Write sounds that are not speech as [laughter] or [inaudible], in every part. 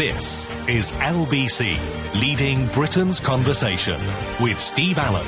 This is LBC, leading Britain's conversation with Steve Allen.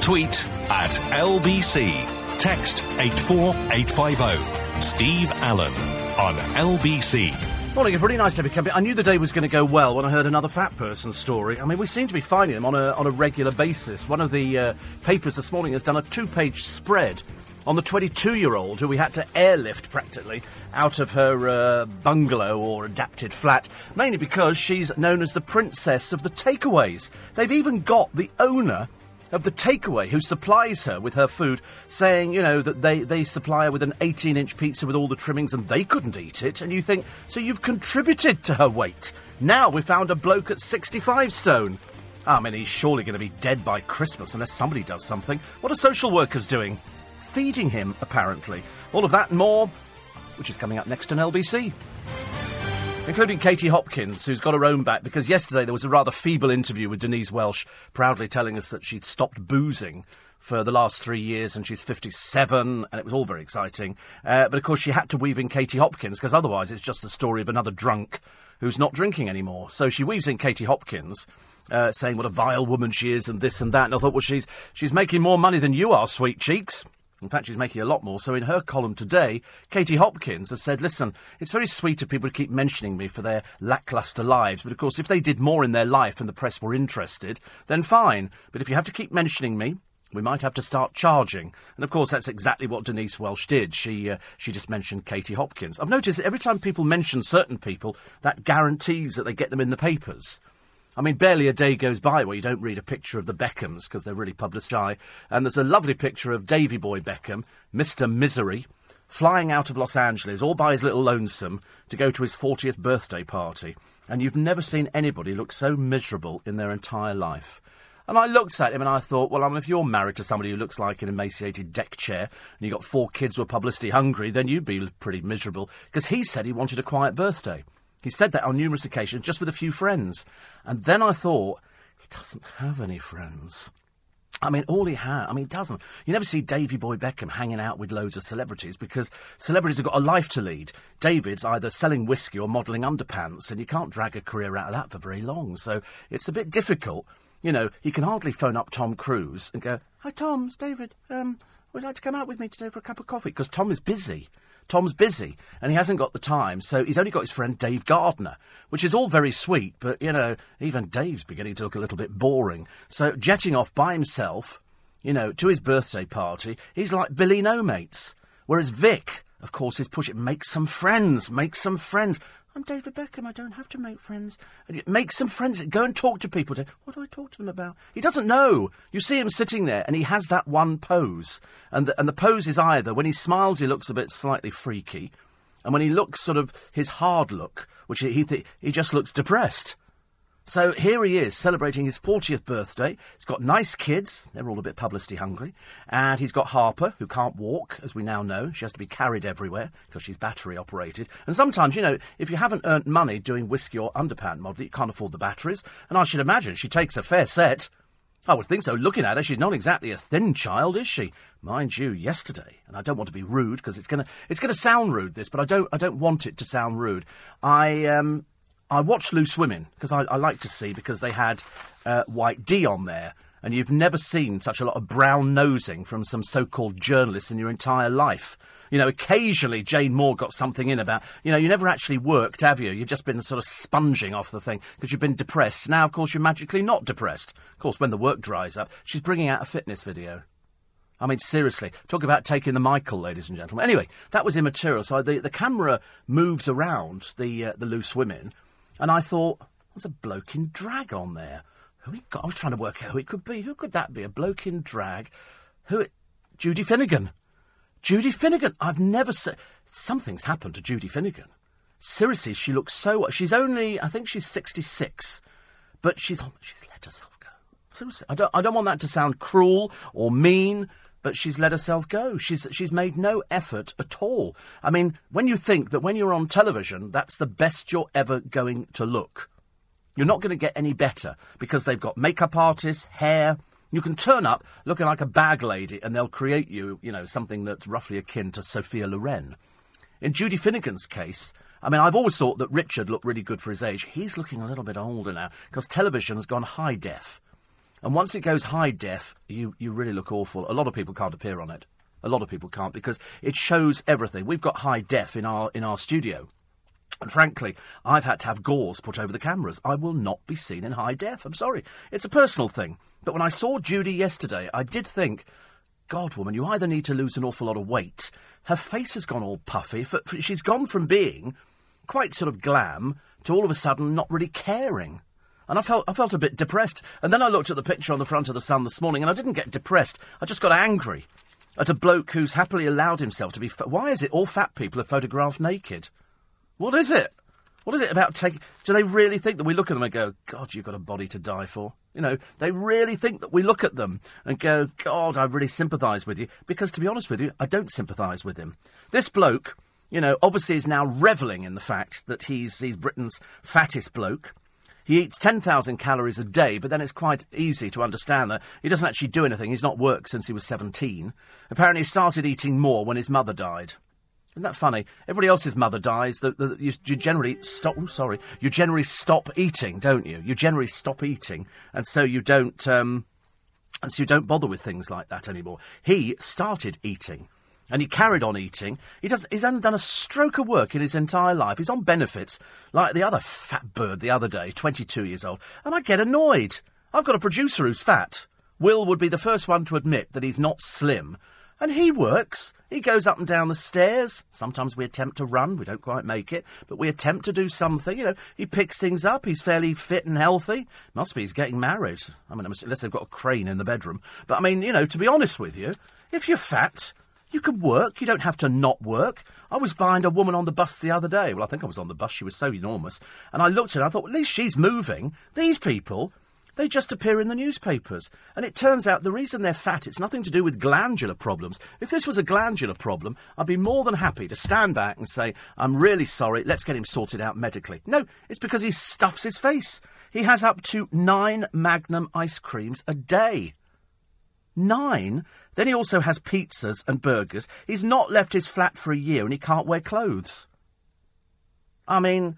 Tweet at LBC. Text 84850. Steve Allen on LBC. Morning, everybody. Nice to be coming. I knew the day was going to go well when I heard another fat person story. I mean, we seem to be finding them on a, on a regular basis. One of the uh, papers this morning has done a two page spread on the 22 year old who we had to airlift practically out of her uh, bungalow or adapted flat, mainly because she's known as the princess of the takeaways. They've even got the owner of the takeaway who supplies her with her food, saying, you know, that they, they supply her with an 18 inch pizza with all the trimmings and they couldn't eat it. And you think, so you've contributed to her weight. Now we found a bloke at 65 stone. I mean, he's surely going to be dead by Christmas unless somebody does something. What are social workers doing? Feeding him, apparently. All of that and more, which is coming up next on LBC including Katie Hopkins, who's got her own back, because yesterday there was a rather feeble interview with Denise Welch, proudly telling us that she'd stopped boozing for the last three years and she's 57, and it was all very exciting. Uh, but of course, she had to weave in Katie Hopkins, because otherwise it's just the story of another drunk who's not drinking anymore. So she weaves in Katie Hopkins. Uh, saying what a vile woman she is and this and that, and I thought, well, she's she's making more money than you are, sweet cheeks. In fact, she's making a lot more. So in her column today, Katie Hopkins has said, listen, it's very sweet of people to keep mentioning me for their lacklustre lives. But of course, if they did more in their life and the press were interested, then fine. But if you have to keep mentioning me, we might have to start charging. And of course, that's exactly what Denise Welch did. She, uh, she just mentioned Katie Hopkins. I've noticed that every time people mention certain people, that guarantees that they get them in the papers. I mean, barely a day goes by where you don't read a picture of the Beckhams because they're really publicised. And there's a lovely picture of Davy Boy Beckham, Mr. Misery, flying out of Los Angeles all by his little lonesome to go to his 40th birthday party. And you've never seen anybody look so miserable in their entire life. And I looked at him and I thought, well, I mean, if you're married to somebody who looks like an emaciated deck chair and you've got four kids who are publicity hungry, then you'd be pretty miserable. Because he said he wanted a quiet birthday. He said that on numerous occasions, just with a few friends. And then I thought, he doesn't have any friends. I mean, all he has, I mean, he doesn't. You never see Davy Boy Beckham hanging out with loads of celebrities because celebrities have got a life to lead. David's either selling whiskey or modelling underpants, and you can't drag a career out of that for very long. So it's a bit difficult. You know, he can hardly phone up Tom Cruise and go, Hi, Tom, it's David. Um, would you like to come out with me today for a cup of coffee? Because Tom is busy. Tom's busy and he hasn't got the time, so he's only got his friend Dave Gardner, which is all very sweet, but, you know, even Dave's beginning to look a little bit boring. So jetting off by himself, you know, to his birthday party, he's like Billy No Mates. Whereas Vic, of course, is pushing, make some friends, make some friends. I'm David Beckham. I don't have to make friends. Make some friends. Go and talk to people. What do I talk to them about? He doesn't know. You see him sitting there, and he has that one pose, and the, and the pose is either when he smiles, he looks a bit slightly freaky, and when he looks sort of his hard look, which he he, he just looks depressed. So here he is celebrating his 40th birthday. He's got nice kids. They're all a bit publicity hungry. And he's got Harper, who can't walk, as we now know. She has to be carried everywhere because she's battery operated. And sometimes, you know, if you haven't earned money doing whiskey or underpant model, you can't afford the batteries. And I should imagine she takes a fair set. I would think so. Looking at her, she's not exactly a thin child, is she? Mind you, yesterday, and I don't want to be rude because it's gonna it's gonna sound rude this, but I don't I don't want it to sound rude. I um I watched Loose Women because I, I, like to see because they had uh, White D on there, and you've never seen such a lot of brown nosing from some so-called journalists in your entire life. You know, occasionally Jane Moore got something in about, you know, you never actually worked, have you? You've just been sort of sponging off the thing because you've been depressed. Now, of course, you're magically not depressed. Of course, when the work dries up, she's bringing out a fitness video. I mean, seriously, talk about taking the Michael, ladies and gentlemen. Anyway, that was immaterial. So the, the camera moves around the uh, the loose women, and I thought, there's a bloke in drag on there. Who he got? I was trying to work out who it could be. Who could that be? A bloke in drag? Who? It, Judy Finnegan. Judy Finnegan. I've never said something's happened to Judy Finnegan. Seriously, she looks so. She's only, I think she's sixty-six, but she's she's let herself go. Seriously, I don't I don't want that to sound cruel or mean, but she's let herself go. She's she's made no effort at all. I mean, when you think that when you're on television, that's the best you're ever going to look. You're not going to get any better because they've got makeup artists, hair. You can turn up looking like a bag lady, and they'll create you, you know, something that's roughly akin to Sophia Loren. In Judy Finnegan's case, I mean, I've always thought that Richard looked really good for his age. He's looking a little bit older now because television has gone high def. And once it goes high def, you, you really look awful. A lot of people can't appear on it. A lot of people can't because it shows everything. We've got high def in our in our studio. And frankly, I've had to have gauze put over the cameras. I will not be seen in high def. I'm sorry. It's a personal thing. But when I saw Judy yesterday, I did think, God, woman, you either need to lose an awful lot of weight. Her face has gone all puffy. She's gone from being quite sort of glam to all of a sudden not really caring. And I felt, I felt a bit depressed. And then I looked at the picture on the front of the Sun this morning and I didn't get depressed. I just got angry at a bloke who's happily allowed himself to be. Fa- Why is it all fat people are photographed naked? What is it? What is it about taking. Do they really think that we look at them and go, God, you've got a body to die for? You know, they really think that we look at them and go, God, I really sympathise with you. Because to be honest with you, I don't sympathise with him. This bloke, you know, obviously is now revelling in the fact that he's, he's Britain's fattest bloke. He eats 10,000 calories a day, but then it's quite easy to understand that he doesn't actually do anything. He's not worked since he was 17. Apparently, he started eating more when his mother died. Isn't that funny? Everybody else's mother dies. The, the, you, you, generally stop. Oh, sorry. You generally stop eating, don't you? You generally stop eating, and so you don't. Um, and so you don't bother with things like that anymore. He started eating, and he carried on eating. He does. He's hasn't done a stroke of work in his entire life. He's on benefits like the other fat bird the other day, twenty-two years old, and I get annoyed. I've got a producer who's fat. Will would be the first one to admit that he's not slim and he works. He goes up and down the stairs. Sometimes we attempt to run. We don't quite make it, but we attempt to do something. You know, he picks things up. He's fairly fit and healthy. Must be he's getting married. I mean, unless they've got a crane in the bedroom. But I mean, you know, to be honest with you, if you're fat, you can work. You don't have to not work. I was behind a woman on the bus the other day. Well, I think I was on the bus. She was so enormous. And I looked at her. I thought, well, at least she's moving. These people, they just appear in the newspapers. And it turns out the reason they're fat, it's nothing to do with glandular problems. If this was a glandular problem, I'd be more than happy to stand back and say, I'm really sorry, let's get him sorted out medically. No, it's because he stuffs his face. He has up to nine Magnum ice creams a day. Nine? Then he also has pizzas and burgers. He's not left his flat for a year and he can't wear clothes. I mean,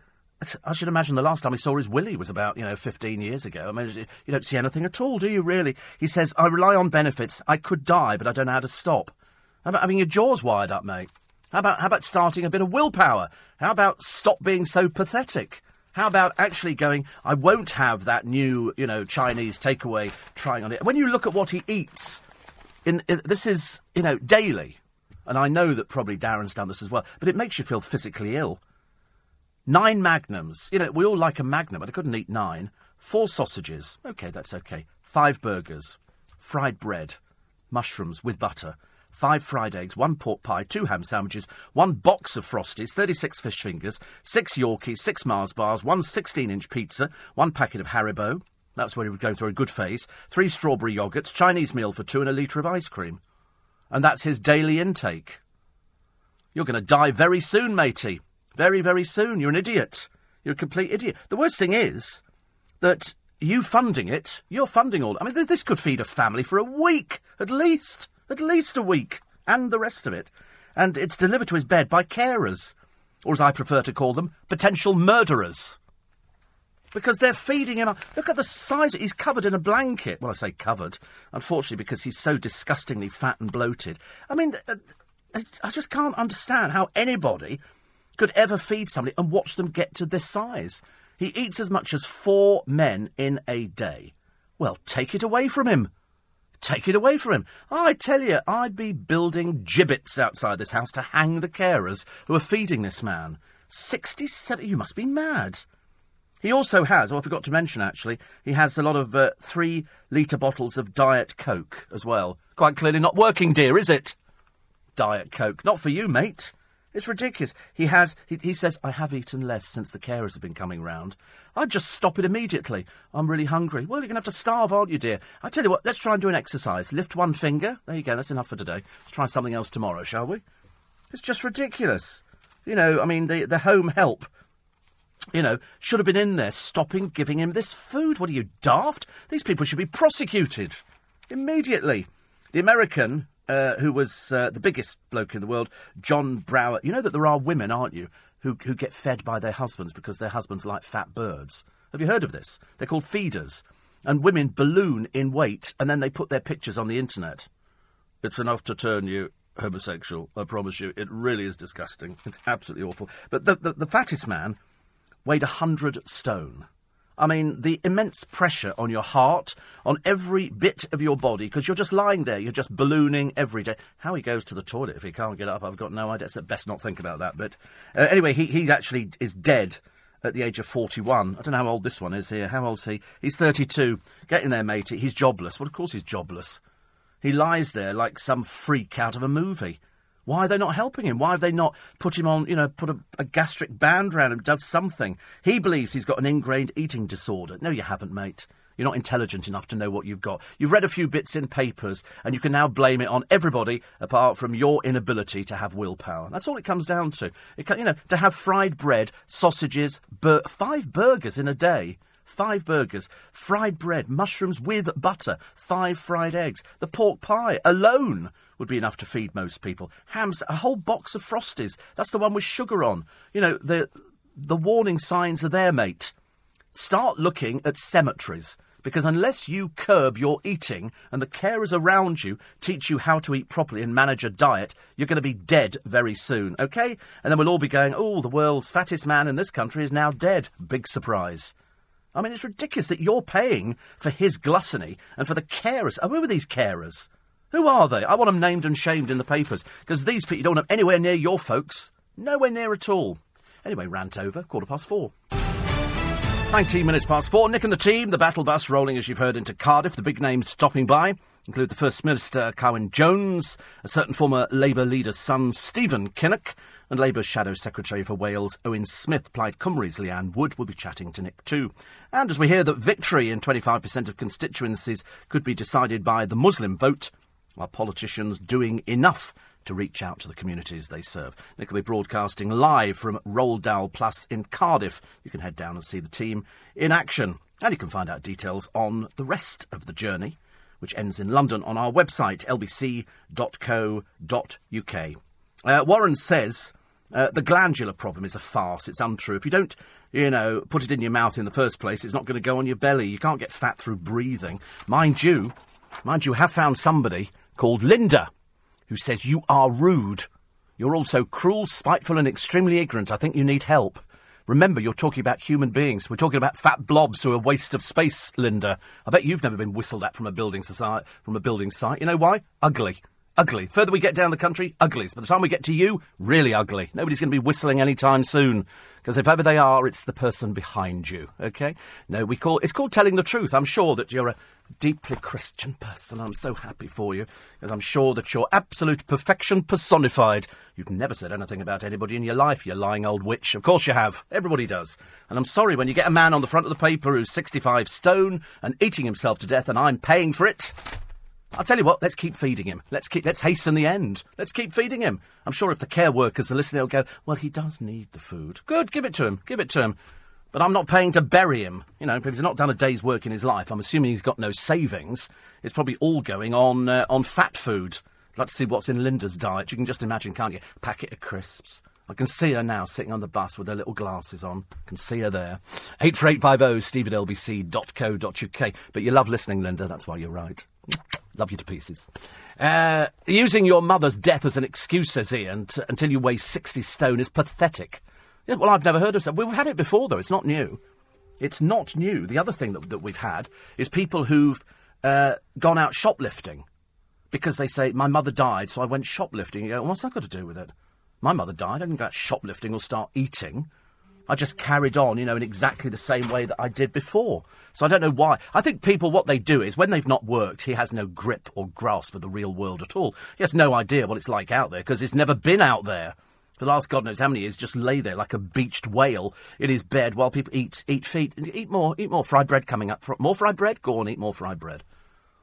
I should imagine the last time he saw his Willie was about, you know, 15 years ago. I mean, you don't see anything at all, do you, really? He says, I rely on benefits. I could die, but I don't know how to stop. How about having your jaws wired up, mate? How about, how about starting a bit of willpower? How about stop being so pathetic? How about actually going, I won't have that new, you know, Chinese takeaway trying on it. When you look at what he eats, in, in, this is, you know, daily. And I know that probably Darren's done this as well, but it makes you feel physically ill. Nine magnums. You know, we all like a magnum, but I couldn't eat nine. Four sausages. Okay, that's okay. Five burgers. Fried bread. Mushrooms with butter. Five fried eggs, one pork pie, two ham sandwiches, one box of Frosties, 36 fish fingers, six Yorkies, six Mars bars, one 16 inch pizza, one packet of Haribo. That's where he was going through a good phase. Three strawberry yogurts, Chinese meal for two, and a litre of ice cream. And that's his daily intake. You're going to die very soon, matey. Very, very soon. You're an idiot. You're a complete idiot. The worst thing is that you funding it, you're funding all. I mean, this could feed a family for a week, at least. At least a week. And the rest of it. And it's delivered to his bed by carers. Or as I prefer to call them, potential murderers. Because they're feeding him. Look at the size. He's covered in a blanket. Well, I say covered, unfortunately, because he's so disgustingly fat and bloated. I mean, uh, I just can't understand how anybody could ever feed somebody and watch them get to this size. He eats as much as four men in a day. Well, take it away from him. Take it away from him. I tell you, I'd be building gibbets outside this house to hang the carers who are feeding this man. Sixty-seven. You must be mad. He also has, oh, I forgot to mention actually, he has a lot of uh, three litre bottles of Diet Coke as well. Quite clearly not working, dear, is it? Diet Coke. Not for you, mate. It's ridiculous. He has. He, he, says, "I have eaten less since the carers have been coming round. I'd just stop it immediately. I'm really hungry. Well, you're going to have to starve, aren't you, dear? I tell you what. Let's try and do an exercise. Lift one finger. There you go. That's enough for today. Let's try something else tomorrow, shall we? It's just ridiculous. You know. I mean, the the home help. You know, should have been in there stopping giving him this food. What are you daft? These people should be prosecuted immediately. The American uh, who was uh, the biggest bloke in the world, John Brower. You know that there are women, aren't you, who, who get fed by their husbands because their husbands like fat birds. Have you heard of this? They're called feeders. And women balloon in weight and then they put their pictures on the internet. It's enough to turn you homosexual, I promise you. It really is disgusting. It's absolutely awful. But the, the, the fattest man weighed a hundred stone. I mean, the immense pressure on your heart, on every bit of your body, because you're just lying there, you're just ballooning every day. How he goes to the toilet if he can't get up, I've got no idea. So best not think about that. But uh, anyway, he, he actually is dead at the age of 41. I don't know how old this one is here. How old's he? He's 32. Get in there, matey. He's jobless. Well, of course he's jobless. He lies there like some freak out of a movie. Why are they not helping him? Why have they not put him on, you know, put a, a gastric band around him, does something? He believes he's got an ingrained eating disorder. No, you haven't, mate. You're not intelligent enough to know what you've got. You've read a few bits in papers, and you can now blame it on everybody apart from your inability to have willpower. That's all it comes down to. It can, you know, to have fried bread, sausages, bur- five burgers in a day. Five burgers, fried bread, mushrooms with butter, five fried eggs. The pork pie alone would be enough to feed most people. Hams, a whole box of Frosties. That's the one with sugar on. You know, the, the warning signs are there, mate. Start looking at cemeteries. Because unless you curb your eating and the carers around you teach you how to eat properly and manage a diet, you're going to be dead very soon, okay? And then we'll all be going, oh, the world's fattest man in this country is now dead. Big surprise. I mean, it's ridiculous that you're paying for his gluttony and for the carers. Oh, who are these carers? Who are they? I want them named and shamed in the papers because these people don't want have anywhere near your folks. Nowhere near at all. Anyway, rant over. Quarter past four. 19 minutes past four. Nick and the team, the battle bus rolling, as you've heard, into Cardiff. The big names stopping by include the First Minister, Carwyn Jones, a certain former Labour leader's son, Stephen Kinnock, and Labour's Shadow Secretary for Wales, Owen Smith. Plaid Cymru's Leanne Wood will be chatting to Nick too. And as we hear that victory in 25% of constituencies could be decided by the Muslim vote, are politicians doing enough to reach out to the communities they serve. Nick will be broadcasting live from Roald Dahl Plass in Cardiff. You can head down and see the team in action. And you can find out details on the rest of the journey, which ends in London, on our website, lbc.co.uk. Uh, Warren says uh, the glandular problem is a farce. It's untrue. If you don't, you know, put it in your mouth in the first place, it's not going to go on your belly. You can't get fat through breathing. Mind you, mind you, have found somebody called Linda who says you are rude. You're also cruel, spiteful, and extremely ignorant. I think you need help. Remember, you're talking about human beings. We're talking about fat blobs who are a waste of space, Linda. I bet you've never been whistled at from a building society, from a building site. You know why? Ugly. Ugly. Further we get down the country, uglies. By the time we get to you, really ugly. Nobody's going to be whistling any time soon. Because if ever they are, it's the person behind you. Okay? No, we call it's called telling the truth. I'm sure that you're a deeply Christian person. I'm so happy for you, because I'm sure that you're absolute perfection personified. You've never said anything about anybody in your life, you lying old witch. Of course you have. Everybody does. And I'm sorry when you get a man on the front of the paper who's 65 stone and eating himself to death, and I'm paying for it. I'll tell you what, let's keep feeding him. Let's keep let's hasten the end. Let's keep feeding him. I'm sure if the care workers are listening, they'll go, Well, he does need the food. Good, give it to him. Give it to him. But I'm not paying to bury him. You know, if he's not done a day's work in his life, I'm assuming he's got no savings. It's probably all going on uh, on fat food. I'd like to see what's in Linda's diet. You can just imagine, can't you? Packet of crisps. I can see her now sitting on the bus with her little glasses on. I can see her there. 84850 steve at lbc.co.uk. But you love listening, Linda. That's why you're right. Love you to pieces. Uh, using your mother's death as an excuse, says Ian, t- until you weigh 60 stone is pathetic. Yeah, well, I've never heard of that. We've had it before, though. It's not new. It's not new. The other thing that, that we've had is people who've uh, gone out shoplifting because they say, My mother died, so I went shoplifting. You go, What's that got to do with it? My mother died. I didn't go out shoplifting or start eating. I just carried on, you know, in exactly the same way that I did before. So I don't know why. I think people, what they do is when they've not worked, he has no grip or grasp of the real world at all. He has no idea what it's like out there because he's never been out there. For the last God knows how many years, just lay there like a beached whale in his bed while people eat, eat feet. Eat more, eat more. Fried bread coming up. More fried bread? Go on, eat more fried bread.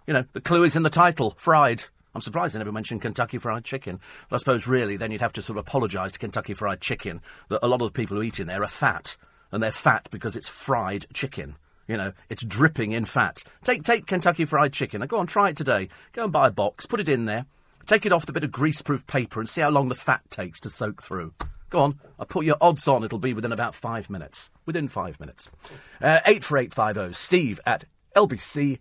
You know, the clue is in the title fried. I'm surprised they never mentioned Kentucky Fried Chicken. But I suppose really then you'd have to sort of apologise to Kentucky Fried Chicken that a lot of the people who eat in there are fat. And they're fat because it's fried chicken. You know, it's dripping in fat. Take take Kentucky Fried Chicken. Go on, try it today. Go and buy a box, put it in there, take it off the bit of greaseproof paper and see how long the fat takes to soak through. Go on, I'll put your odds on it'll be within about five minutes. Within five minutes. Uh, 84850 steve at lbc.co.uk.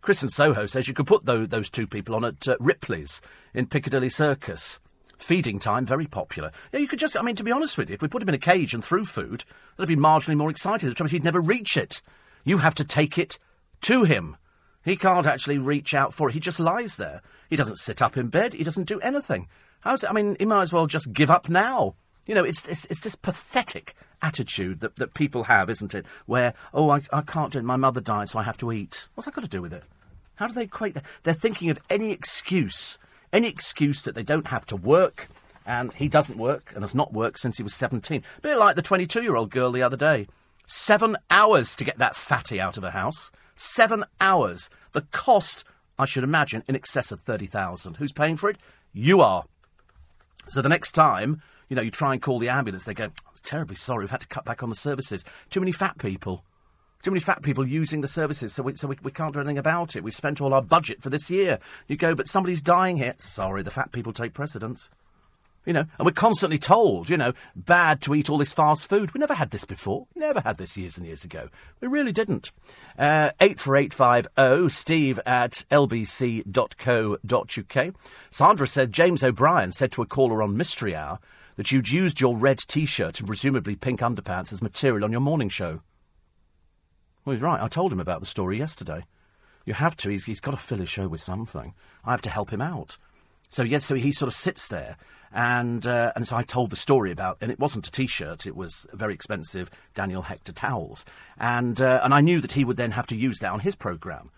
Chris in Soho says you could put those, those two people on at uh, Ripley's in Piccadilly Circus. Feeding time, very popular. Yeah, you could just, I mean, to be honest with you, if we put him in a cage and threw food, that'd be marginally more exciting. The trouble is he'd never reach it. You have to take it to him. He can't actually reach out for it. He just lies there. He doesn't sit up in bed. He doesn't do anything. How's it? I mean, he might as well just give up now. You know, it's, it's, it's this pathetic attitude that, that people have, isn't it? Where, oh, I, I can't do it. My mother died, so I have to eat. What's that got to do with it? How do they equate that? They're thinking of any excuse, any excuse that they don't have to work, and he doesn't work and has not worked since he was 17. A bit like the 22 year old girl the other day. Seven hours to get that fatty out of her house. Seven hours. The cost, I should imagine, in excess of 30,000. Who's paying for it? You are. So the next time, you know, you try and call the ambulance, they go, terribly sorry, we've had to cut back on the services. Too many fat people. Too many fat people using the services, so we, so we, we can't do anything about it. We've spent all our budget for this year. You go, but somebody's dying here. Sorry, the fat people take precedence. You know, and we're constantly told, you know, bad to eat all this fast food. We never had this before. Never had this years and years ago. We really didn't. Uh, 84850 steve at lbc.co.uk. Sandra said James O'Brien said to a caller on Mystery Hour that you'd used your red t-shirt and presumably pink underpants as material on your morning show. Well, he's right. I told him about the story yesterday. You have to. He's, he's got to fill his show with something. I have to help him out. So yes, so he sort of sits there, and uh, and so I told the story about, and it wasn't a T-shirt; it was very expensive Daniel Hechter towels, and uh, and I knew that he would then have to use that on his program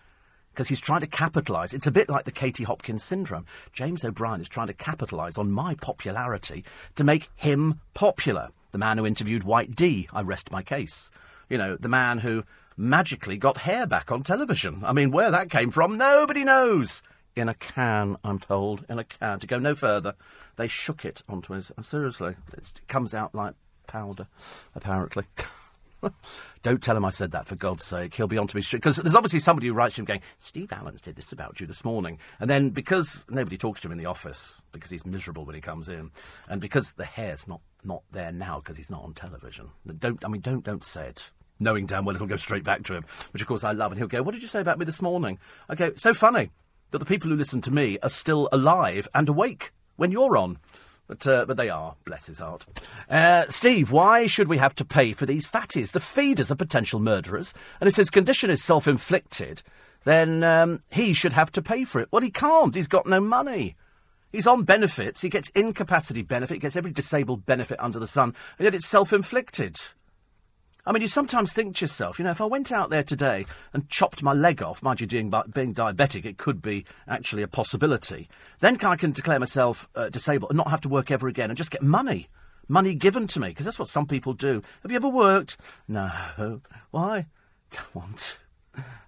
because he's trying to capitalise. It's a bit like the Katie Hopkins syndrome. James O'Brien is trying to capitalise on my popularity to make him popular. The man who interviewed White D, I rest my case. You know, the man who magically got hair back on television. I mean, where that came from, nobody knows in a can, I'm told, in a can. To go no further, they shook it onto his. Oh, seriously, it comes out like powder, apparently. [laughs] Don't tell him I said that, for God's sake. He'll be on to me Because there's obviously somebody who writes to him going, Steve Allen's did this about you this morning. And then because nobody talks to him in the office, because he's miserable when he comes in, and because the hair's not, not there now because he's not on television. Don't, I mean, don't, don't say it. Knowing damn well it'll go straight back to him, which of course I love. And he'll go, What did you say about me this morning? I go, So funny that the people who listen to me are still alive and awake when you're on. But, uh, but they are, bless his heart. Uh, Steve, why should we have to pay for these fatties? The feeders are potential murderers, and if his condition is self inflicted, then um, he should have to pay for it. Well, he can't. He's got no money. He's on benefits. He gets incapacity benefit. He gets every disabled benefit under the sun, and yet it's self inflicted. I mean, you sometimes think to yourself, you know, if I went out there today and chopped my leg off, mind you, being, being diabetic, it could be actually a possibility. Then I can declare myself uh, disabled and not have to work ever again and just get money. Money given to me, because that's what some people do. Have you ever worked? No. Why? [laughs] Don't want.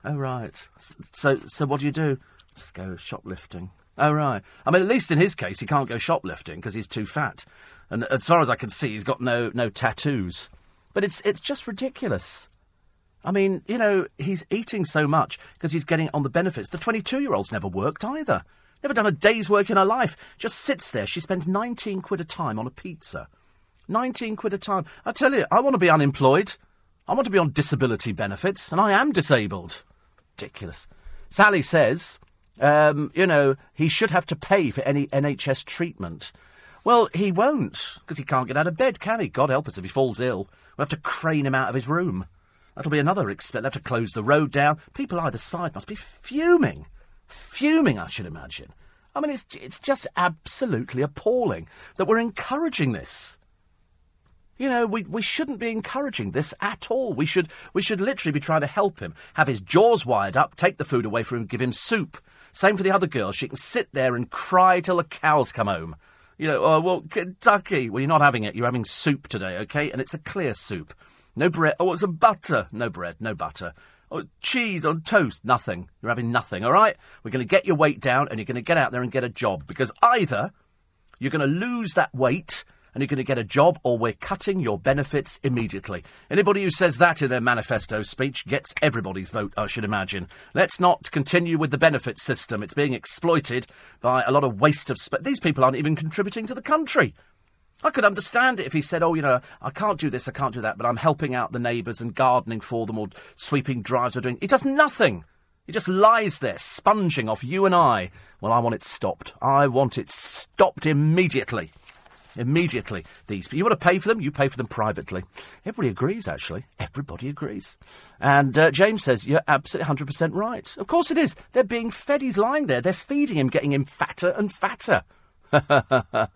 Oh, right. So, so what do you do? Just go shoplifting. Oh, right. I mean, at least in his case, he can't go shoplifting because he's too fat. And as far as I can see, he's got no, no tattoos. But it's it's just ridiculous. I mean, you know, he's eating so much because he's getting on the benefits. The 22 year old's never worked either. Never done a day's work in her life. Just sits there. She spends 19 quid a time on a pizza. 19 quid a time. I tell you, I want to be unemployed. I want to be on disability benefits, and I am disabled. Ridiculous. Sally says, um, you know, he should have to pay for any NHS treatment. Well, he won't, because he can't get out of bed, can he? God help us if he falls ill. We'll have to crane him out of his room. That'll be another expense. They'll have to close the road down. People either side must be fuming. Fuming, I should imagine. I mean, it's, it's just absolutely appalling that we're encouraging this. You know, we, we shouldn't be encouraging this at all. We should, we should literally be trying to help him, have his jaws wired up, take the food away from him, give him soup. Same for the other girl. She can sit there and cry till the cows come home. You know, oh, well, Kentucky. Well, you're not having it. You're having soup today, okay? And it's a clear soup. No bread. Oh, it's a butter. No bread. No butter. Oh, cheese on toast. Nothing. You're having nothing, all right? We're going to get your weight down and you're going to get out there and get a job because either you're going to lose that weight and you're going to get a job, or we're cutting your benefits immediately. Anybody who says that in their manifesto speech gets everybody's vote, I should imagine. Let's not continue with the benefit system. It's being exploited by a lot of waste of space. These people aren't even contributing to the country. I could understand it if he said, oh, you know, I can't do this, I can't do that, but I'm helping out the neighbours and gardening for them or sweeping drives or doing. He does nothing. He just lies there, sponging off you and I. Well, I want it stopped. I want it stopped immediately. Immediately. These you want to pay for them, you pay for them privately. Everybody agrees, actually. Everybody agrees. And uh, James says, You're absolutely 100% right. Of course it is. They're being fed. He's lying there. They're feeding him, getting him fatter and fatter. [laughs] I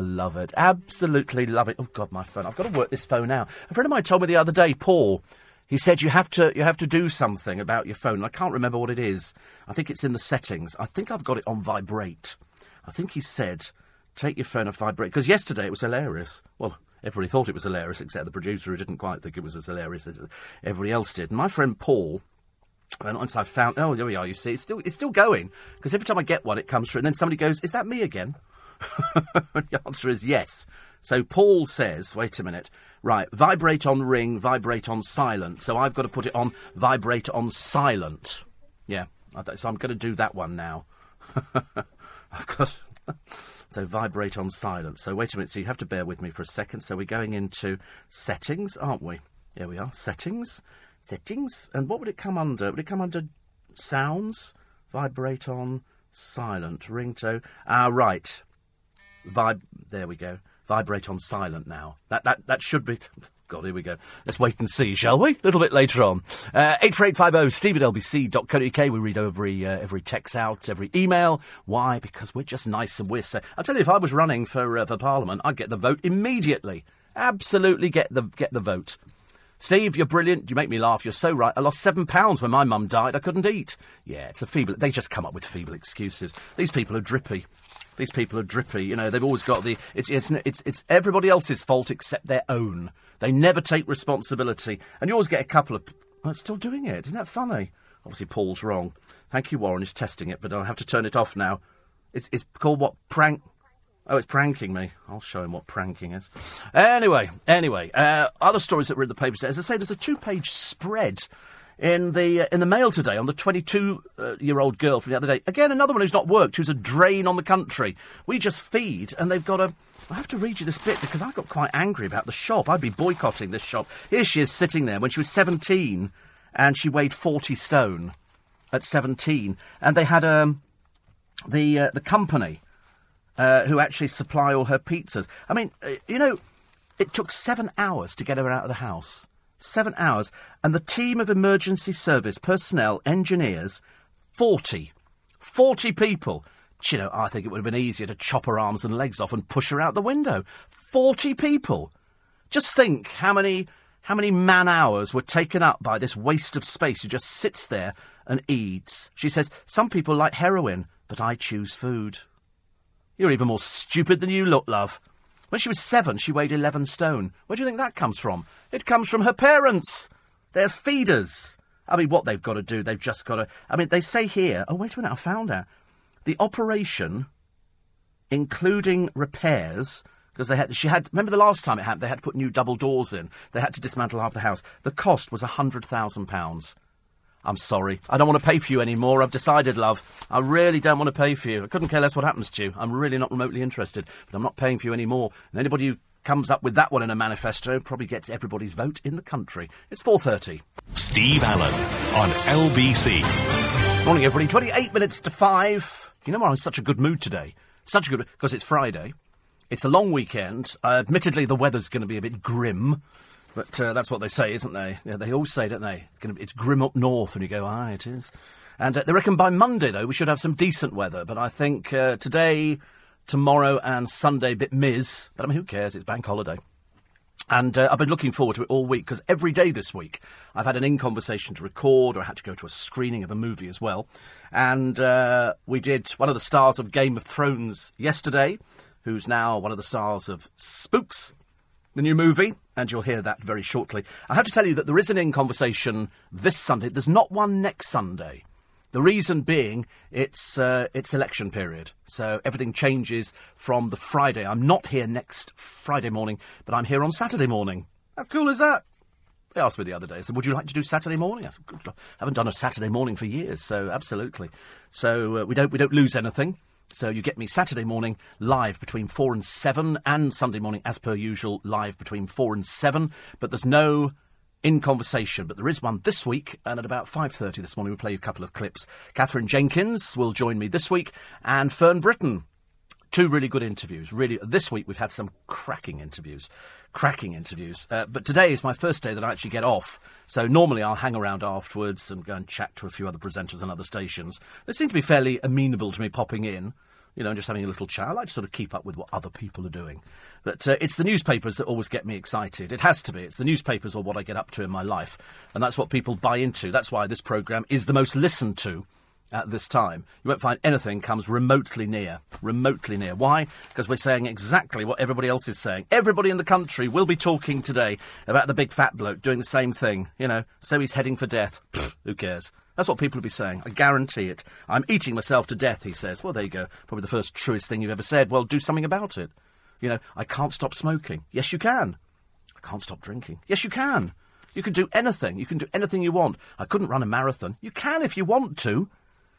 love it. Absolutely love it. Oh God, my phone. I've got to work this phone out. A friend of mine told me the other day, Paul. He said you have to you have to do something about your phone. I can't remember what it is. I think it's in the settings. I think I've got it on vibrate. I think he said take your phone off vibrate because yesterday it was hilarious. Well, everybody thought it was hilarious except the producer who didn't quite think it was as hilarious as everybody else did. My friend Paul and once I found, oh, there we are. You see, it's still it's still going because every time I get one, it comes through, and then somebody goes, "Is that me again?" [laughs] the answer is yes. So Paul says, "Wait a minute, right? Vibrate on ring, vibrate on silent. So I've got to put it on vibrate on silent. Yeah, so I'm going to do that one now. [laughs] I've got." [laughs] So vibrate on silent. So wait a minute. So you have to bear with me for a second. So we're going into settings, aren't we? Here we are. Settings settings. And what would it come under? Would it come under sounds? Vibrate on silent. Ringtone. Ah, right. Vib. There we go. Vibrate on silent now. That that that should be. God, here we go. Let's wait and see, shall we? A little bit later on. Uh, 84850 steve at lbc.co.uk. We read every, uh, every text out, every email. Why? Because we're just nice and we're... So- I'll tell you, if I was running for, uh, for Parliament, I'd get the vote immediately. Absolutely get the, get the vote. Steve, you're brilliant. You make me laugh. You're so right. I lost seven pounds when my mum died. I couldn't eat. Yeah, it's a feeble. They just come up with feeble excuses. These people are drippy. These people are drippy. You know, they've always got the. It's it's it's it's everybody else's fault except their own. They never take responsibility, and you always get a couple of. It's still doing it. Isn't that funny? Obviously, Paul's wrong. Thank you, Warren. He's testing it, but I'll have to turn it off now. It's it's called what prank Oh, it's pranking me. I'll show him what pranking is. Anyway, anyway, uh, other stories that were in the papers. As I say, there's a two-page spread in the uh, in the mail today on the 22-year-old uh, girl from the other day. Again, another one who's not worked, who's a drain on the country. We just feed, and they've got a. I have to read you this bit because I got quite angry about the shop. I'd be boycotting this shop. Here she is sitting there when she was 17, and she weighed 40 stone at 17, and they had um, the uh, the company uh, who actually supply all her pizzas. I mean, uh, you know, it took seven hours to get her out of the house. Seven hours. And the team of emergency service personnel, engineers, 40. 40 people. You know, I think it would have been easier to chop her arms and legs off and push her out the window. 40 people. Just think how many how many man hours were taken up by this waste of space who just sits there and eats. She says, Some people like heroin, but I choose food. You're even more stupid than you look, love. When she was seven, she weighed 11 stone. Where do you think that comes from? It comes from her parents. They're feeders. I mean, what they've got to do, they've just got to. I mean, they say here. Oh, wait a minute, I found out. The operation, including repairs, because they had. She had. Remember the last time it happened? They had to put new double doors in. They had to dismantle half the house. The cost was a hundred thousand pounds. I'm sorry. I don't want to pay for you anymore. I've decided, love. I really don't want to pay for you. I couldn't care less what happens to you. I'm really not remotely interested. But I'm not paying for you anymore. And anybody who comes up with that one in a manifesto probably gets everybody's vote in the country. It's 4.30. Steve Allen on LBC. Morning, everybody. 28 minutes to 5. You know why I'm in such a good mood today? Such a good... Because it's Friday. It's a long weekend. Uh, admittedly, the weather's going to be a bit grim. But uh, that's what they say, isn't they? Yeah, they always say, don't they? It's grim up north, and you go, aye, it is. And uh, they reckon by Monday, though, we should have some decent weather. But I think uh, today, tomorrow, and Sunday, bit miz. But I mean, who cares? It's bank holiday. And uh, I've been looking forward to it all week because every day this week I've had an in conversation to record or I had to go to a screening of a movie as well. And uh, we did one of the stars of Game of Thrones yesterday, who's now one of the stars of Spooks, the new movie, and you'll hear that very shortly. I have to tell you that there is an in conversation this Sunday. There's not one next Sunday. The reason being, it's uh, it's election period, so everything changes from the Friday. I'm not here next Friday morning, but I'm here on Saturday morning. How cool is that? They asked me the other day, I said, "Would you like to do Saturday morning?" I said, "Good, I haven't done a Saturday morning for years, so absolutely." So uh, we don't we don't lose anything. So you get me Saturday morning live between 4 and 7, and Sunday morning, as per usual, live between 4 and 7. But there's no in conversation, but there is one this week, and at about 5.30 this morning we'll play you a couple of clips. Katherine Jenkins will join me this week, and Fern Britton. Two really good interviews. Really, this week we've had some cracking interviews, cracking interviews. Uh, but today is my first day that I actually get off. So normally I'll hang around afterwards and go and chat to a few other presenters on other stations. They seem to be fairly amenable to me popping in you know, and just having a little chat. I like to sort of keep up with what other people are doing. But uh, it's the newspapers that always get me excited. It has to be. It's the newspapers or what I get up to in my life. And that's what people buy into. That's why this programme is the most listened to at this time. You won't find anything comes remotely near. Remotely near. Why? Because we're saying exactly what everybody else is saying. Everybody in the country will be talking today about the big fat bloke doing the same thing. You know, so he's heading for death. Pfft, who cares? That's what people will be saying. I guarantee it. I'm eating myself to death, he says. Well, there you go. Probably the first truest thing you've ever said. Well, do something about it. You know, I can't stop smoking. Yes, you can. I can't stop drinking. Yes, you can. You can do anything. You can do anything you want. I couldn't run a marathon. You can if you want to.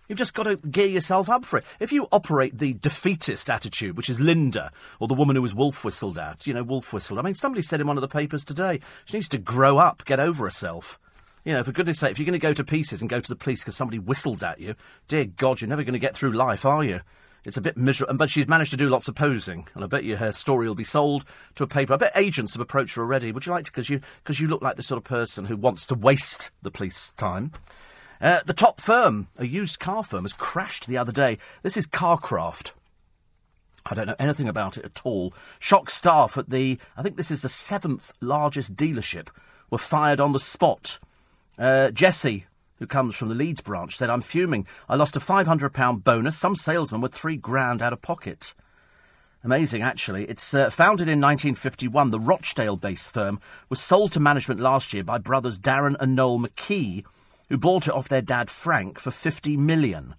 You've just got to gear yourself up for it. If you operate the defeatist attitude, which is Linda, or the woman who was wolf whistled at, you know, wolf whistled. I mean, somebody said in one of the papers today, she needs to grow up, get over herself. You know, for goodness sake, if you're going to go to pieces and go to the police because somebody whistles at you, dear God, you're never going to get through life, are you? It's a bit miserable. But she's managed to do lots of posing, and I bet you her story will be sold to a paper. I bet agents have approached her already. Would you like to? Because you, cause you look like the sort of person who wants to waste the police time. Uh, the top firm, a used car firm, has crashed the other day. This is Carcraft. I don't know anything about it at all. Shock staff at the, I think this is the seventh largest dealership, were fired on the spot. Uh, Jesse, who comes from the Leeds branch, said, I'm fuming. I lost a £500 bonus. Some salesman with three grand out of pocket. Amazing, actually. It's uh, founded in 1951. The Rochdale based firm was sold to management last year by brothers Darren and Noel McKee who bought it off their dad Frank for 50 million.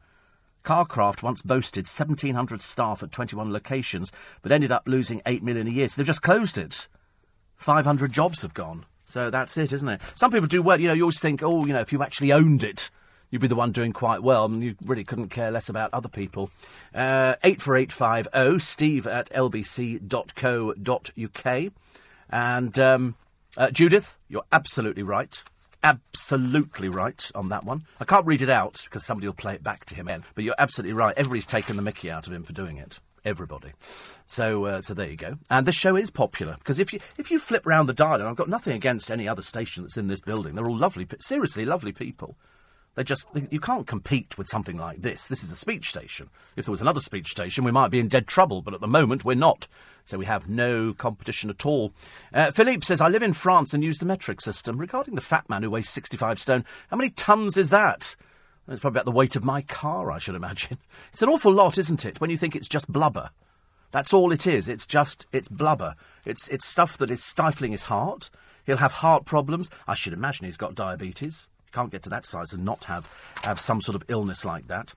Carcraft once boasted 1,700 staff at 21 locations, but ended up losing 8 million a year. So they've just closed it. 500 jobs have gone. So that's it, isn't it? Some people do well. You know, you always think, oh, you know, if you actually owned it, you'd be the one doing quite well, and you really couldn't care less about other people. Uh, 84850, steve at lbc.co.uk. And um, uh, Judith, you're absolutely right absolutely right on that one. I can't read it out because somebody will play it back to him, but you're absolutely right. Everybody's taken the mickey out of him for doing it. Everybody. So, uh, so there you go. And this show is popular because if you if you flip round the dial, and I've got nothing against any other station that's in this building, they're all lovely, seriously lovely people. They just you can't compete with something like this. This is a speech station. If there was another speech station, we might be in dead trouble. But at the moment, we're not. So we have no competition at all. Uh, Philippe says, "I live in France and use the metric system. Regarding the fat man who weighs sixty-five stone, how many tons is that?" It's probably about the weight of my car, I should imagine. [laughs] It's an awful lot, isn't it? When you think it's just blubber. That's all it is. It's just it's blubber. It's it's stuff that is stifling his heart. He'll have heart problems. I should imagine he's got diabetes. You can't get to that size and not have, have some sort of illness like that.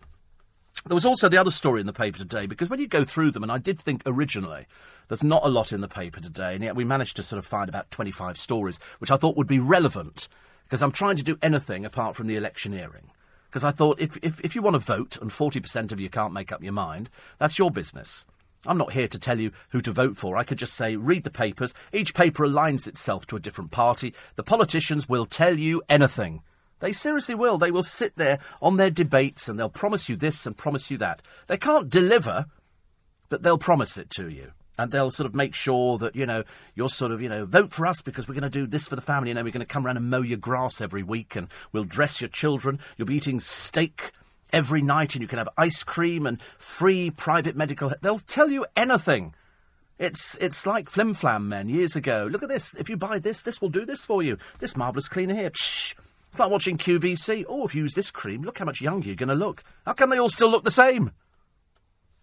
There was also the other story in the paper today, because when you go through them, and I did think originally there's not a lot in the paper today, and yet we managed to sort of find about 25 stories, which I thought would be relevant, because I'm trying to do anything apart from the electioneering. Because I thought if, if, if you want to vote and 40% of you can't make up your mind, that's your business. I'm not here to tell you who to vote for. I could just say, read the papers. Each paper aligns itself to a different party. The politicians will tell you anything. They seriously will. They will sit there on their debates and they'll promise you this and promise you that. They can't deliver, but they'll promise it to you. And they'll sort of make sure that, you know, you're sort of, you know, vote for us because we're going to do this for the family and then we're going to come around and mow your grass every week and we'll dress your children. You'll be eating steak every night and you can have ice cream and free private medical. They'll tell you anything. It's it's like flim flam men years ago. Look at this. If you buy this, this will do this for you. This marvellous cleaner here. Psh, it's like watching QVC. Oh, if you use this cream, look how much younger you're going to look. How come they all still look the same?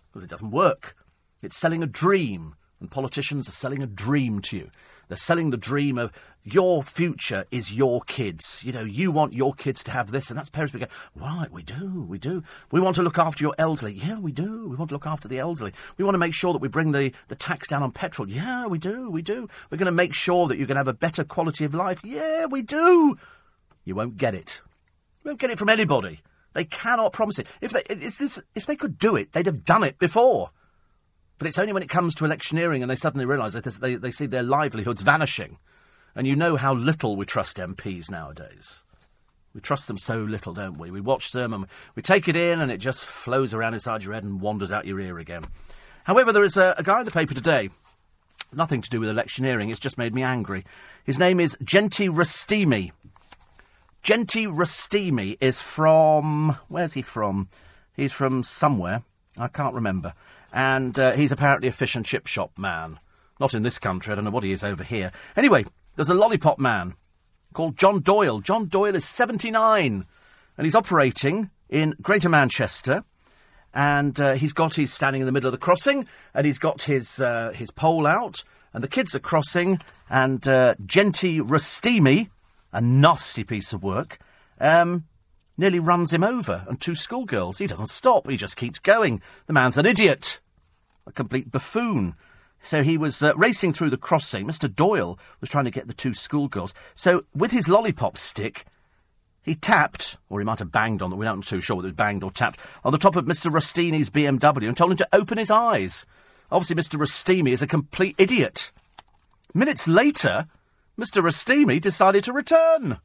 Because it doesn't work. It's selling a dream, and politicians are selling a dream to you. They're selling the dream of your future is your kids. You know, you want your kids to have this, and that's parents. Go, right, we do, we do. We want to look after your elderly. Yeah, we do. We want to look after the elderly. We want to make sure that we bring the, the tax down on petrol. Yeah, we do, we do. We're going to make sure that you're going to have a better quality of life. Yeah, we do. You won't get it. You won't get it from anybody. They cannot promise it. If they, it's, if they could do it, they'd have done it before. But it's only when it comes to electioneering and they suddenly realise that they, they see their livelihoods vanishing. And you know how little we trust MPs nowadays. We trust them so little, don't we? We watch them and we take it in and it just flows around inside your head and wanders out your ear again. However, there is a, a guy in the paper today, nothing to do with electioneering, it's just made me angry. His name is Genti Rustimi. Genti Rustimi is from. Where's he from? He's from somewhere. I can't remember. And uh, he's apparently a fish and chip shop man. Not in this country, I don't know what he is over here. Anyway, there's a lollipop man called John Doyle. John Doyle is 79 and he's operating in Greater Manchester. And uh, he's got, he's standing in the middle of the crossing and he's got his, uh, his pole out and the kids are crossing and uh, Genti Rustimi, a nasty piece of work, um, nearly runs him over and two schoolgirls. He doesn't stop, he just keeps going. The man's an idiot, a complete buffoon. So he was uh, racing through the crossing. Mr. Doyle was trying to get the two schoolgirls. So with his lollipop stick, he tapped, or he might have banged on we're not too sure whether it was banged or tapped, on the top of Mr. Rustimi's BMW and told him to open his eyes. Obviously, Mr. Rustimi is a complete idiot. Minutes later, Mr. Rustimi decided to return.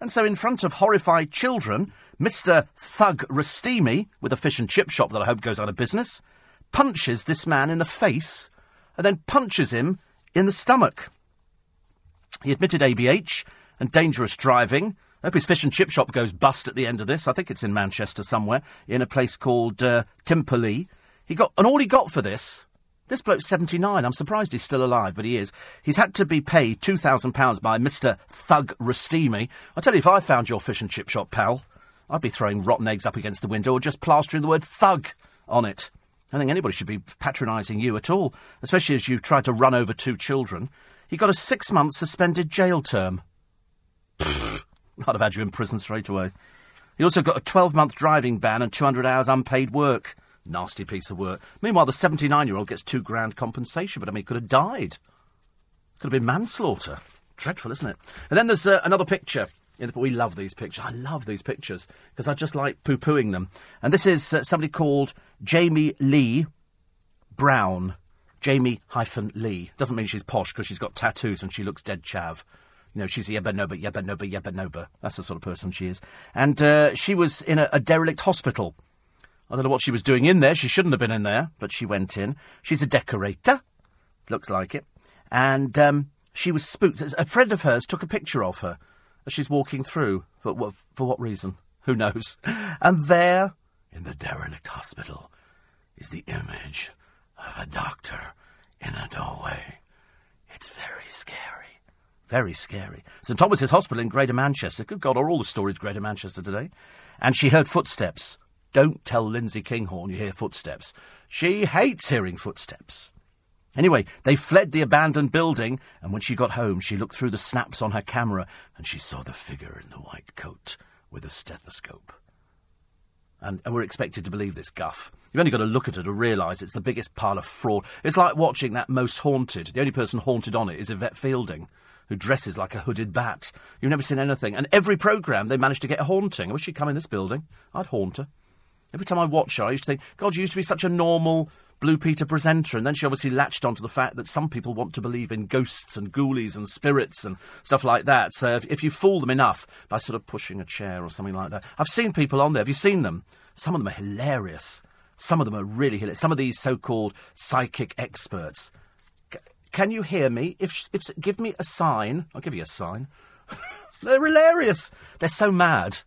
And so, in front of horrified children, Mr. Thug Rustimi, with a fish and chip shop that I hope goes out of business, punches this man in the face and then punches him in the stomach. He admitted ABH and dangerous driving. I hope his fish and chip shop goes bust at the end of this. I think it's in Manchester somewhere, in a place called uh, Timperley. He got, and all he got for this, this bloke's 79. I'm surprised he's still alive, but he is. He's had to be paid £2,000 by Mr. Thug Rustimi. I tell you, if I found your fish and chip shop, pal, I'd be throwing rotten eggs up against the window or just plastering the word thug on it. I don't think anybody should be patronising you at all, especially as you tried to run over two children. He got a six month suspended jail term. [laughs] I'd have had you in prison straight away. He also got a 12 month driving ban and 200 hours unpaid work. Nasty piece of work. Meanwhile, the 79 year old gets two grand compensation, but I mean, he could have died. Could have been manslaughter. Dreadful, isn't it? And then there's uh, another picture we love these pictures. I love these pictures because I just like poo pooing them. And this is uh, somebody called Jamie Lee Brown. Jamie hyphen Lee. Doesn't mean she's posh because she's got tattoos and she looks dead chav. You know, she's a yebba noba, yebba noba, yebba noba. That's the sort of person she is. And uh, she was in a, a derelict hospital. I don't know what she was doing in there. She shouldn't have been in there, but she went in. She's a decorator. Looks like it. And um, she was spooked. A friend of hers took a picture of her as she's walking through. For what, for what reason? [laughs] Who knows? And there, in the derelict hospital, is the image of a doctor in a doorway. It's very scary. Very scary. St Thomas's Hospital in Greater Manchester. Good God, are all the stories Greater Manchester today? And she heard footsteps. Don't tell Lindsay Kinghorn you hear footsteps. She hates hearing footsteps. Anyway, they fled the abandoned building, and when she got home, she looked through the snaps on her camera and she saw the figure in the white coat with a stethoscope. And, we're expected to believe this guff. You've only got to look at it to realise it's the biggest pile of fraud. It's like watching that Most Haunted. The only person haunted on it is Yvette Fielding, who dresses like a hooded bat. You've never seen anything. And every programme, they manage to get a haunting. I wish she'd come in this building. I'd haunt her. Every time I watch her, I used to think, God, you used to be such a normal, Blue Peter presenter, and then she obviously latched onto the fact that some people want to believe in ghosts and ghoulies and spirits and stuff like that. So if, if you fool them enough by sort of pushing a chair or something like that, I've seen people on there. Have you seen them? Some of them are hilarious. Some of them are really hilarious. Some of these so-called psychic experts. C- can you hear me? If, if give me a sign, I'll give you a sign. [laughs] They're hilarious. They're so mad.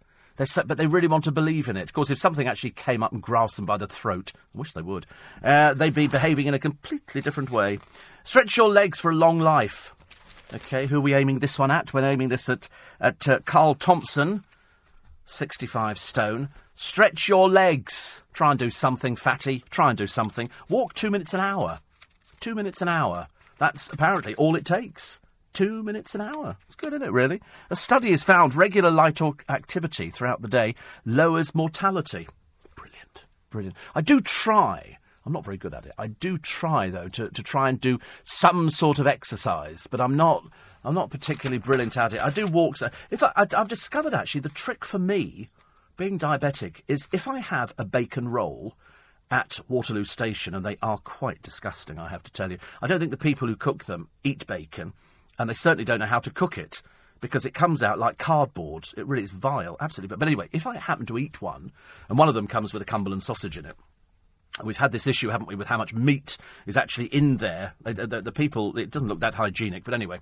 So, but they really want to believe in it. Of course, if something actually came up and grasped them by the throat, I wish they would, uh, they'd be behaving in a completely different way. Stretch your legs for a long life. Okay, who are we aiming this one at? We're aiming this at, at uh, Carl Thompson, 65 stone. Stretch your legs. Try and do something, fatty. Try and do something. Walk two minutes an hour. Two minutes an hour. That's apparently all it takes two minutes an hour. It's good, isn't it, really? A study has found regular light activity throughout the day lowers mortality. Brilliant, brilliant. I do try. I'm not very good at it. I do try, though, to, to try and do some sort of exercise, but I'm not. I'm not particularly brilliant at it. I do walks. Fact, I, I've discovered actually the trick for me being diabetic is if I have a bacon roll at Waterloo Station, and they are quite disgusting, I have to tell you. I don't think the people who cook them eat bacon, and they certainly don't know how to cook it because it comes out like cardboard. It really is vile, absolutely. But, but anyway, if I happen to eat one, and one of them comes with a Cumberland sausage in it, We've had this issue, haven't we, with how much meat is actually in there. The, the, the people, it doesn't look that hygienic, but anyway.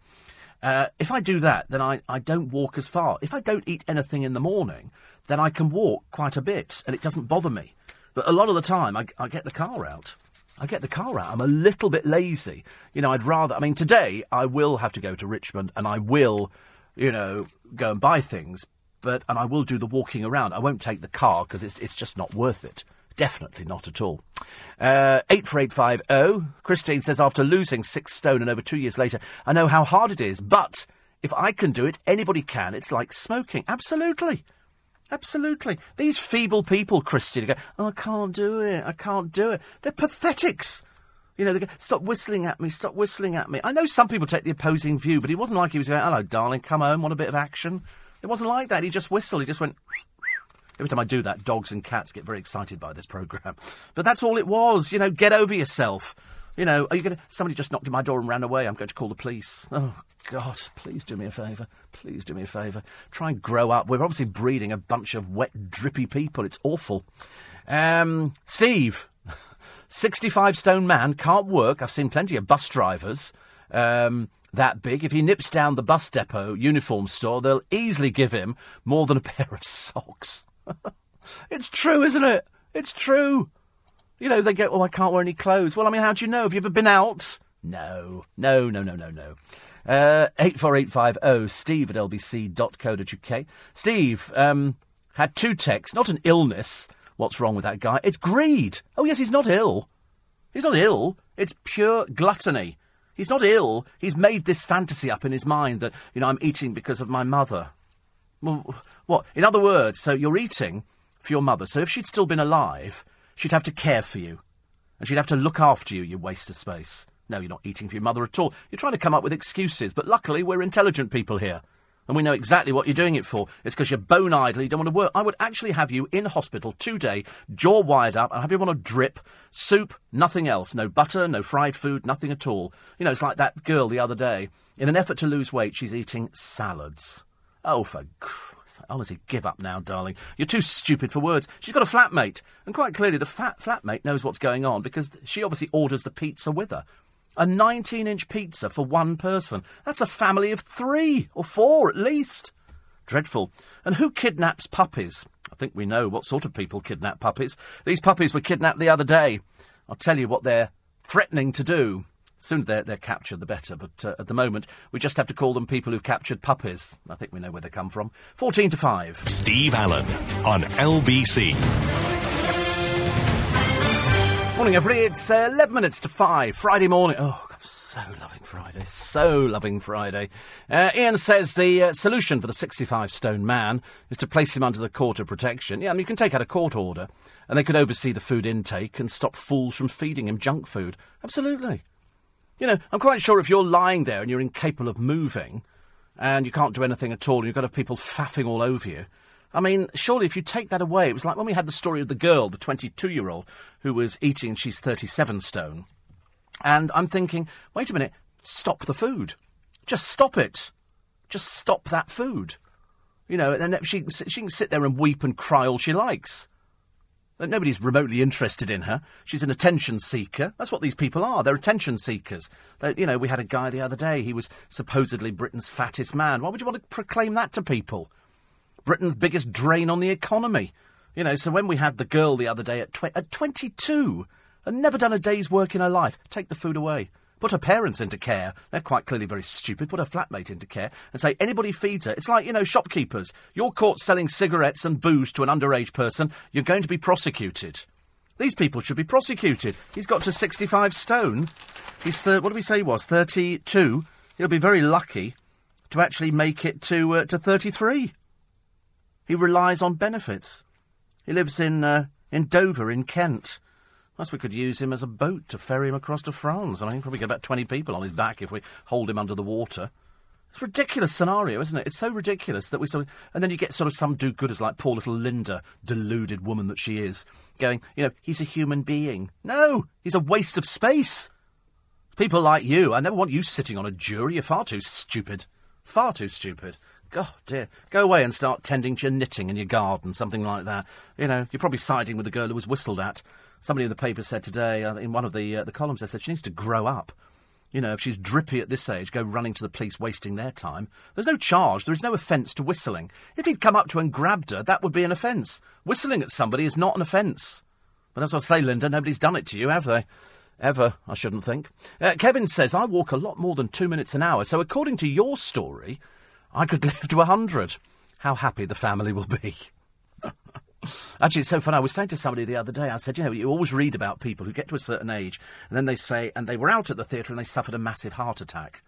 Uh, if I do that, then I, I don't walk as far. If I don't eat anything in the morning, then I can walk quite a bit, and it doesn't bother me. But a lot of the time, I, I get the car out. I get the car out. I'm a little bit lazy. You know, I'd rather. I mean, today I will have to go to Richmond, and I will, you know, go and buy things. But and I will do the walking around. I won't take the car because it's it's just not worth it. Definitely not at all. Uh, 84850. Christine says, after losing six stone and over two years later, I know how hard it is, but if I can do it, anybody can. It's like smoking. Absolutely. Absolutely. These feeble people, Christine, go, oh, I can't do it. I can't do it. They're pathetics. You know, they go, stop whistling at me, stop whistling at me. I know some people take the opposing view, but he wasn't like he was going, hello, darling, come home, want a bit of action? It wasn't like that. He just whistled. He just went. [laughs] Every time I do that, dogs and cats get very excited by this programme. But that's all it was. You know, get over yourself. You know, are you going to. Somebody just knocked at my door and ran away. I'm going to call the police. Oh, God, please do me a favour. Please do me a favour. Try and grow up. We're obviously breeding a bunch of wet, drippy people. It's awful. Um, Steve, [laughs] 65 stone man, can't work. I've seen plenty of bus drivers. Um, that big. If he nips down the bus depot uniform store, they'll easily give him more than a [laughs] pair of socks. [laughs] it's true, isn't it? It's true. You know, they go, oh, I can't wear any clothes. Well, I mean, how do you know? Have you ever been out? No, no, no, no, no, no. Uh, 84850 steve at lbc.co.uk. Steve um, had two texts, not an illness. What's wrong with that guy? It's greed. Oh, yes, he's not ill. He's not ill. It's pure gluttony. He's not ill. He's made this fantasy up in his mind that, you know, I'm eating because of my mother. Well, what? In other words, so you're eating for your mother. So if she'd still been alive, she'd have to care for you. And she'd have to look after you, you waste of space. No, you're not eating for your mother at all. You're trying to come up with excuses. But luckily, we're intelligent people here. And we know exactly what you're doing it for. It's because you're bone idle, you don't want to work. I would actually have you in hospital today, jaw wired up, and have you on a drip, soup, nothing else. No butter, no fried food, nothing at all. You know, it's like that girl the other day. In an effort to lose weight, she's eating salads. Oh, for honestly, give up now, darling. You're too stupid for words. She's got a flatmate, and quite clearly the fat flatmate knows what's going on because she obviously orders the pizza with her. A 19 inch pizza for one person. That's a family of three, or four at least. Dreadful. And who kidnaps puppies? I think we know what sort of people kidnap puppies. These puppies were kidnapped the other day. I'll tell you what they're threatening to do sooner they're, they're captured, the better. But uh, at the moment, we just have to call them people who've captured puppies. I think we know where they come from. 14 to 5. Steve Allen on LBC. Morning, everybody. It's uh, 11 minutes to 5, Friday morning. Oh, I'm so loving Friday. So loving Friday. Uh, Ian says the uh, solution for the 65 stone man is to place him under the court of protection. Yeah, I mean, you can take out a court order and they could oversee the food intake and stop fools from feeding him junk food. Absolutely. You know, I'm quite sure if you're lying there and you're incapable of moving and you can't do anything at all and you've got to have people faffing all over you. I mean, surely if you take that away, it was like when we had the story of the girl, the 22 year old, who was eating she's 37 stone. And I'm thinking, wait a minute, stop the food. Just stop it. Just stop that food. You know, and she, she can sit there and weep and cry all she likes. Nobody's remotely interested in her. She's an attention seeker. That's what these people are. They're attention seekers. They're, you know, we had a guy the other day. He was supposedly Britain's fattest man. Why would you want to proclaim that to people? Britain's biggest drain on the economy. You know, so when we had the girl the other day at, tw- at 22 and never done a day's work in her life, take the food away. Put her parents into care. They're quite clearly very stupid. Put her flatmate into care and say anybody feeds her. It's like, you know, shopkeepers. You're caught selling cigarettes and booze to an underage person, you're going to be prosecuted. These people should be prosecuted. He's got to 65 stone. He's, thir- what did we say he was? 32. He'll be very lucky to actually make it to, uh, to 33. He relies on benefits. He lives in, uh, in Dover, in Kent. Plus, we could use him as a boat to ferry him across to France. I mean, he probably get about 20 people on his back if we hold him under the water. It's a ridiculous scenario, isn't it? It's so ridiculous that we sort of, and then you get sort of some do-gooders like poor little Linda, deluded woman that she is, going, you know, he's a human being. No, he's a waste of space. People like you, I never want you sitting on a jury. You're far too stupid. Far too stupid. God dear. Go away and start tending to your knitting in your garden, something like that. You know, you're probably siding with the girl who was whistled at. Somebody in the paper said today, uh, in one of the uh, the columns, they said she needs to grow up. You know, if she's drippy at this age, go running to the police, wasting their time. There's no charge, there is no offence to whistling. If he'd come up to her and grabbed her, that would be an offence. Whistling at somebody is not an offence. But as I say, Linda, nobody's done it to you, have they? Ever, I shouldn't think. Uh, Kevin says, I walk a lot more than two minutes an hour, so according to your story, I could [laughs] live to a hundred. How happy the family will be. Actually, it's so fun. I was saying to somebody the other day, I said, you know, you always read about people who get to a certain age, and then they say, and they were out at the theatre and they suffered a massive heart attack.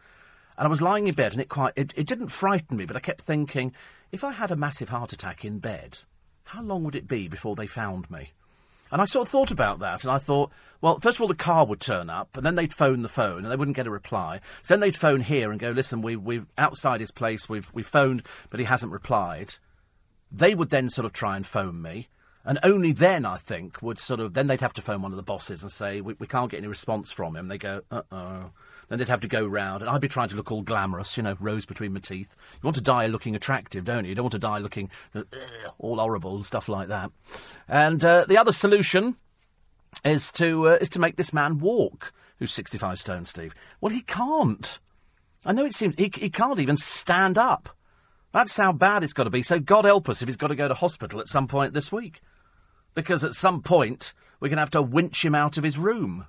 And I was lying in bed, and it quite, it, it didn't frighten me, but I kept thinking, if I had a massive heart attack in bed, how long would it be before they found me? And I sort of thought about that, and I thought, well, first of all, the car would turn up, and then they'd phone the phone, and they wouldn't get a reply. So then they'd phone here and go, listen, we, we've outside his place, we've, we've phoned, but he hasn't replied. They would then sort of try and phone me. And only then, I think, would sort of then they'd have to phone one of the bosses and say we, we can't get any response from him. They go, uh oh. Then they'd have to go round, and I'd be trying to look all glamorous, you know, rose between my teeth. You want to die looking attractive, don't you? You don't want to die looking uh, all horrible and stuff like that. And uh, the other solution is to uh, is to make this man walk, who's sixty-five stone, Steve. Well, he can't. I know it seems he, he can't even stand up. That's how bad it's got to be. So God help us if he's got to go to hospital at some point this week because at some point we're going to have to winch him out of his room.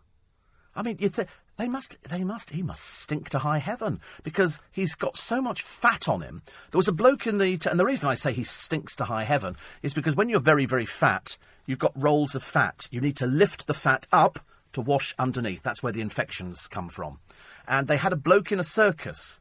I mean, th- they must, they must, he must stink to high heaven because he's got so much fat on him. There was a bloke in the, t- and the reason I say he stinks to high heaven is because when you're very, very fat, you've got rolls of fat. You need to lift the fat up to wash underneath. That's where the infections come from. And they had a bloke in a circus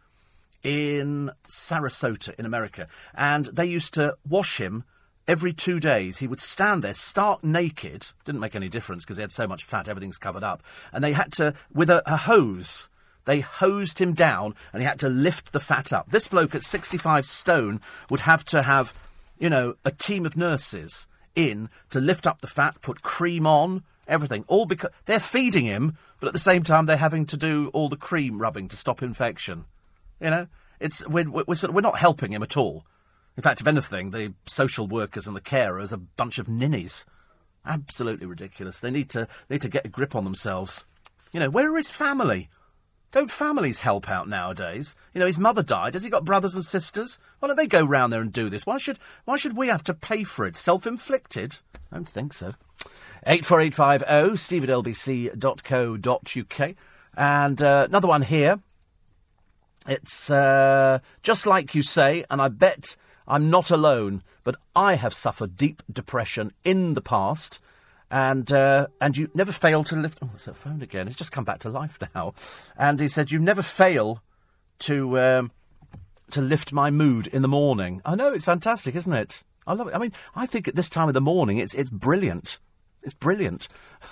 in Sarasota in America, and they used to wash him every two days. He would stand there stark naked didn't make any difference because he had so much fat everything's covered up and they had to with a, a, hose they hosed him down and he had to lift the fat up. This bloke at 65 stone would have to have you know a team of nurses in to lift up the fat put cream on everything all because they're feeding him but at the same time they're having to do all the cream rubbing to stop infection you know it's we're, we're, we're not helping him at all in fact, if anything, the social workers and the carers are a bunch of ninnies. Absolutely ridiculous. They need to need to get a grip on themselves. You know, where his family? Don't families help out nowadays? You know, his mother died. Has he got brothers and sisters? Why don't they go round there and do this? Why should why should we have to pay for it? Self inflicted? I don't think so. Eight four eight five zero oh, steve at lbc.co.uk. And uh, another one here. It's uh, just like you say, and I bet I'm not alone, but I have suffered deep depression in the past. And uh, and you never fail to lift. Oh, it's that phone again. It's just come back to life [laughs] now. And he said, "You never fail to um, to lift my mood in the morning." I know it's fantastic, isn't it? I love it. I mean, I think at this time of the morning, it's it's brilliant. It's brilliant. [laughs]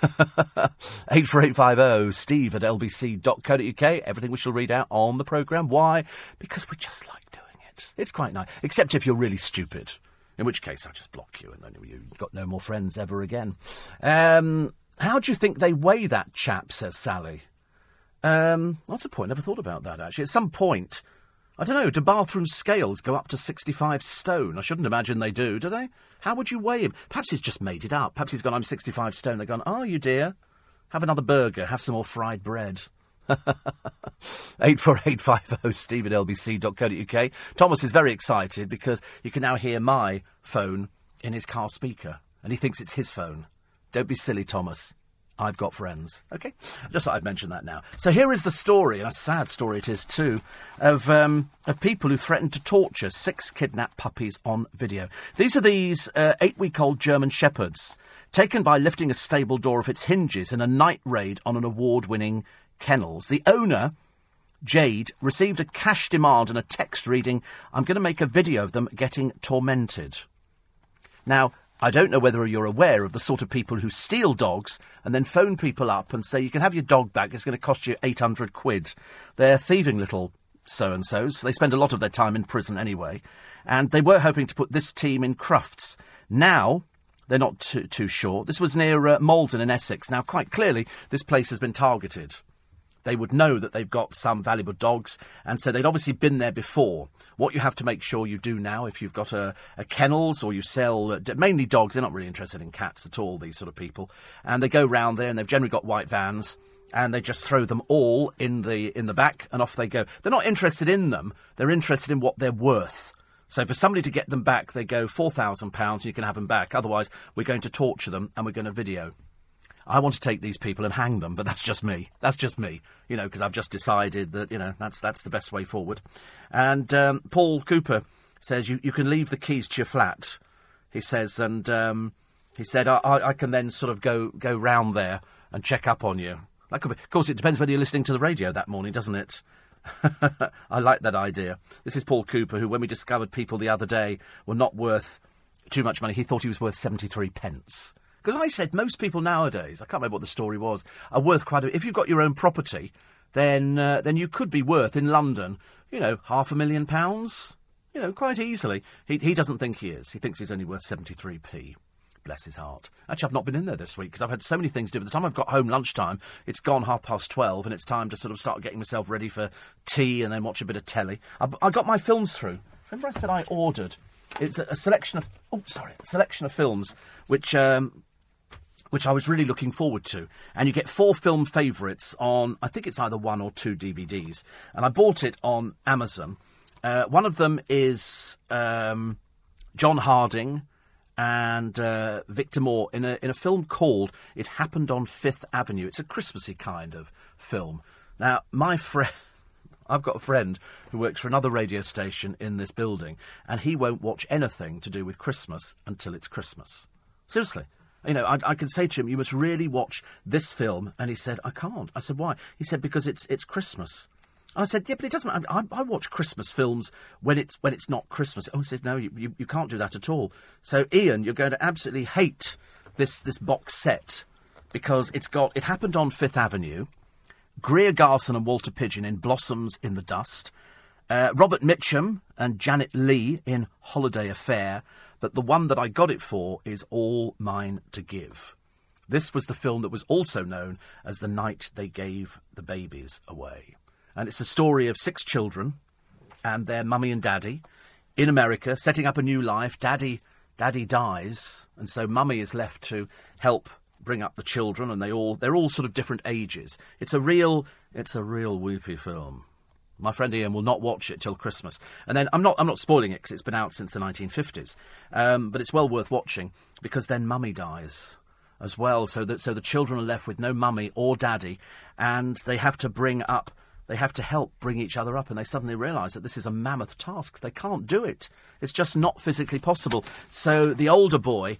84850 steve at lbc.co.uk. Everything we shall read out on the programme. Why? Because we just like doing it. It's quite nice. Except if you're really stupid. In which case, I'll just block you and then you've got no more friends ever again. Um, how do you think they weigh that chap, says Sally. Um, what's the point? Never thought about that, actually. At some point, I don't know, do bathroom scales go up to 65 stone? I shouldn't imagine they do, do they? How would you weigh him? Perhaps he's just made it up. Perhaps he's gone, I'm 65 stone. They've gone, are you, dear? Have another burger, have some more fried bread. [laughs] 84850 steve at lbc.co.uk. Thomas is very excited because you can now hear my phone in his car speaker, and he thinks it's his phone. Don't be silly, Thomas. I've got friends. Okay, just thought I'd mention that now. So here is the story, and a sad story it is too, of um, of people who threatened to torture six kidnapped puppies on video. These are these uh, eight-week-old German shepherds taken by lifting a stable door off its hinges in a night raid on an award-winning kennels. The owner, Jade, received a cash demand and a text reading, I'm going to make a video of them getting tormented. Now, I don't know whether you're aware of the sort of people who steal dogs and then phone people up and say, you can have your dog back, it's going to cost you 800 quid. They're thieving little so and so's. They spend a lot of their time in prison anyway. And they were hoping to put this team in Crufts. Now, they're not too, too sure. This was near uh, Maldon in Essex. Now, quite clearly, this place has been targeted. They would know that they've got some valuable dogs, and so they'd obviously been there before. What you have to make sure you do now, if you've got a, a kennels or you sell uh, mainly dogs, they're not really interested in cats at all. These sort of people, and they go round there, and they've generally got white vans and they just throw them all in the in the back and off they go. They're not interested in them; they're interested in what they're worth. So for somebody to get them back, they go four thousand pounds. And you can have them back. Otherwise, we're going to torture them and we're going to video. I want to take these people and hang them, but that's just me. That's just me, you know, because I've just decided that you know that's that's the best way forward. And um, Paul Cooper says you, you can leave the keys to your flat. He says, and um, he said I, I, I can then sort of go go round there and check up on you. That could be, of course, it depends whether you're listening to the radio that morning, doesn't it? [laughs] I like that idea. This is Paul Cooper, who, when we discovered people the other day were not worth too much money, he thought he was worth 73 pence. Because I said most people nowadays, I can't remember what the story was, are worth quite a If you've got your own property, then, uh, then you could be worth in London, you know, half a million pounds. You know, quite easily. He, he doesn't think he is. He thinks he's only worth 73p. Bless his heart. Actually, I've not been in there this week because I've had so many things to do. By the time I've got home lunchtime, it's gone half past 12 and it's time to sort of start getting myself ready for tea and then watch a bit of telly. I, I got my films through. Remember I said I ordered? It's a, selection of, oh, sorry, selection of films which, um, which I was really looking forward to. And you get four film favourites on, I think it's either one or two DVDs. And I bought it on Amazon. Uh, one of them is um, John Harding and uh, Victor Moore in a in a film called "It Happened on Fifth Avenue." It's a Christmassy kind of film. Now, my friend. [laughs] I've got a friend who works for another radio station in this building, and he won't watch anything to do with Christmas until it's Christmas. Seriously. You know, I, I can say to him, you must really watch this film. And he said, I can't. I said, why? He said, because it's, it's Christmas. I said, yeah, but it doesn't. I, I, I, watch Christmas films when it's when it's not Christmas. Oh, he said, no, you, you, you can't do that at all. So, Ian, you're going to absolutely hate this this box set because it's got. It happened on Fifth Avenue. Greer Garson and Walter Pidgeon in Blossoms in the Dust. Uh, Robert Mitchum and Janet Leigh in Holiday Affair. But the one that I got it for is All Mine to Give. This was the film that was also known as The Night They Gave the Babies Away and it's a story of six children and their mummy and daddy in America, setting up a new life. Daddy, daddy dies, and so mummy is left to help bring up the children, and they all they're all sort of different ages. It's a real it's a real weepy film. My friend Ian will not watch it till Christmas, and then I'm not I'm not spoiling it because it's been out since the 1950s, um, but it's well worth watching because then mummy dies as well, so that so the children are left with no mummy or daddy, and they have to bring up they have to help bring each other up, and they suddenly realise that this is a mammoth task. They can't do it. It's just not physically possible. So the older boy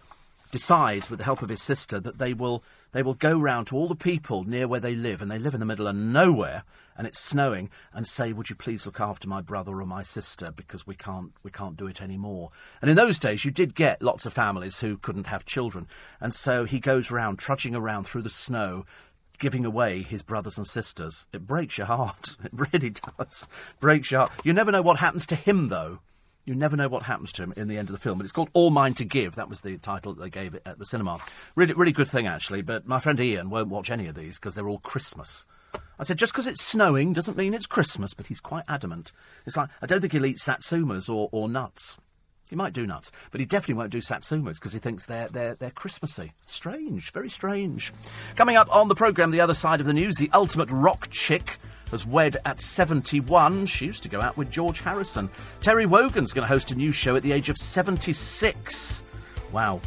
decides, with the help of his sister, that they will they will go round to all the people near where they live, and they live in the middle of nowhere, and it's snowing, and say, "Would you please look after my brother or my sister because we can't we can't do it anymore." And in those days, you did get lots of families who couldn't have children, and so he goes round trudging around through the snow, giving away his brothers and sisters. It breaks your heart. [laughs] It really does. Breaks your heart. You never know what happens to him, though. You never know what happens to him in the end of the film. But it's called All Mine to Give. That was the title that they gave it at the cinema. Really, really good thing, actually. But my friend Ian won't watch any of these because they're all Christmas. I said, just because it's snowing doesn't mean it's Christmas, but he's quite adamant. It's like, I don't think he'll eat satsumas or, or nuts. He might do nuts, but he definitely won't do satsumas because he thinks they're, they're, they're Christmassy. Strange, very strange. Coming up on the programme, the other side of the news, the ultimate rock chick has wed at 71. She used to go out with George Harrison. Terry Wogan's going to host a new show at the age of 76. Wow.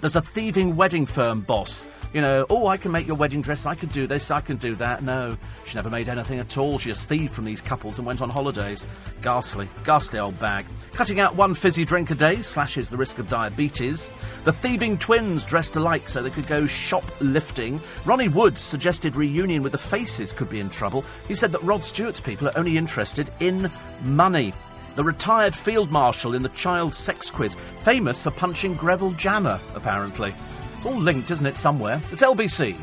There's a thieving wedding firm boss you know, oh, I can make your wedding dress, I could do this, I can do that. No, she never made anything at all. She just thieved from these couples and went on holidays. Ghastly, ghastly old bag. Cutting out one fizzy drink a day slashes the risk of diabetes. The thieving twins dressed alike so they could go shoplifting. Ronnie Woods suggested reunion with the Faces could be in trouble. He said that Rod Stewart's people are only interested in money the retired field marshal in the child sex quiz, famous for punching Greville Janner, apparently. It's all linked, isn't it, somewhere? It's LBC.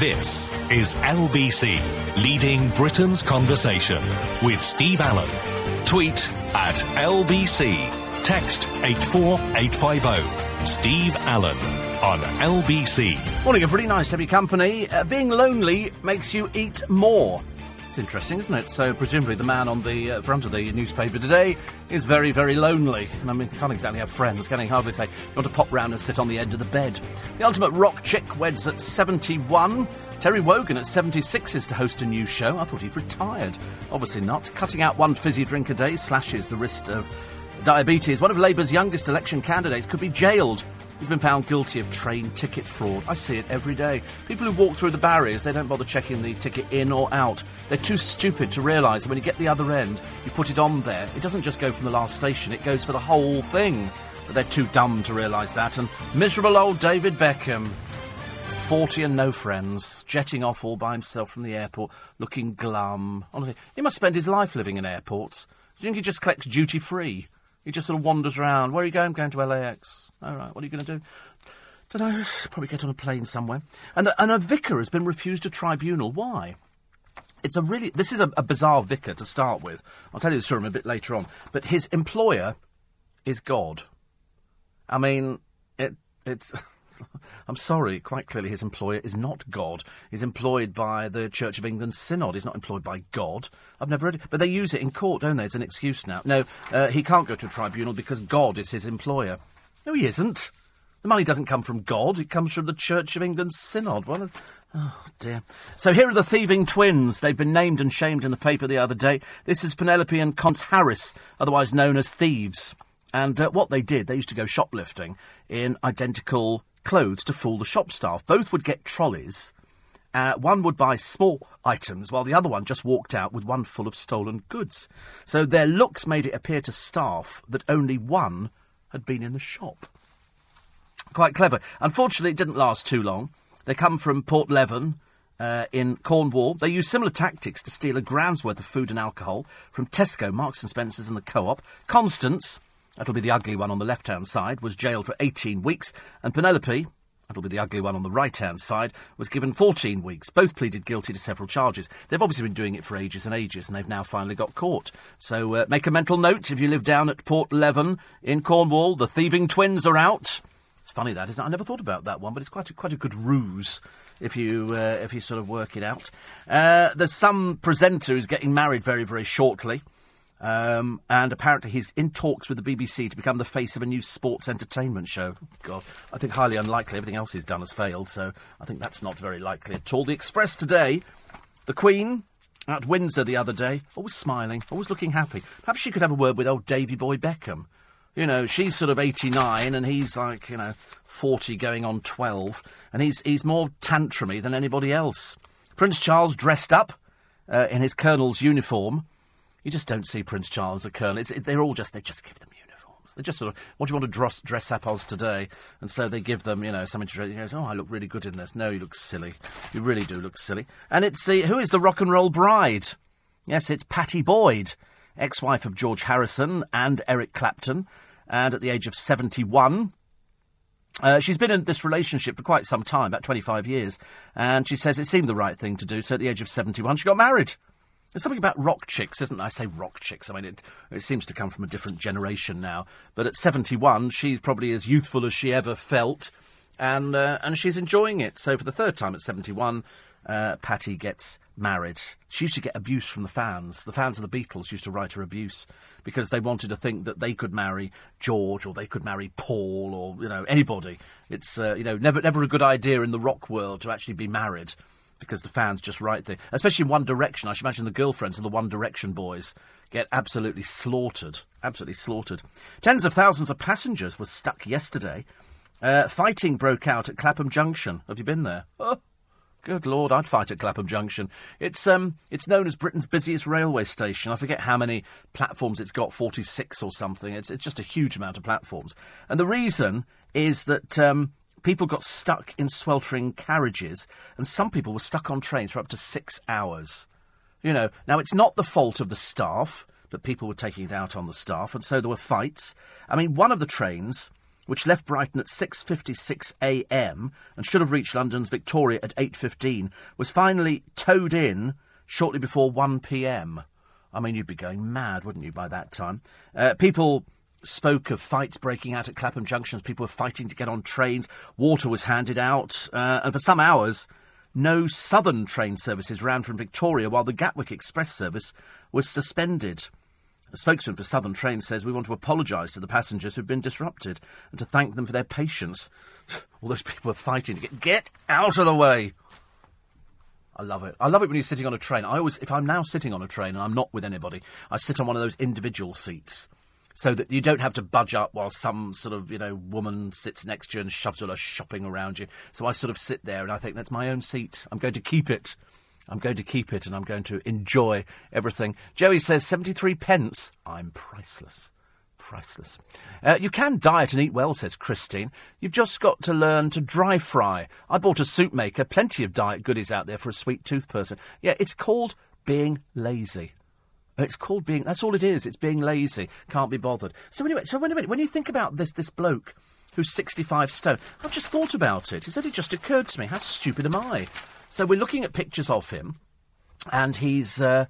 This is LBC, leading Britain's conversation with Steve Allen. Tweet at LBC. Text 84850. Steve Allen on LBC. Morning, everybody. Nice to have your company. Uh, being lonely makes you eat more. Interesting, isn't it? So, presumably, the man on the uh, front of the newspaper today is very, very lonely. And I mean, can't exactly have friends, can he? Hardly say, you want to pop round and sit on the edge of the bed. The ultimate rock chick weds at 71. Terry Wogan at 76 is to host a new show. I thought he'd retired. Obviously not. Cutting out one fizzy drink a day slashes the risk of diabetes. One of Labour's youngest election candidates could be jailed. He's been found guilty of train ticket fraud. I see it every day. People who walk through the barriers, they don't bother checking the ticket in or out. They're too stupid to realise that when you get the other end, you put it on there. It doesn't just go from the last station, it goes for the whole thing. But they're too dumb to realise that. And miserable old David Beckham. 40 and no friends, jetting off all by himself from the airport, looking glum. Honestly, he must spend his life living in airports. Do you think he just collects duty free? He just sort of wanders around. Where are you going? Going to LAX. All right, what are you going to do? Don't know. Probably get on a plane somewhere. And, the, and a vicar has been refused a tribunal. Why? It's a really. This is a, a bizarre vicar to start with. I'll tell you the story a bit later on. But his employer is God. I mean, it, it's. [laughs] [laughs] I'm sorry, quite clearly his employer is not God. He's employed by the Church of England Synod. He's not employed by God. I've never heard it. But they use it in court, don't they, as an excuse now? No, uh, he can't go to a tribunal because God is his employer. No, he isn't. The money doesn't come from God, it comes from the Church of England Synod. Well, oh dear. So here are the thieving twins. They've been named and shamed in the paper the other day. This is Penelope and Constance Harris, otherwise known as thieves. And uh, what they did, they used to go shoplifting in identical clothes to fool the shop staff. Both would get trolleys. Uh, one would buy small items, while the other one just walked out with one full of stolen goods. So their looks made it appear to staff that only one had been in the shop. Quite clever. Unfortunately, it didn't last too long. They come from Porthleven uh, in Cornwall. They use similar tactics to steal a grand's worth of food and alcohol from Tesco, Marks and Spencer's, and the Co-op. Constance, that'll be the ugly one on the left-hand side, was jailed for 18 weeks, and Penelope, that'll be the ugly one on the right-hand side, was given 14 weeks. Both pleaded guilty to several charges. They've obviously been doing it for ages and ages, and they've now finally got caught. So uh, make a mental note if you live down at Porthleven in Cornwall. The thieving twins are out. It's funny that, isn't it? I never thought about that one, but it's quite a, quite a good ruse if you uh, if you sort of work it out. Uh, there's some presenter who's getting married very very shortly. Um, and apparently he's in talks with the BBC to become the face of a new sports entertainment show. God, I think highly unlikely. Everything else he's done has failed, so I think that's not very likely at all. The Express today, the Queen at Windsor the other day, always smiling, always looking happy. Perhaps she could have a word with old Davy Boy Beckham. You know, she's sort of 89 and he's like, you know, 40 going on 12. And he's, he's more tantrumy than anybody else. Prince Charles dressed up uh, in his colonel's uniform. You just don't see Prince Charles a colonel. It, they're all just, they just give them uniforms. They just sort of, what do you want to dress, dress up as today? And so they give them, you know, something to dress. He goes, oh, I look really good in this. No, you look silly. You really do look silly. And it's the, who is the rock and roll bride? Yes, it's Pattie Boyd ex wife of George Harrison and Eric Clapton, and at the age of 71. Uh, she's been in this relationship for quite some time, about 25 years, and she says it seemed the right thing to do, so at the age of 71, she got married. There's something about rock chicks, isn't there? I say rock chicks. I mean, it, it seems to come from a different generation now. But at 71, she's probably as youthful as she ever felt, and, uh, and she's enjoying it. So for the third time at 71, uh, Pattie gets married. She used to get abuse from the fans. The fans of the Beatles used to write her abuse because they wanted to think that they could marry George or they could marry Paul or you know anybody. It's uh, you know never never a good idea in the rock world to actually be married because the fans just write there. Especially in One Direction, I should imagine the girlfriends of the One Direction boys get absolutely slaughtered. Absolutely slaughtered. Tens of thousands of passengers were stuck yesterday. Uh, fighting broke out at Clapham Junction. Have you been there? Oh. Good Lord, I'd fight at Clapham Junction. It's um, it's known as Britain's busiest railway station. I forget how many platforms it's got, forty-six or something. It's it's just a huge amount of platforms, and the reason is that um, people got stuck in sweltering carriages, and some people were stuck on trains for up to six hours. You know, now it's not the fault of the staff, but people were taking it out on the staff, and so there were fights. I mean, one of the trains which left Brighton at 6:56 a.m. and should have reached London's Victoria at 8:15, was finally towed in shortly before 1 p.m. I mean, you'd be going mad, wouldn't you, by that time? Uh, people spoke of fights breaking out at Clapham Junction as people were fighting to get on trains. Water was handed out, uh, and for some hours, no southern train services ran from Victoria while the Gatwick Express service was suspended. A spokesman for Southern Trains says we want to apologise to the passengers who've been disrupted and to thank them for their patience. [laughs] All those people are fighting to get get out of the way. I love it. I love it when you're sitting on a train. I always, if I'm now sitting on a train and I'm not with anybody, I sit on one of those individual seats so that you don't have to budge up while some sort of you know woman sits next to you and shoves all her shopping around you. So I sort of sit there and I think that's my own seat. I'm going to keep it. I'm going to keep it and I'm going to enjoy everything. Joey says 73 pence. I'm priceless. Priceless. Uh, you can diet and eat well, says Christine. You've just got to learn to dry fry. I bought a soup maker, plenty of diet goodies out there for a sweet tooth person. Yeah, it's called being lazy. It's called being. That's all it is. It's being lazy. Can't be bothered. So anyway, so wait a minute. When you think about this, this bloke who's sixty-five stone, I've just thought about it. It's only just occurred to me. How stupid am I? So we're looking at pictures of him, and he's. Uh,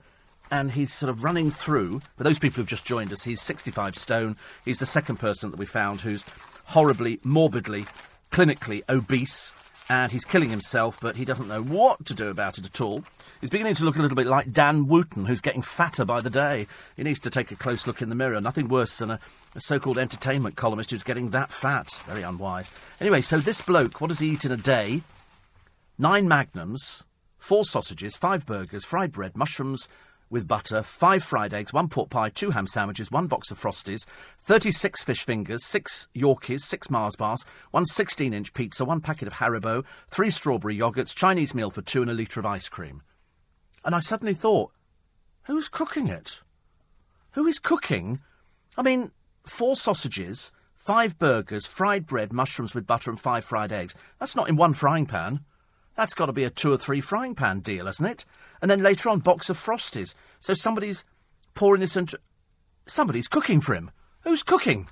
and he's sort of running through. For those people who've just joined us, he's 65 stone. He's the second person that we found who's horribly, morbidly, clinically obese and he's killing himself, but he doesn't know what to do about it at all. He's beginning to look a little bit like Dan Wootton, who's getting fatter by the day. He needs to take a close look in the mirror. Nothing worse than a, a so called entertainment columnist who's getting that fat. Very unwise. Anyway, so this bloke, what does he eat in a day? Nine magnums, four sausages, five burgers, fried bread, mushrooms, with butter, five fried eggs, one pork pie, two ham sandwiches, one box of Frosties, 36 fish fingers, six Yorkies, six Mars bars, one 16 inch pizza, one packet of Haribo, three strawberry yogurts, Chinese meal for two, and a litre of ice cream. And I suddenly thought, who's cooking it? Who is cooking? I mean, four sausages, five burgers, fried bread, mushrooms with butter, and five fried eggs. That's not in one frying pan. That's got to be a two or three frying pan deal, hasn't it? And then later on, box of Frosties. So somebody's pouring this into. Somebody's cooking for him. Who's cooking?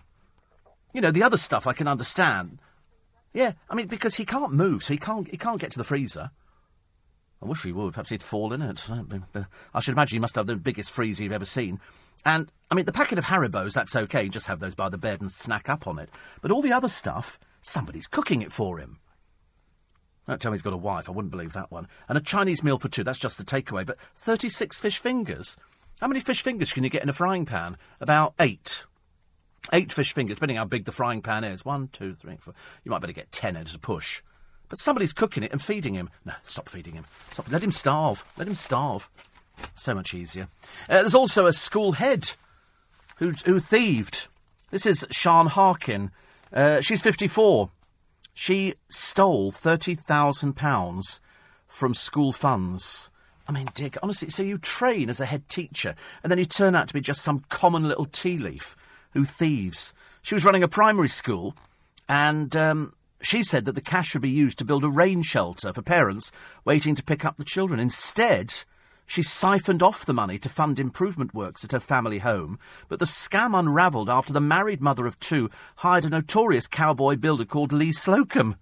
You know, the other stuff I can understand. Yeah, I mean, because he can't move, so he can't, he can't get to the freezer. I wish he would. Perhaps he'd fall in it. Uh, I should imagine he must have the biggest freezer you've ever seen. And, I mean, the packet of Haribos, that's okay. Just have those by the bed and snack up on it. But all the other stuff, somebody's cooking it for him. Don't tell me he's got a wife. I wouldn't believe that one. And a Chinese meal for two. That's just the takeaway. But 36 fish fingers. How many fish fingers can you get in a frying pan? About eight. Eight fish fingers, depending how big the frying pan is. One, two, three, four. You might better get ten as a push. But somebody's cooking it and feeding him. No, stop feeding him. Stop. Let him starve. Let him starve. So much easier. Uh, there's also a school head who, who thieved. This is Sian Harkin. Uh, she's 54. She stole £30,000 from school funds. I mean, Dick, honestly, so you train as a head teacher, and then you turn out to be just some common little tea leaf who thieves. She was running a primary school, and um, she said that the cash should be used to build a rain shelter for parents waiting to pick up the children. Instead, she siphoned off the money to fund improvement works at her family home, but the scam unravelled after the married mother of two hired a notorious cowboy builder called Lee Slocum.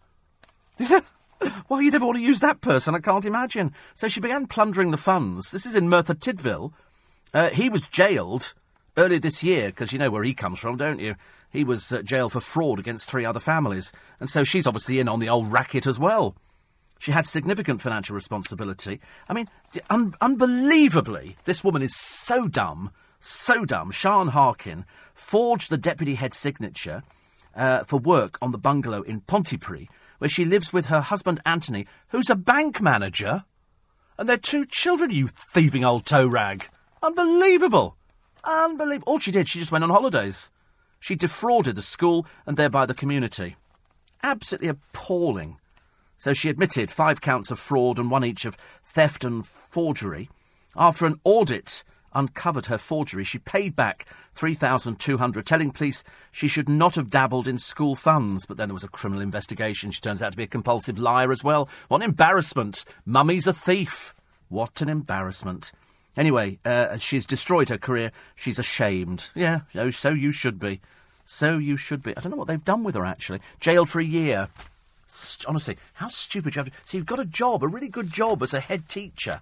[laughs] Why you'd ever want to use that person, I can't imagine. So she began plundering the funds. This is in Merthyr Tydfil. Uh, he was jailed earlier this year, because you know where he comes from, don't you? He was uh, jailed for fraud against three other families. And so she's obviously in on the old racket as well. She had significant financial responsibility. I mean, un- unbelievably, this woman is so dumb, so dumb. Sian Harkin forged the deputy head signature uh, for work on the bungalow in Pontypridd, where she lives with her husband Anthony, who's a bank manager, and their two children. You thieving old toe rag! Unbelievable, unbelievable. All she did, she just went on holidays. She defrauded the school and thereby the community. Absolutely appalling. So she admitted five counts of fraud and one each of theft and forgery. After an audit uncovered her forgery, she paid back 3200 telling police she should not have dabbled in school funds. But then there was a criminal investigation. She turns out to be a compulsive liar as well. What an embarrassment. Mummy's a thief. What an embarrassment. Anyway, uh, she's destroyed her career. She's ashamed. Yeah, so you should be. So you should be. I don't know what they've done with her, actually. Jailed for a year. St- honestly, how stupid you have to... So you've got a job, a really good job as a head teacher,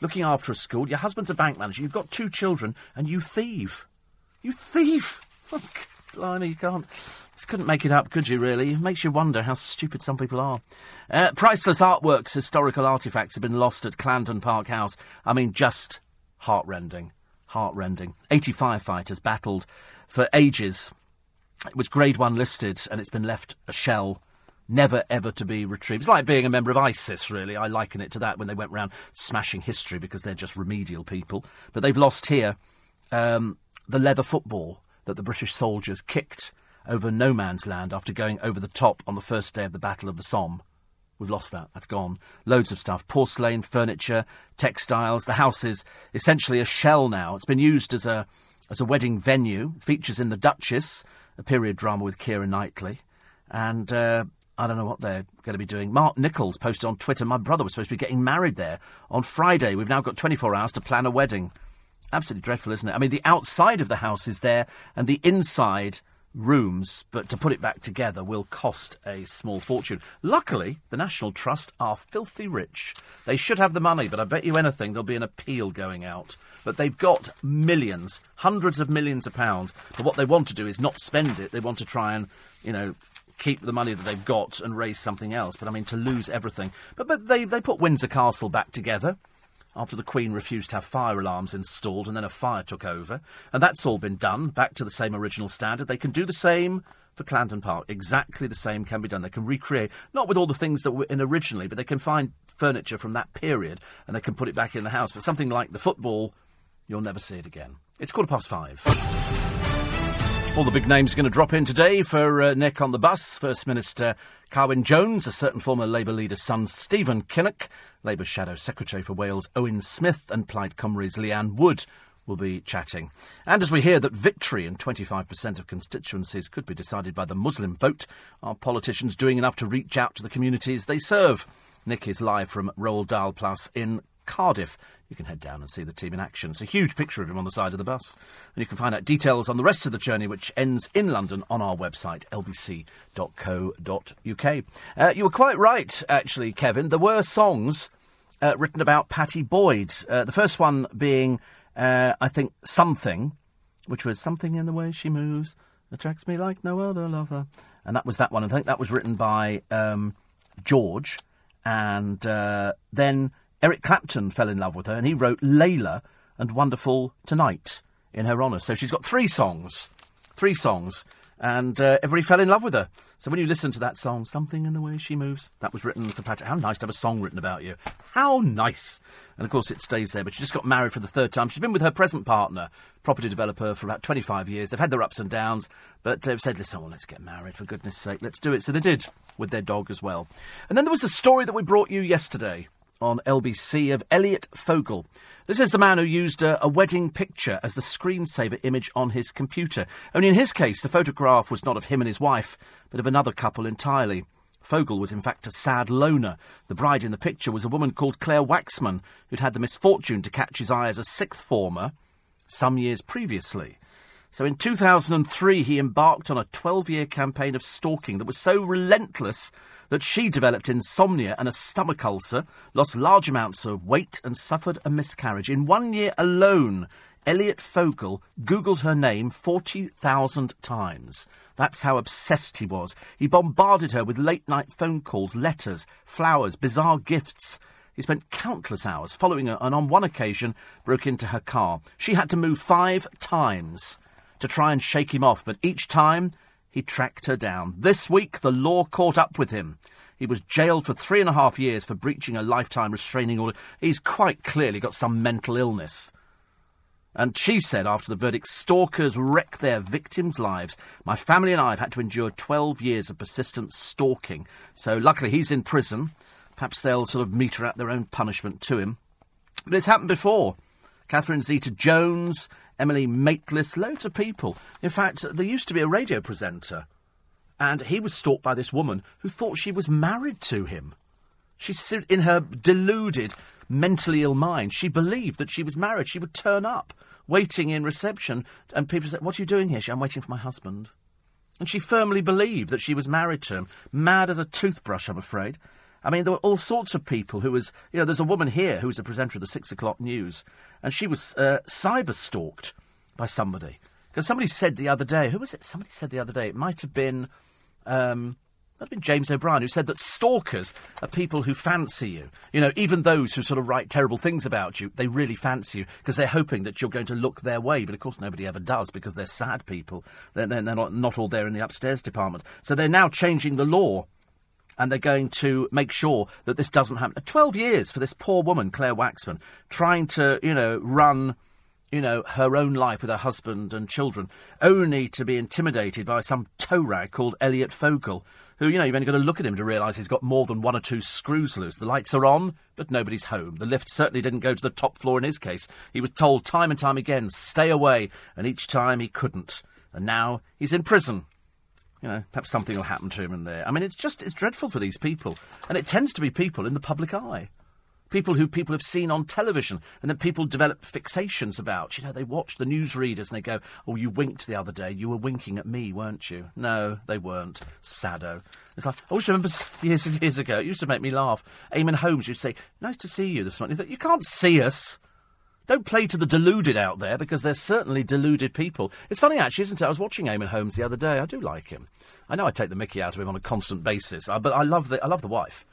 looking after a school. Your husband's a bank manager. You've got two children, and you thieve. You thieve! [laughs] Oh, blimey, you can't... Just couldn't make it up, could you, really? It makes you wonder how stupid some people are. Uh, priceless artworks, historical artefacts have been lost at Clarendon Park House. I mean, just heartrending. Heartrending. 80 firefighters battled for ages. It was Grade 1 listed, and it's been left a shell never ever to be retrieved. It's like being a member of ISIS, really. I liken it to that when they went around smashing history because they're just remedial people. But they've lost here um, the leather football that the British soldiers kicked over no man's land after going over the top on the first day of the Battle of the Somme. We've lost that. That's gone. Loads of stuff. Porcelain, furniture, textiles. The house is essentially a shell now. It's been used as a as a wedding venue. Features in The Duchess, a period drama with Keira Knightley. And uh, I don't know what they're going to be doing. Mark Nichols posted on Twitter, my brother was supposed to be getting married there on Friday. We've now got 24 hours to plan a wedding. Absolutely dreadful, isn't it? I mean, the outside of the house is there, and the inside rooms, but to put it back together will cost a small fortune. Luckily, the National Trust are filthy rich. They should have the money, but I bet you anything there'll be an appeal going out. But they've got millions, hundreds of millions of pounds. But what they want to do is not spend it. They want to try and, you know, keep the money that they've got and raise something else. But I mean, to lose everything. But but they they put Windsor Castle back together after the Queen refused to have fire alarms installed and then a fire took over. And that's all been done, back to the same original standard. They can do the same for Clandon Park. Exactly the same can be done. They can recreate, not with all the things that were in originally, but they can find furniture from that period and they can put it back in the house. But something like the football, you'll never see it again. It's quarter past five. All the big names are going to drop in today for uh, Nick on the bus. First Minister Carwyn Jones, a certain former Labour leader's son Stephen Kinnock, Labour Shadow Secretary for Wales Owen Smith, and Plaid Cymru's Leanne Wood will be chatting. And as we hear that victory in 25% of constituencies could be decided by the Muslim vote, are politicians doing enough to reach out to the communities they serve? Nick is live from Roald Dahl Plass in Cardiff. You can head down and see the team in action. It's a huge picture of him on the side of the bus. And you can find out details on the rest of the journey, which ends in London, on our website, lbc.co.uk. Uh, you were quite right, actually, Kevin. There were songs uh, written about Pattie Boyd. Uh, the first one being, uh, I think, Something, which was Something in the Way She Moves Attracts Me Like No Other Lover. And that was that one. I think that was written by um, George. And uh, then Eric Clapton fell in love with her, and he wrote Layla and Wonderful Tonight in her honour. So she's got three songs. Three songs. And uh, everybody fell in love with her. So when you listen to that song, Something in the Way She Moves, that was written for Patrick. How nice to have a song written about you. How nice. And of course, it stays there. But she just got married for the third time. She's been with her present partner, property developer, for about 25 years. They've had their ups and downs, but they've said, listen, well, let's get married, for goodness sake. Let's do it. So they did, with their dog as well. And then there was the story that we brought you yesterday on LBC of Elliot Fogel. This is the man who used a, a, wedding picture as the screensaver image on his computer. Only in his case, the photograph was not of him and his wife, but of another couple entirely. Fogel was in fact a sad loner. The bride in the picture was a woman called Claire Waxman, who'd had the misfortune to catch his eye as a sixth former some years previously. So in 2003, he embarked on a 12 year campaign of stalking that was so relentless that she developed insomnia and a stomach ulcer, lost large amounts of weight, and suffered a miscarriage. In one year alone, Elliot Fogel Googled her name 40,000 times. That's how obsessed he was. He bombarded her with late night phone calls, letters, flowers, bizarre gifts. He spent countless hours following her and on one occasion broke into her car. She had to move five times to try and shake him off, but each time he tracked her down. This week, the law caught up with him. He was jailed for three and a half years for breaching a lifetime restraining order. He's quite clearly got some mental illness. And she said after the verdict, stalkers wreck their victims' lives. My family and I have had to endure 12 years of persistent stalking. So luckily he's in prison. Perhaps they'll sort of meter out their own punishment to him. But it's happened before. Catherine Zeta Jones, Emily Maitlis, loads of people. In fact, there used to be a radio presenter, and he was stalked by this woman who thought she was married to him. She, in her deluded, mentally ill mind, she believed that she was married. She would turn up, waiting in reception, and people said, "What are you doing here?" She, "I'm waiting for my husband." And she firmly believed that she was married to him. Mad as a toothbrush, I'm afraid. I mean, there were all sorts of people who was, you know, there's a woman here who was a presenter of the six o'clock news, and she was uh, cyber stalked by somebody. Because somebody said the other day, who was it? Somebody said the other day, it might have been, um, might have been James O'Brien, who said that stalkers are people who fancy you. You know, even those who sort of write terrible things about you, they really fancy you because they're hoping that you're going to look their way. But of course, nobody ever does because they're sad people. They're, they're, not, not all there in the upstairs department. So they're now changing the law and they're going to make sure that this doesn't happen. Twelve years for this poor woman, Claire Waxman, trying to, you know, run, you know, her own life with her husband and children, only to be intimidated by some tow rag called Elliot Fogel, who, you know, you've only got to look at him to realise he's got more than one or two screws loose. The lights are on, but nobody's home. The lift certainly didn't go to the top floor in his case. He was told time and time again, stay away, and each time he couldn't. And now he's in prison you know, perhaps something will happen to him in there. I mean, it's just, it's dreadful for these people. And it tends to be people in the public eye. People who people have seen on television and that people develop fixations about. You know, they watch the newsreaders and they go, Oh, you winked the other day. You were winking at me, weren't you? No, they weren't. Sado. It's like, I always remember [laughs] years and years ago, it used to make me laugh. Eamonn Holmes to say, Nice to see you this morning. You can't see us. Don't play to the deluded out there because there's certainly deluded people. It's funny, actually, isn't it? I was watching Eamonn Holmes the other day. I do like him. I know I take the mickey out of him on a constant basis, uh, but I love the I love the wife.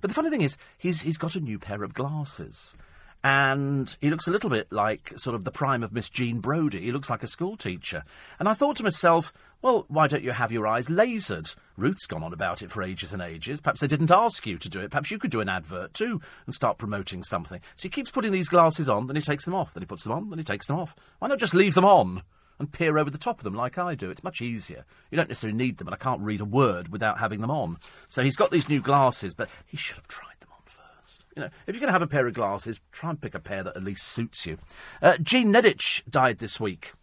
But the funny thing is, he's he's got a new pair of glasses. And he looks a little bit like sort of the prime of Miss Jean Brodie. He looks like a school teacher. And I thought to myself, well, why don't you have your eyes lasered? Ruth's gone on about it for ages and ages. Perhaps they didn't ask you to do it. Perhaps you could do an advert too and start promoting something. So he keeps putting these glasses on, then he takes them off, then he puts them on, then he takes them off. Why not just leave them on? and peer over the top of them like I do. It's much easier. You don't necessarily need them, and I can't read a word without having them on. So he's got these new glasses, but he should have tried them on first. You know, if you're going to have a pair of glasses, try and pick a pair that at least suits you. Uh, Jean Nidetch died this week.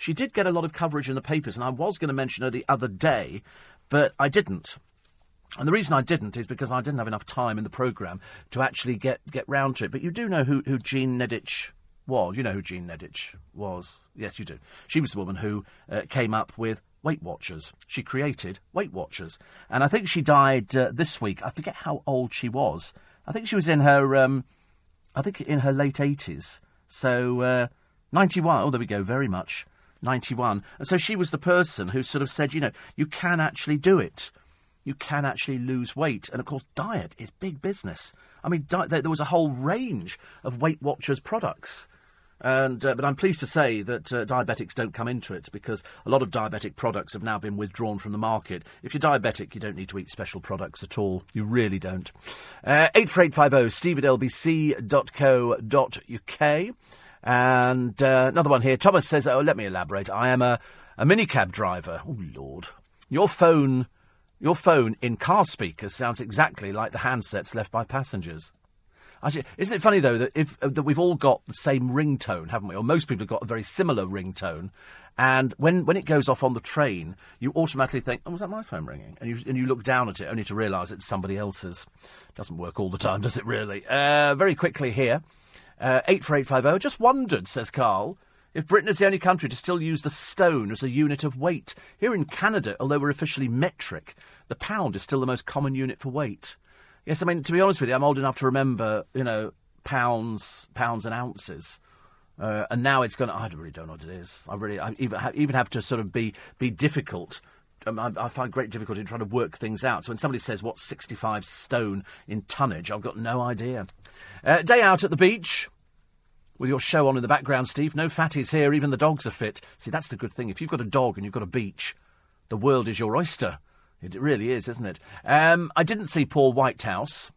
She did get a lot of coverage in the papers, and I was going to mention her the other day, but I didn't. And the reason I didn't is because I didn't have enough time in the programme to actually get, get round to it. But you do know who, who Jean Nidetch was. You know who Jean Nidetch was. Yes, you do. She was the woman who uh, came up with Weight Watchers. She created Weight Watchers. And I think she died uh, this week. I forget how old she was. I think she was in her, um, I think in her late 80s. So, uh, 91. Oh, there we go. Very much. 91. And so she was the person who sort of said, you know, you can actually do it. You can actually lose weight. And of course, diet is big business. I mean, di- there was a whole range of Weight Watchers products. And, uh, but I'm pleased to say that uh, diabetics don't come into it because a lot of diabetic products have now been withdrawn from the market. If you're diabetic, you don't need to eat special products at all. You really don't. Uh, 84850 steve at lbc.co.uk. And uh, another one here. Thomas says, oh, let me elaborate. I am a, a minicab driver. Oh, Lord. Your phone, your phone in car speakers sounds exactly like the handsets left by passengers. Actually, isn't it funny though that if uh, that we've all got the same ringtone, haven't we? Or most people have got a very similar ringtone, and when, when it goes off on the train, you automatically think, "Oh, was that my phone ringing?" And you and you look down at it only to realise it's somebody else's. Doesn't work all the time, does it? Really? Uh, very quickly here. Uh, 84850. Just wondered, says Carl, if Britain is the only country to still use the stone as a unit of weight. Here in Canada, although we're officially metric, the pound is still the most common unit for weight. Yes, I mean, to be honest with you, I'm old enough to remember, you know, pounds, pounds and ounces. Uh, and now it's going. to, I really don't know what it is. I really, I even ha- even have to sort of be be difficult. Um, I, I, find great difficulty in trying to work things out. So when somebody says what's 65 stone in tonnage, I've got no idea. Uh, day out at the beach with your show on in the background, Steve. No fatties here. Even the dogs are fit. See, that's the good thing. If you've got a dog and you've got a beach, the world is your oyster. It really is, isn't it? Um, I didn't see Paul Whitehouse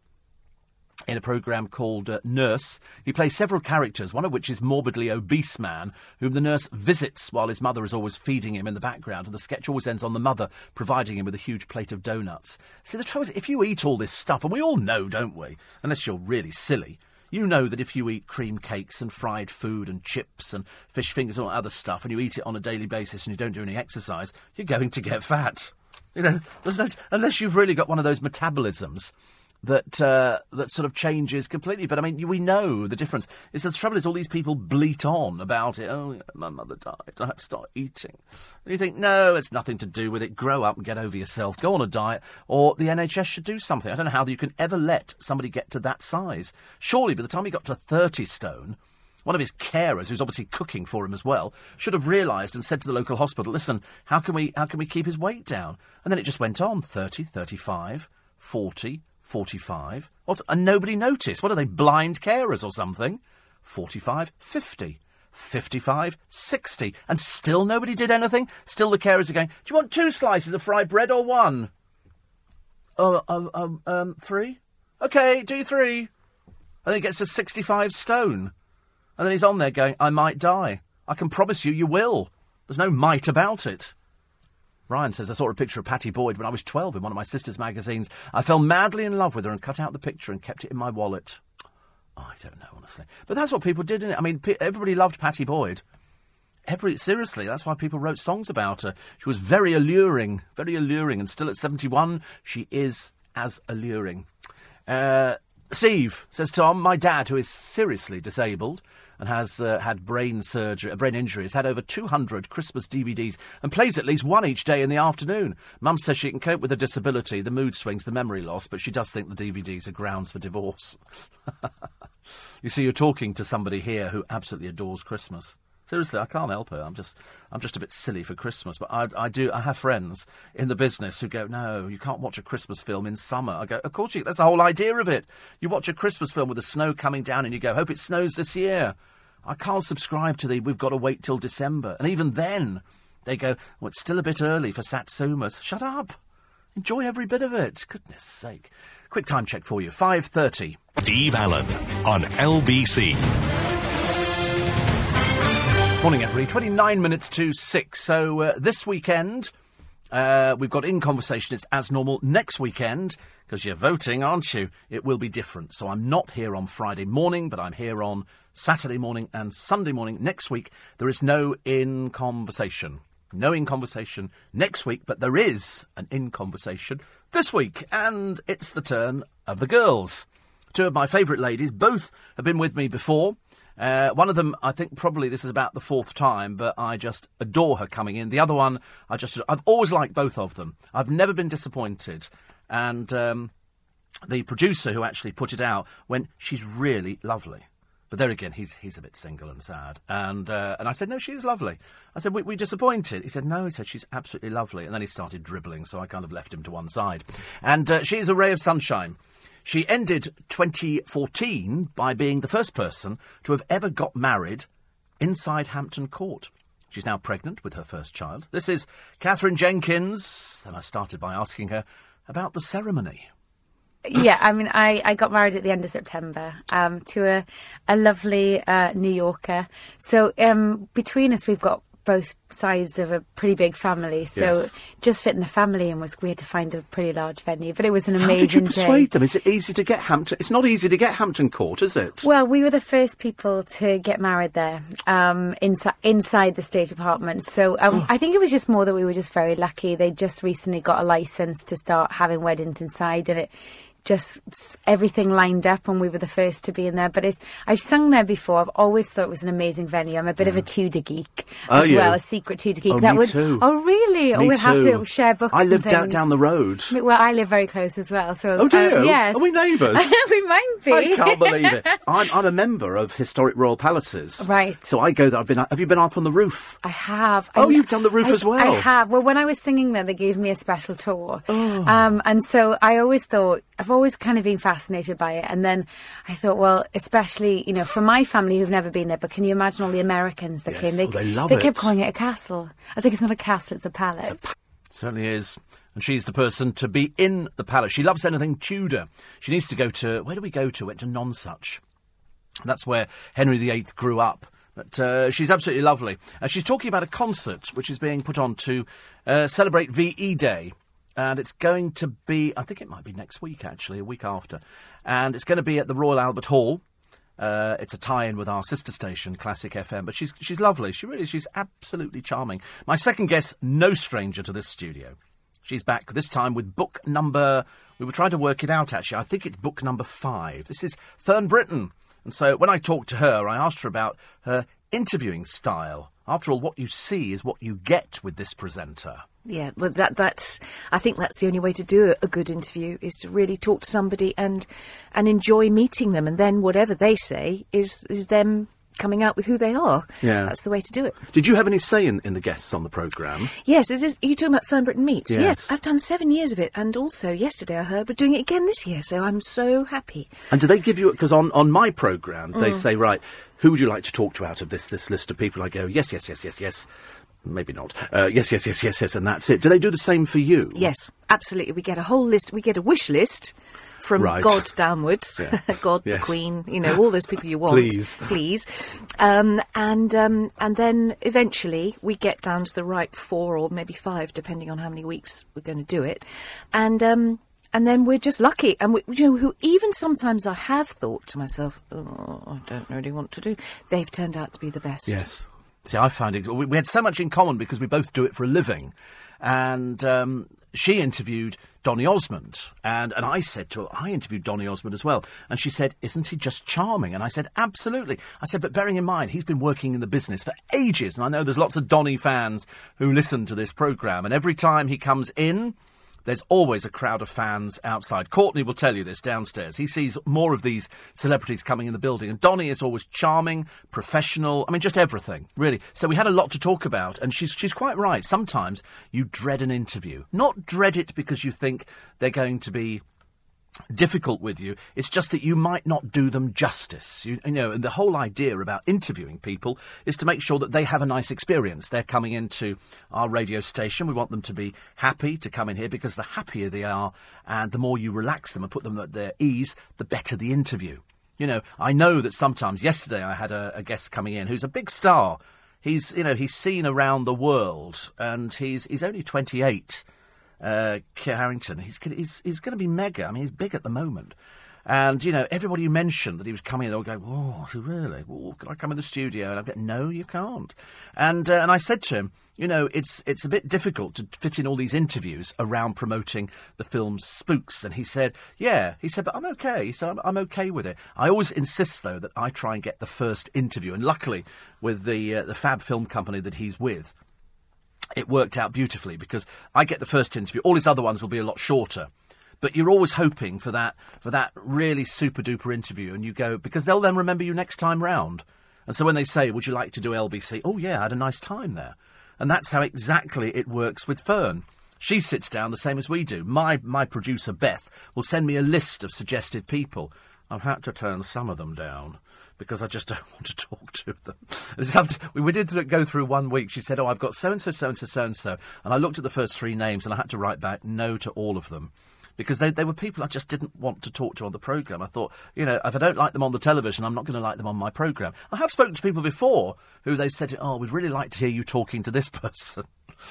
in a programme called uh, Nurse. He plays several characters, one of which is morbidly obese man, whom the nurse visits while his mother is always feeding him in the background, and the sketch always ends on the mother providing him with a huge plate of donuts. See, the trouble is, if you eat all this stuff, and we all know, don't we, unless you're really silly, you know that if you eat cream cakes and fried food and chips and fish fingers and all other stuff, and you eat it on a daily basis and you don't do any exercise, you're going to get fat. You know, no, unless you've really got one of those metabolisms that uh, that sort of changes completely. But I mean, we know the difference. It's the trouble is all these people bleat on about it. Oh, my mother died. I had to start eating. And you think, no, it's nothing to do with it. Grow up and get over yourself. Go on a diet, or the NHS should do something. I don't know how you can ever let somebody get to that size. Surely, by the time he got to thirty stone. One of his carers, who's obviously cooking for him as well, should have realised and said to the local hospital, listen, how can we how can we keep his weight down? And then it just went on 30, 35, 40, 45. What? And nobody noticed. What are they, blind carers or something? 45, 50. 55, 60. And still nobody did anything? Still the carers are going, do you want two slices of fried bread or one? Oh, um, um, um, three? OK, do three. And then he gets to 65 stone. And then he's on there going, I might die. I can promise you, you will. There's no might about it. Ryan says, I saw a picture of Pattie Boyd when I was 12 in one of my sister's magazines. I fell madly in love with her and cut out the picture and kept it in my wallet. Oh, I don't know, honestly. But that's what people did, didn't it? I mean, everybody loved Pattie Boyd. Every, seriously, that's why people wrote songs about her. She was very alluring, very alluring, and still at 71, she is as alluring. Uh, Steve, says Tom, my dad, who is seriously disabled, and has uh, had brain surgery, a brain injury, had over 200 Christmas DVDs and plays at least one each day in the afternoon. Mum says she can cope with the disability, the mood swings, the memory loss, but she does think the DVDs are grounds for divorce. [laughs] you see, you're talking to somebody here who absolutely adores Christmas. Seriously, I can't help it. I'm just, I'm just a bit silly for Christmas. But I, I do. I have friends in the business who go, "No, you can't watch a Christmas film in summer." I go, "Of course you. That's the whole idea of it. You watch a Christmas film with the snow coming down, and you go, "Hope it snows this year." I can't subscribe to the. We've got to wait till December, and even then, they go, "Well, it's still a bit early for Satsumas." Shut up. Enjoy every bit of it. Goodness sake. Quick time check for you. Five thirty. Steve Allen on LBC. Morning, everybody. 29 minutes to 6. So uh, this weekend, uh, we've got In Conversation. It's as normal. Next weekend, because you're voting, aren't you? It will be different. So I'm not here on Friday morning, but I'm here on Saturday morning and Sunday morning. Next week, there is no In Conversation. No In Conversation next week, but there is an In Conversation this week. And it's the turn of the girls. Two of my favourite ladies. Both have been with me before. Uh, one of them, I think probably this is about the fourth time, but I just adore her coming in. The other one, I just, I've always liked both of them. I've never been disappointed. And um, the producer who actually put it out went, she's really lovely. But there again, he's he's a bit single and sad. And uh, and I said, no, she is lovely. I said, we, we disappointed. He said, no. He said, she's absolutely lovely. And then he started dribbling, so I kind of left him to one side. And uh, she is a ray of sunshine. She ended 2014 by being the first person to have ever got married inside Hampton Court. She's now pregnant with her first child. This is Katherine Jenkins, and I started by asking her about the ceremony. Yeah, I mean, I, I got married at the end of September um, to a, a lovely uh, New Yorker. So um, between us, we've got both sides of a pretty big family, so yes. just fitting the family in was we had to find a pretty large venue. But it was an amazing. How did you persuade day. them? Is it easy to get Hampton? It's not easy to get Hampton Court, is it? Well, we were the first people to get married there um, inside inside the state apartment. So um, oh. I think it was just more that we were just very lucky. They just recently got a license to start having weddings inside, and it just everything lined up and we were the first to be in there. But it's, I've sung there before. I've always thought it was an amazing venue. I'm a bit yeah. of a Tudor geek oh, as well, a secret Tudor geek. Oh, that me would, too. Oh, really? Me we'd too. have to share books. I live down, down the road. Well, I live very close as well. So, oh, do you? Uh, yes. Are we neighbours? [laughs] we might be. I can't believe it. [laughs] I'm, I'm, a member of Historic Royal Palaces. Right. So I go there. I've been. Have you been up on the roof? I have. Oh, I, you've done the roof I, as well. I have. Well, when I was singing there, they gave me a special tour. Oh. Um, and so I always thought I've always kind of been fascinated by it. And then I thought, well, especially, you know, for my family who've never been there, but can you imagine all the Americans that yes. came? They, oh, they love they it. kept calling it a castle. I was like, it's not a castle, it's a palace. It's a pa- certainly is. And she's the person to be in the palace. She loves anything Tudor. She needs to go to, where do we go to? Went to Nonsuch. That's where Henry VIII grew up. But uh, she's absolutely lovely. And she's talking about a concert which is being put on to uh, celebrate VE Day and it's going to be, I think it might be next week actually, a week after, and it's going to be at the Royal Albert Hall. Uh, it's a tie-in with our sister station, Classic FM. But she's she's lovely. She really she's absolutely charming. My second guest, no stranger to this studio. She's back this time with book number. We were trying to work it out actually. I think it's book number five. This is Fern Britton. And so when I talked to her, I asked her about her interviewing style. After all, what you see is what you get with this presenter. Yeah, well, that that's. I think that's the only way to do a good interview is to really talk to somebody and and enjoy meeting them, and then whatever they say is is them coming out with who they are. Yeah. that's the way to do it. Did you have any say in, in the guests on the programme? Yes, is this, are you talking about Fern Britton Meets? Yes. I've done seven years of it, and also yesterday I heard we're doing it again this year, so I'm so happy. And do they give you because on, on my programme they Mm. say right, who would you like to talk to out of this this list of people? I go yes, yes, yes, yes, yes. Maybe not. Uh, yes, yes, yes, yes, yes, and that's it. Do they do the same for you? Yes, absolutely. We get a whole list. We get a wish list from Right. God downwards. Yeah. [laughs] God, the Queen, you know, all those people you want. Please. please. Um, and um, and then eventually we get down to the right four or maybe five, depending on how many weeks we're going to do it. And um, and then we're just lucky. And we, you know, who even sometimes I have thought to myself, oh, I don't really want to do. They've turned out to be the best. Yes. See, I found it. We had so much in common because we both do it for a living, and um, she interviewed Donny Osmond, and and I said to her, I interviewed Donny Osmond as well, and she said, "Isn't he just charming?" And I said, "Absolutely." I said, "But bearing in mind, he's been working in the business for ages, and I know there's lots of Donny fans who listen to this program, and every time he comes in." There's always a crowd of fans outside. Courtney will tell you this downstairs. He sees more of these celebrities coming in the building. And Donny is always charming, professional. I mean, just everything, really. So we had a lot to talk about. And she's, she's quite right. Sometimes you dread an interview. Not dread it because you think they're going to be difficult with you. It's just that you might not do them justice. You, you know, and the whole idea about interviewing people is to make sure that they have a nice experience. They're coming into our radio station. We want them to be happy to come in here because the happier they are and the more you relax them and put them at their ease, the better the interview. You know, I know that sometimes, yesterday I had a, a guest coming in who's a big star. He's, you know, he's seen around the world and he's, he's only 28 uh, Harington. He's, he's, he's going to be mega. I mean, he's big at the moment. And, you know, everybody who mentioned that he was coming in, they were going, oh, really? Oh, can I come in the studio? And I'm going, no, you can't. And, uh, and I said to him, you know, it's, it's a bit difficult to fit in all these interviews around promoting the film spooks. And he said, yeah. He said, but I'm okay. He said, I'm, I'm okay with it. I always insist, though, that I try and get the first interview. And luckily, with the, uh, the Fab Film Company that he's with, it worked out beautifully because I get the first interview. All his other ones will be a lot shorter. But you're always hoping for that for that really super duper interview, and you go because they'll then remember you next time round. And so when they say, "Would you like to do LBC?" Oh yeah, I had a nice time there, and that's how exactly it works with Fern. She sits down the same as we do. My my producer Beth will send me a list of suggested people. I've had to turn some of them down because I just don't [laughs] want to talk to them. We did go through one week. She said, "Oh, I've got so and so, so and so, so and so," and I looked at the first three names and I had to write back no to all of them. Because they, they were people I just didn't want to talk to on the programme. I thought, you know, if I don't like them on the television, I'm not going to like them on my programme. I have spoken to people before who they said, oh, we'd really like to hear you talking to this [laughs] person.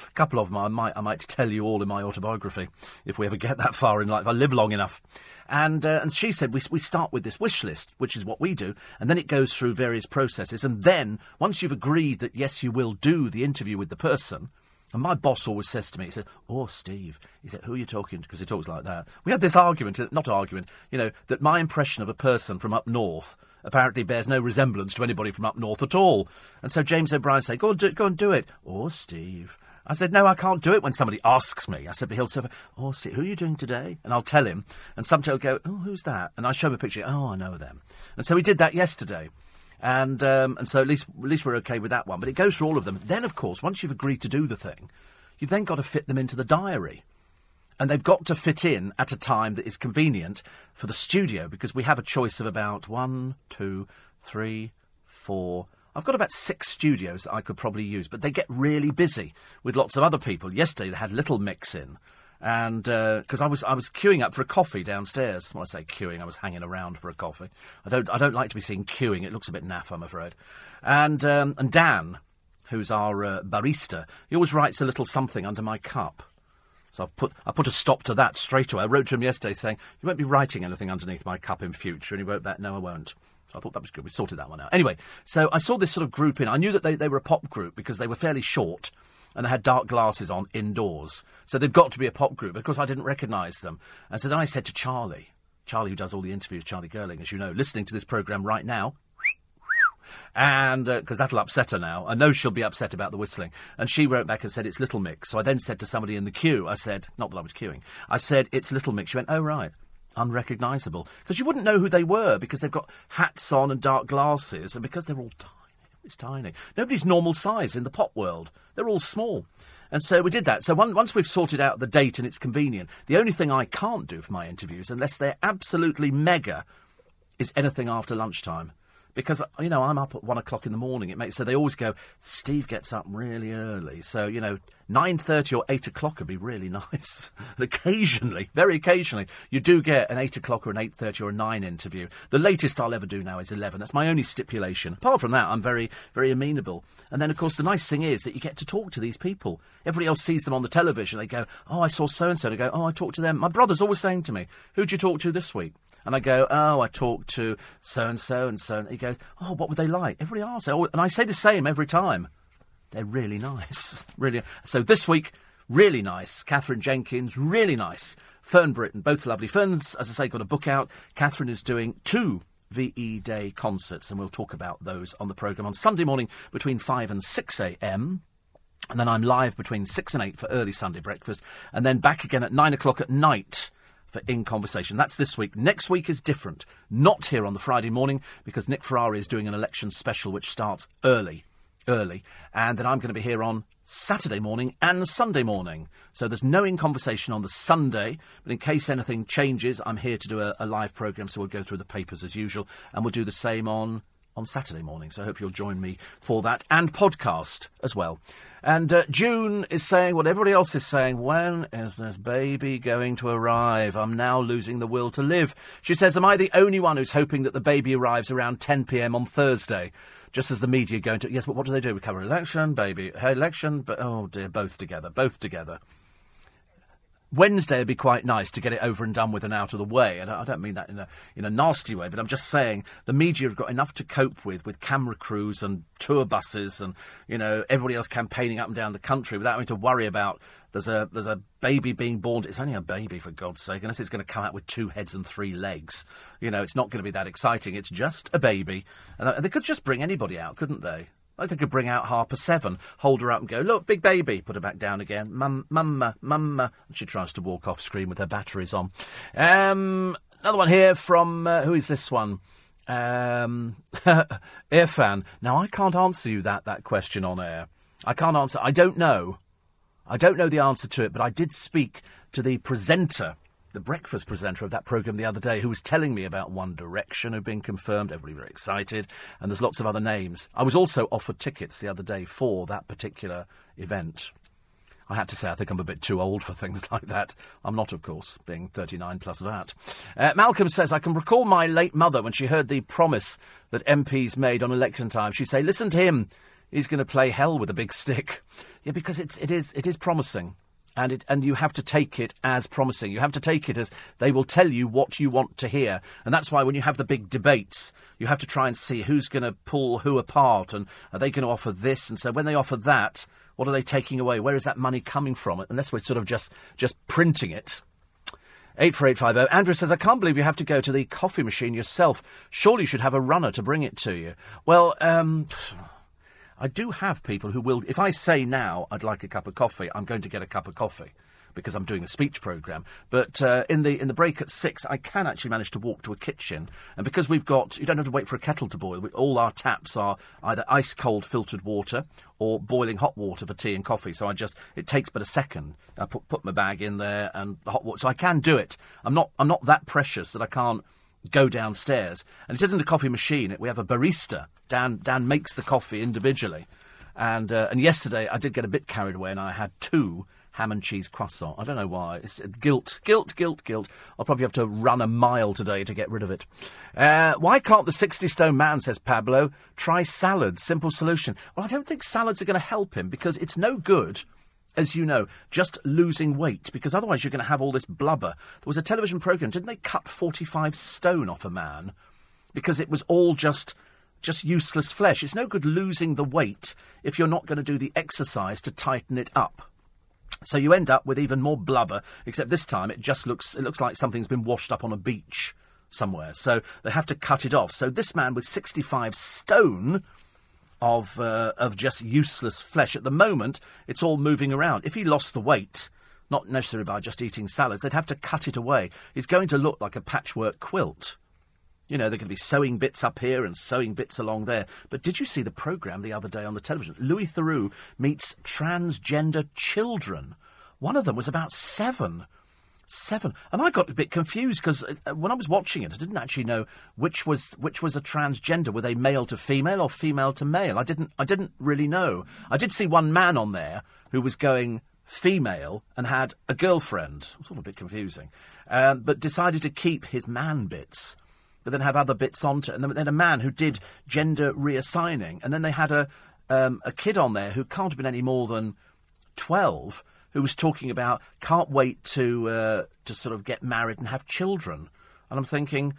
A couple of them I might I might tell you all in my autobiography if we ever get that far in life. If I live long enough. And uh, and she said we we start with this wish list, which is what we do, and then it goes through various processes, and then once you've agreed that yes you will do the interview with the person. And my boss always says to me, he said, "Oh, Steve," he said, "Who are you talking to?" Because he talks like that. We had this argument, uh, not argument, you know, that my impression of a person from up north apparently bears no resemblance to anybody from up north at all. And so James O'Brien said, "Go and do, go and do it." Oh, Steve. I said, no, I can't do it when somebody asks me. I said, but he'll say, oh, see, who are you doing today? And I'll tell him. And sometimes he'll go, oh, who's that? And I show him a picture. Oh, I know them. And so we did that yesterday. And, um, and so at least, at least we're okay with that one. But it goes through all of them. Then, of course, once you've agreed to do the thing, you've then got to fit them into the diary. And they've got to fit in at a time that is convenient for the studio because we have a choice of about one, two, three, four. I've got about six studios that I could probably use, but they get really busy with lots of other people. Yesterday they had Little Mix in, and because I was I was queuing up for a coffee downstairs. When I say queuing, I was hanging around for a coffee. I don't I don't like to be seen queuing. It looks a bit naff, I'm afraid. And um, and Dan, who's our uh, barista, he always writes a little something under my cup. So I've put, I put a stop to that straight away. I wrote to him yesterday saying, You won't be writing anything underneath my cup in future. And he wrote back, No, I won't. I thought that was good. We sorted that one out. Anyway, so I saw this sort of group in. I knew that they, they were a pop group because they were fairly short. and they had dark glasses on indoors. So they've got to be a pop group. Of course, I didn't recognise them. And so then I said to Charlie, Charlie, who does all the interviews, Charlie Gerling, as you know, listening to this programme right now, and because uh, that'll upset her now. I know she'll be upset about the whistling. And she wrote back and said it's Little Mix. So I then said to somebody in the queue, I said, not that I was queuing, I said it's Little Mix. She went, oh right, unrecognisable, because you wouldn't know who they were because they've got hats on and dark glasses, and because they're all tiny. It's tiny. Nobody's normal size in the pop world. They're all small. And so we did that. So one, once we've sorted out the date and it's convenient, the only thing I can't do for my interviews, unless they're absolutely mega, is anything after lunchtime because you know I'm up at one o'clock in the morning. It makes so they always go. Steve gets up really early, so you know nine thirty or eight o'clock would be really [laughs] nice. and occasionally, very occasionally, you do get an eight o'clock or an eight thirty or a nine interview. The latest I'll ever do now is eleven. That's my only stipulation. Apart from that, I'm very very amenable. And then of course the nice thing is that you get to talk to these people. Everybody else sees them on the television. They go, "Oh, I saw so and so." They go, "Oh, I talked to them." My brother's always saying to me, "Who'd you talk to this week?" And I go, oh, I talked to so and so and so. And he goes, oh, what were they like? Everybody asks. And I say the same every time. They're really nice. [laughs] really. So this week, really nice. Katherine Jenkins, really nice. Fern Britton, both lovely. Fern's, as I say, got a book out. Katherine is doing two VE Day concerts, and we'll talk about those on the programme on Sunday morning between 5 and 6 a.m. And then I'm live between 6 and 8 for early Sunday breakfast, and then back again at 9 o'clock at night for In Conversation. That's this week. Next week is different. Not here on the Friday morning because Nick Ferrari is doing an election special which starts early. Early. And then I'm going to be here on Saturday morning and Sunday morning. So there's no In Conversation on the Sunday, but in case anything changes, I'm here to do a, a live programme, so we'll go through the papers as usual, and we'll do the same on on Saturday morning. So I hope you'll join me for that and podcast as well. And uh, June is saying what everybody else is saying. When is this baby going to arrive? I'm now losing the will to live. She says, Am I the only one who's hoping that the baby arrives around 10 pm on Thursday? Just as the media go into yes, but what do they do? We cover election, baby, her election, but oh dear, both together, both together. Wednesday would be quite nice to get it over and done with and out of the way. And I don't mean that in a in a nasty way, but I'm just saying the media have got enough to cope with with camera crews and tour buses and you know everybody else campaigning up and down the country without having to worry about there's a there's a baby being born. It's only a baby for God's sake, unless it's going to come out with two heads and three legs. You know, it's not going to be that exciting. It's just a baby, and uh, they could just bring anybody out, couldn't they? Like they could bring out Harper Seven, hold her up and go, look, big baby, put her back down again. Mum, mumma, mumma. And she tries to walk off screen with her batteries on. Um, another one here from, uh, who is this one? Um, [laughs] Irfan. Now, I can't answer you that, that question on air. I can't answer. I don't know. I don't know the answer to it, but I did speak to the presenter the breakfast presenter of that programme the other day who was telling me about One Direction who've been confirmed. Everybody very excited. And there's lots of other names. I was also offered tickets the other day for that particular event. I had to say, I think I'm a bit too old for [laughs] things like that. I'm not, of course, being 39 plus that. Uh, Malcolm says, I can recall my late mother when she heard the promise that MPs made on election time. She'd say, listen to him. He's going to play hell with a big [laughs] stick. Yeah, because it's, it, is, it is promising and it and you have to take it as promising. You have to take it as they will tell you what you want to hear, and that's why when you have the big debates, you have to try and see who's going to pull who apart, and are they going to offer this? And so when they offer that, what are they taking away? Where is that money coming from? Unless we're sort of just just printing it. 84850. Andrew says, I can't believe you have to go to the coffee machine yourself. Surely you should have a runner to bring it to you. Well, um, I do have people who will, if I say now I'd like a cup of coffee, I'm going to get a cup of coffee because I'm doing a speech program. But uh, in the in the break at six, I can actually manage to walk to a kitchen, and because we've got, you don't have to wait for a kettle to boil. We, all our taps are either ice cold filtered water or boiling hot water for tea and coffee. So I just it takes but a second. I put put my bag in there and the hot water, so I can do it. I'm not I'm not that precious that I can't go downstairs. And it isn't a coffee machine. We have a barista. Dan, Dan makes the coffee individually. And, uh, and yesterday I did get a bit carried away and I had two ham and cheese croissant. I don't know why. It's uh, guilt, guilt, guilt, guilt. I'll probably have to run a mile today to get rid of it. Uh, why can't the 60 stone man, says Pablo, try salads? Simple solution. Well, I don't think salads are going to help him because it's no good as you know, just losing weight, because otherwise you're going to have all this blubber. There was a television programme, didn't they cut 45 stone off a man? Because it was all just just useless flesh. It's no good losing the weight if you're not going to do the exercise to tighten it up. So you end up with even more blubber, except this time it just looks it looks like something's been washed up on a beach somewhere. So they have to cut it off. So this man with 65 stone of uh, of just useless flesh at the moment, it's all moving around. If he lost the weight, not necessarily by just eating salads, they'd have to cut it away. It's going to look like a patchwork quilt. You know, they're going to be sewing bits up here and sewing bits along there. But did you see the programme the other day on the television? Louis Theroux meets transgender children. One of them was about seven. Seven, and I got a bit confused because uh, when I was watching it, I didn't actually know which was which was a transgender. Were they male to female or female to male? I didn't. I didn't really know. I did see one man on there who was going female and had a girlfriend. It was all a bit confusing, um, but decided to keep his man bits but then have other bits onto. And then a man who did gender reassigning. And then they had a, um, a kid on there who can't have been any more than 12 who was talking about can't wait to, uh, to sort of get married and have children. And I'm thinking,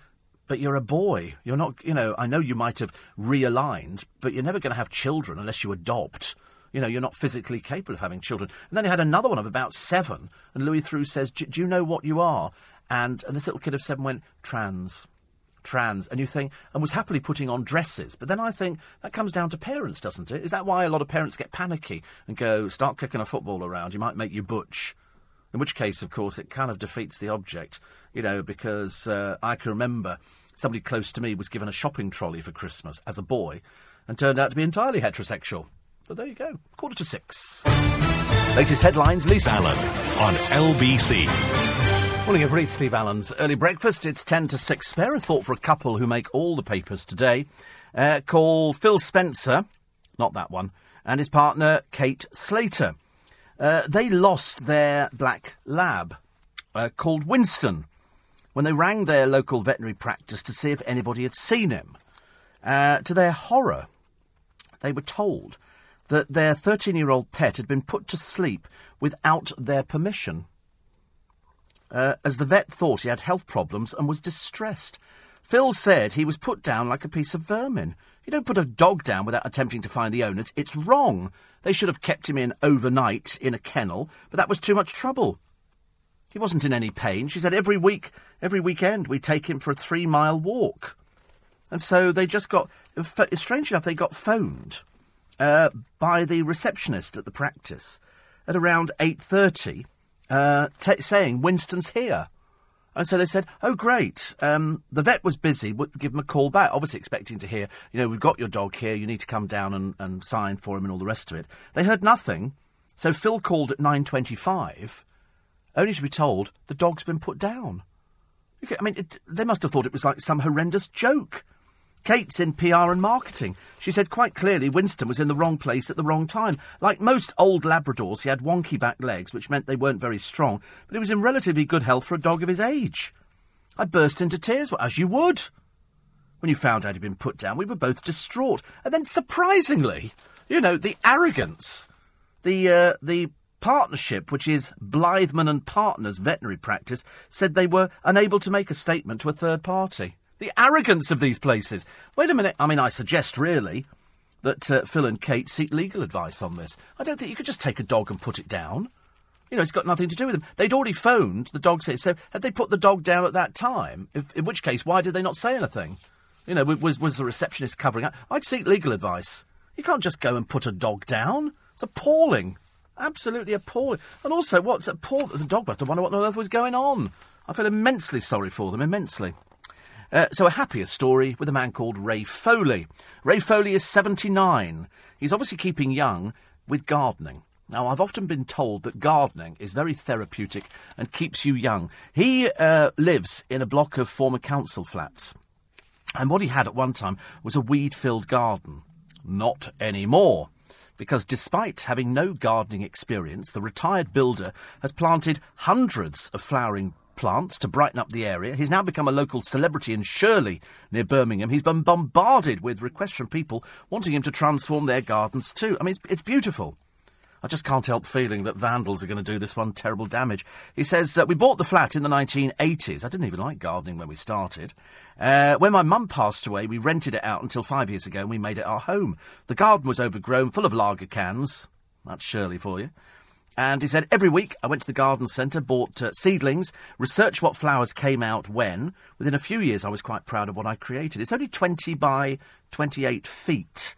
but you're a boy. You're not, you know, I know you might have realigned, but you're never going to have children unless you adopt. You know, you're not physically capable of having children. And then they had another one of about seven, and Louis Theroux says, Do you know what you are? And, and this little kid of seven went, trans trans, and you think, and was happily putting on dresses. But then I think that comes down to parents, doesn't it? Is that why a lot of parents get panicky and go, start kicking a football around, you might make you butch? In which case, of course, it kind of defeats the object, you know, because uh, I can remember somebody close to me was given a shopping trolley for Christmas as a boy and turned out to be entirely heterosexual. So there you go. Quarter to six. Latest headlines, Lisa Allen on LBC. Morning, everybody. Steve Allen's early breakfast. It's 10 to 6. Spare a thought for a couple who make all the papers today. Uh, call Phil Spencer, not that one, and his partner Kate Slater. Uh, they lost their black lab uh, called Winston when they rang their local veterinary practice to see if anybody had seen him. Uh, to their horror, they were told that their 13 year old pet had been put to sleep without their permission uh, as the vet thought he had health problems and was distressed. Phil said he was put down like a piece of vermin. You don't put a dog down without attempting to find the owners. It's wrong. They should have kept him in overnight in a kennel, but that was too much trouble. He wasn't in any pain. She said every week, every weekend, we take him for a three mile walk. And so they just got, strange enough, they got phoned uh, by the receptionist at the practice at around 8.30 uh, t- saying Winston's here. And so they said, "Oh, great! Um, the vet was busy. We'll give him a call back. Obviously, expecting to hear, you know, we've got your dog here. You need to come down and, and sign for him and all the rest of it." They heard nothing. So Phil called at nine twenty-five, only to be told the dog's been put down. I mean, it, they must have thought it was like some horrendous joke. Kate's in PR and marketing. She said quite clearly Winston was in the wrong place at the wrong time. Like most old Labradors, he had wonky back legs, which meant they weren't very strong, but he was in relatively good health for a dog of his age. I burst into tears, as you would. When you found out he'd been put down, we were both distraught. And then, surprisingly, you know, the arrogance, the, uh, the partnership, which is Blythman and Partners veterinary practice, said they were unable to make a statement to a third party. The arrogance of these places. Wait a minute. I mean, I suggest, really, that uh, Phil and Kate seek legal advice on this. I don't think you could just take a dog and put it down. You know, it's got nothing to do with them. They'd already phoned the dog. So had they put the dog down at that time? If, in which case, why did they not say anything? You know, was, was the receptionist covering up? I'd seek legal advice. You can't just go and put a dog down. It's appalling. Absolutely appalling. And also, what's appalling? The dog must have wondered what on earth was going on. I feel immensely sorry for them, immensely. Uh, so, a happier story with a man called Ray Foley. Ray Foley is 79. He's obviously keeping young with gardening. Now, I've often been told that gardening is very therapeutic and keeps you young. He uh, lives in a block of former council flats. And what he had at one time was a weed filled garden. Not anymore. Because despite having no gardening experience, the retired builder has planted hundreds of flowering plants to brighten up the area. He's now become a local celebrity in Shirley, near Birmingham. He's been bombarded with requests from people wanting him to transform their gardens too. I mean, it's, it's beautiful. I just can't help feeling that vandals are going to do this one terrible damage. He says, that We bought the flat in the 1980s. I didn't even like gardening when we started. Uh, when my mum passed away, we rented it out until five years ago and we made it our home. The garden was overgrown, full of lager cans. That's Shirley for you. And he said, every week I went to the garden centre, bought uh, seedlings, researched what flowers came out when. Within a few years, I was quite proud of what I created. It's only 20 by 28 feet,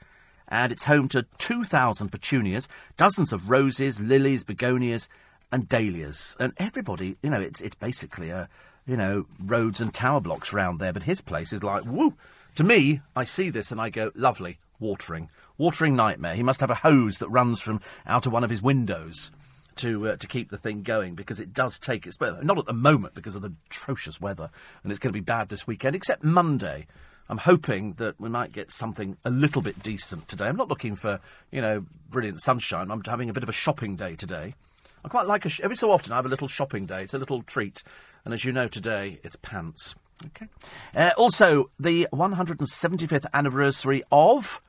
and it's home to 2,000 petunias, dozens of roses, lilies, begonias, and dahlias. And everybody, you know, it's, it's basically a, you know, roads and tower blocks round there, but his place is like, woo! To me, I see this and I go, lovely, watering. Watering nightmare. He must have a hose that runs from out of one of his windows to uh, to keep the thing going because it does take its not at the moment because of the atrocious weather and it's going to be bad this weekend except Monday. I'm hoping that we might get something a little bit decent today. I'm not looking for you know brilliant sunshine. I'm having a bit of a shopping day today. I quite like a sh- every so often I have a little shopping day. It's a little treat, and as you know today it's pants. Okay. Uh, also, the 175th anniversary of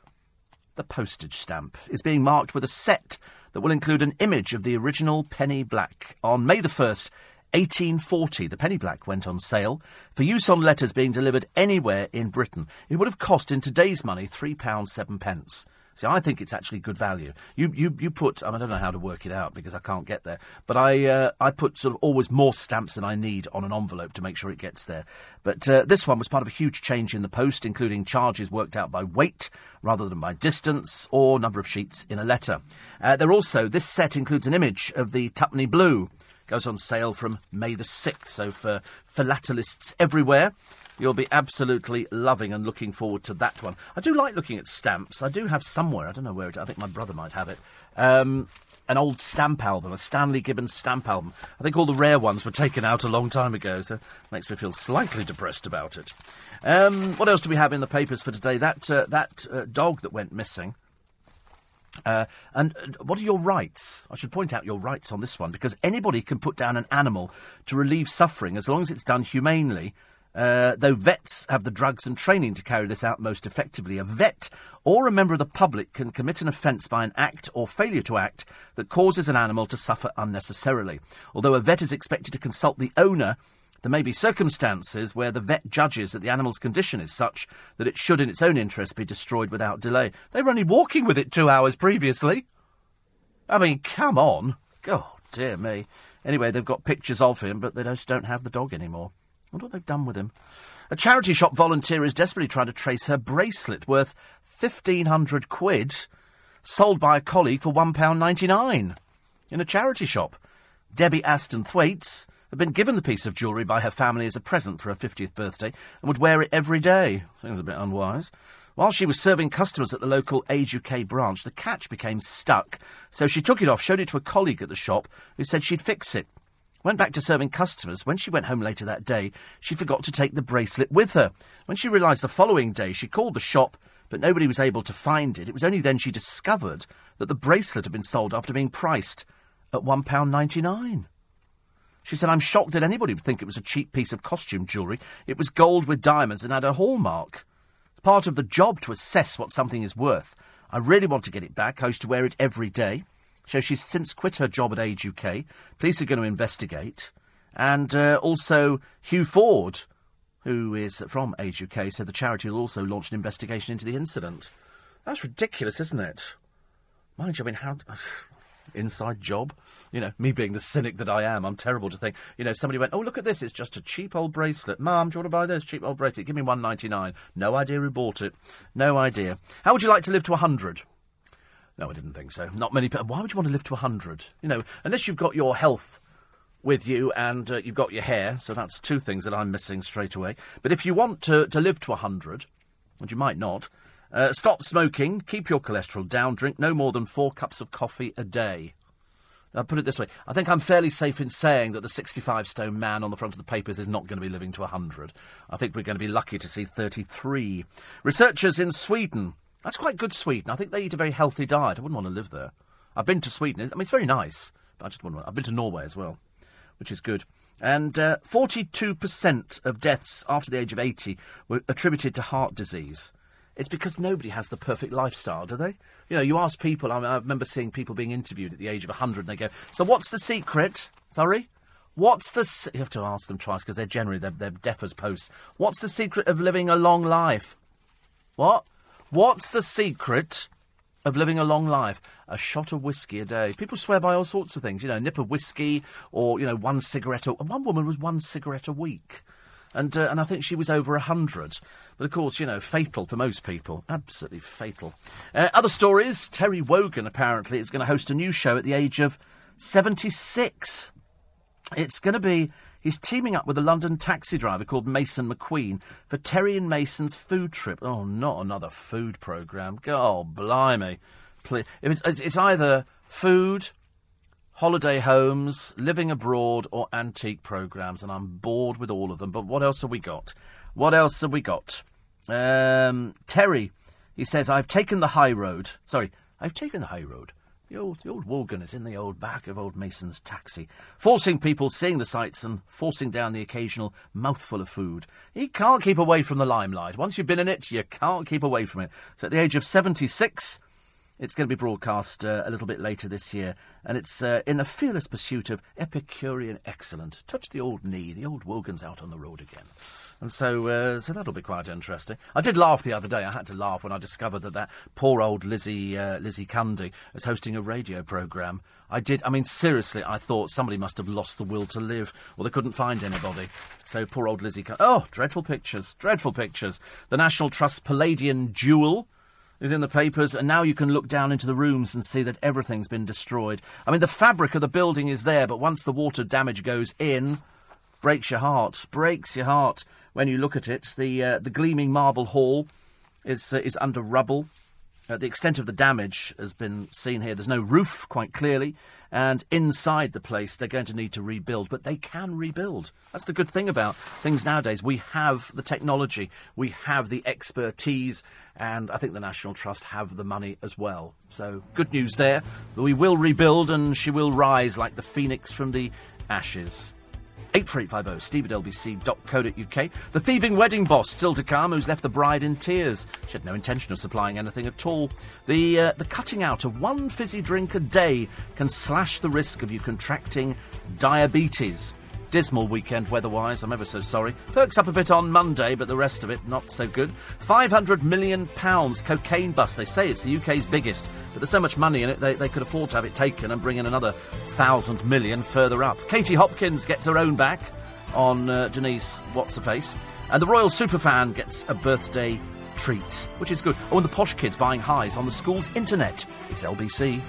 the postage stamp is being marked with a set that will include an image of the original penny black. On May the 1st, 1840, the penny black went on sale for use on letters being delivered anywhere in Britain. It would have cost in today's money £3 7 pence. See, I think it's actually good value. You, you, you put, I, mean, I don't know how to work it out because I can't get there, but I, uh, I put sort of always more stamps than I need on an envelope to make sure it gets there. But uh, this one was part of a huge change in the post, including charges worked out by weight rather than by distance or number of sheets in a letter. Uh, there also, this set includes an image of the Tuppenny Blue. Goes on sale from May the 6th, so for philatelists everywhere, You'll be absolutely loving and looking forward to that one. I do like looking at stamps. I do have somewhere, I don't know where it I think my brother might have it. Um, an old stamp album, a Stanley Gibbons stamp album. I think all the rare ones were taken out a long time ago, so it makes me feel slightly depressed about it. Um, what else do we have in the papers for today? That uh, that uh, dog that went missing. Uh, and uh, what are your rights? I should point out your rights on this one because anybody can put down an animal to relieve suffering as long as it's done humanely uh, though vets have the drugs and training to carry this out most effectively, a vet or a member of the public can commit an offence by an act or failure to act that causes an animal to suffer unnecessarily. Although a vet is expected to consult the owner, there may be circumstances where the vet judges that the animal's condition is such that it should, in its own interest, be destroyed without delay. They were only walking with it two hours previously. I mean, come on. God, dear me. Anyway, they've got pictures of him, but they just don't have the dog anymore wonder what they've done with him. A charity shop volunteer is desperately trying to trace her bracelet worth 1,500 quid, sold by a colleague for £1.99 in a charity shop. Debbie Aston Thwaites had been given the piece of jewellery by her family as a present for her 50th birthday and would wear it every day. Seems a bit unwise. While she was serving customers at the local Age UK branch, the catch became stuck, so she took it off, showed it to a colleague at the shop, who said she'd fix it. Went back to serving customers. When she went home later that day, she forgot to take the bracelet with her. When she realised the following day, she called the shop, but nobody was able to find it. It was only then she discovered that the bracelet had been sold after being priced at £1.99. She said, I'm shocked that anybody would think it was a cheap piece of costume jewellery. It was gold with diamonds and had a hallmark. It's part of the job to assess what something is worth. I really want to get it back. I used to wear it every day. So she's since quit her job at Age UK. Police are going to investigate. And uh, also Hugh Ford, who is from Age UK, said the charity will also launch an investigation into the incident. That's ridiculous, isn't it? Mind you, I mean, how. [sighs] Inside job. You know, me being the cynic that I am, I'm terrible to think. You know, somebody went, oh, look at this, it's just a cheap old bracelet. Mum, do you want to buy this cheap old bracelet? Give me one ninety nine. No idea who bought it. No idea. How would you like to live to a 100? No, I didn't think so. Not many people. Why would you want to live to 100? You know, unless you've got your health with you and uh, you've got your hair, so that's two things that I'm missing straight away. But if you want to, to live to 100, and you might not, uh, stop smoking, keep your cholesterol down, drink no more than four cups of coffee a day. I'll put it this way. I think I'm fairly safe in saying that the 65 stone man on the front of the papers is not going to be living to 100. I think we're going to be lucky to see 33. Researchers in Sweden that's quite good, Sweden. I think they eat a very healthy diet. I wouldn't want to live there. I've been to Sweden. I mean, it's very nice, but I just wouldn't. I've been to Norway as well, which is good. And uh, 42% of deaths after the age of 80 were attributed to heart disease. It's because nobody has the perfect lifestyle, do they? You know, you ask people, I, mean, I remember seeing people being interviewed at the age of 100, and they go, So what's the secret? Sorry? What's the. Se-? You have to ask them twice because they're generally they're, they're deaf as posts. What's the secret of living a long life? What? What's the secret of living a long life? A shot of whiskey a day. People swear by all sorts of things. You know, a nip of whiskey or, you know, one cigarette. A, one woman was one cigarette a week. And, uh, and I think she was over a hundred. But of course, you know, fatal for most people. Absolutely fatal. Uh, other stories. Terry Wogan apparently is going to host a new show at the age of 76. It's going to be. He's teaming up with a London taxi driver called Mason McQueen for Terry and Mason's food trip. Oh, not another food programme. God, blimey. If it's, it's either food, holiday homes, living abroad, or antique programmes, and I'm bored with all of them. But what else have we got? What else have we got? Um, Terry, he says, I've taken the high road. Sorry, I've taken the high road. The old, the old Wogan is in the old back of old Mason's taxi, forcing people seeing the sights and forcing down the occasional mouthful of food. He can't keep away from the limelight. Once you've been in it, you can't keep away from it. So at the age of 76, it's going to be broadcast uh, a little bit later this year, and it's uh, in a fearless pursuit of Epicurean excellence. Touch the old knee, the old Wogan's out on the road again. And so, uh, so that'll be quite interesting. I did laugh the other day. I had to laugh when I discovered that that poor old Lizzie uh, Lizzie Cundy is hosting a radio program. I did. I mean, seriously, I thought somebody must have lost the will to live, or they couldn't find anybody. So poor old Lizzie. Oh, dreadful pictures! Dreadful pictures. The National Trust Palladian Jewel is in the papers, and now you can look down into the rooms and see that everything's been destroyed. I mean, the fabric of the building is there, but once the water damage goes in, breaks your heart. Breaks your heart when you look at it. The uh, the gleaming marble hall is uh, is under rubble. Uh, the extent of the damage has been seen here. There's no roof, quite clearly, and inside the place they're going to need to rebuild. But they can rebuild. That's the good thing about things nowadays. We have the technology, we have the expertise, and I think the National Trust have the money as well. So good news there. We will rebuild, and she will rise like the phoenix from the ashes. 84850 steve at lbc.co.uk. The thieving wedding boss still to come, who's left the bride in tears. She had no intention of supplying anything at all. The, uh, the cutting out of one fizzy drink a day can slash the risk of you contracting diabetes. Dismal weekend weather-wise, I'm ever so sorry. Perks up a bit on Monday, but the rest of it not so good. £500 million cocaine bust. They say it's the UK's biggest, but there's so much money in it, they, they could afford to have it taken and bring in another thousand million further up. Katie Hopkins gets her own back on uh, Denise What's-Her-Face. And the Royal Superfan gets a birthday treat, which is good. Oh, and the posh kids buying highs on the school's internet. It's LBC.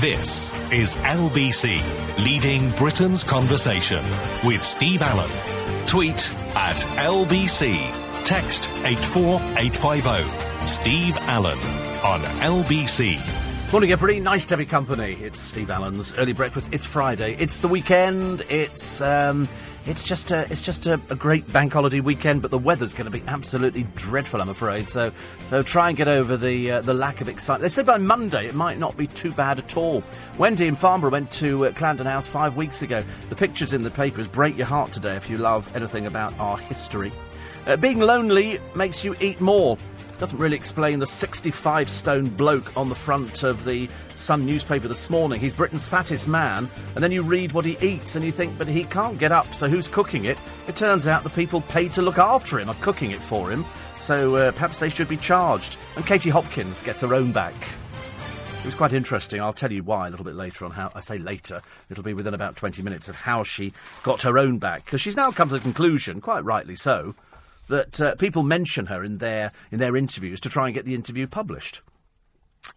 This is LBC, leading Britain's conversation with Steve Allen. Tweet at LBC. Text 84850. Steve Allen on LBC. Morning, everybody. Nice to have your company. It's Steve Allen's early breakfast. It's Friday. It's the weekend. It's um, it's just a it's just a, a great bank holiday weekend. But the weather's going to be absolutely dreadful, I'm afraid. So so try and get over the uh, the lack of excitement. They said by Monday it might not be too bad at all. Wendy in Farnborough went to uh, Clarendon House five weeks ago. The pictures in the papers break your heart today if you love anything about our history. Uh, being lonely makes you eat more. Doesn't really explain the 65 stone bloke on the front of the Sun newspaper this morning. He's Britain's fattest man, and then you read what he eats and you think, but he can't get up, so who's cooking it? It turns out the people paid to look after him are cooking it for him, so uh, perhaps they should be charged. And Katie Hopkins gets her own back. It was quite interesting. I'll tell you why a little bit later on how. I say later, it'll be within about 20 minutes of how she got her own back. Because she's now come to the conclusion, quite rightly so, that uh, people mention her in their in their interviews to try and get the interview published.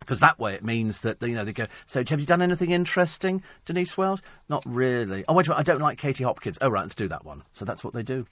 Because that way it means that you know they go. So have you done anything interesting, Denise Wells? Not really. Oh wait a minute, I don't like Katie Hopkins. Oh right, let's do that one. So that's what they do.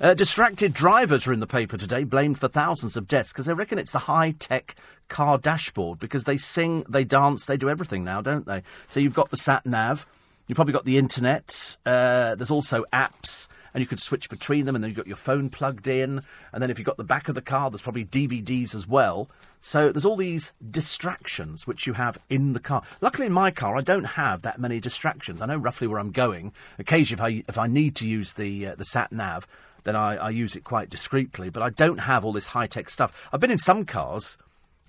Uh, distracted drivers are in the paper today, blamed for thousands of deaths because they reckon it's the high tech car dashboard because they sing, they dance, they do everything now, don't they? So you've got the sat nav. You've probably got the internet. Uh, there's also apps, and you could switch between them, and then you've got your phone plugged in. And then if you've got the back of the car, there's probably DVDs as well. So there's all these distractions which you have in the car. Luckily, in my car, I don't have that many distractions. I know roughly where I'm going. Occasionally, if I, if I need to use the, uh, the sat nav, then I, I use it quite discreetly. But I don't have all this high tech stuff. I've been in some cars,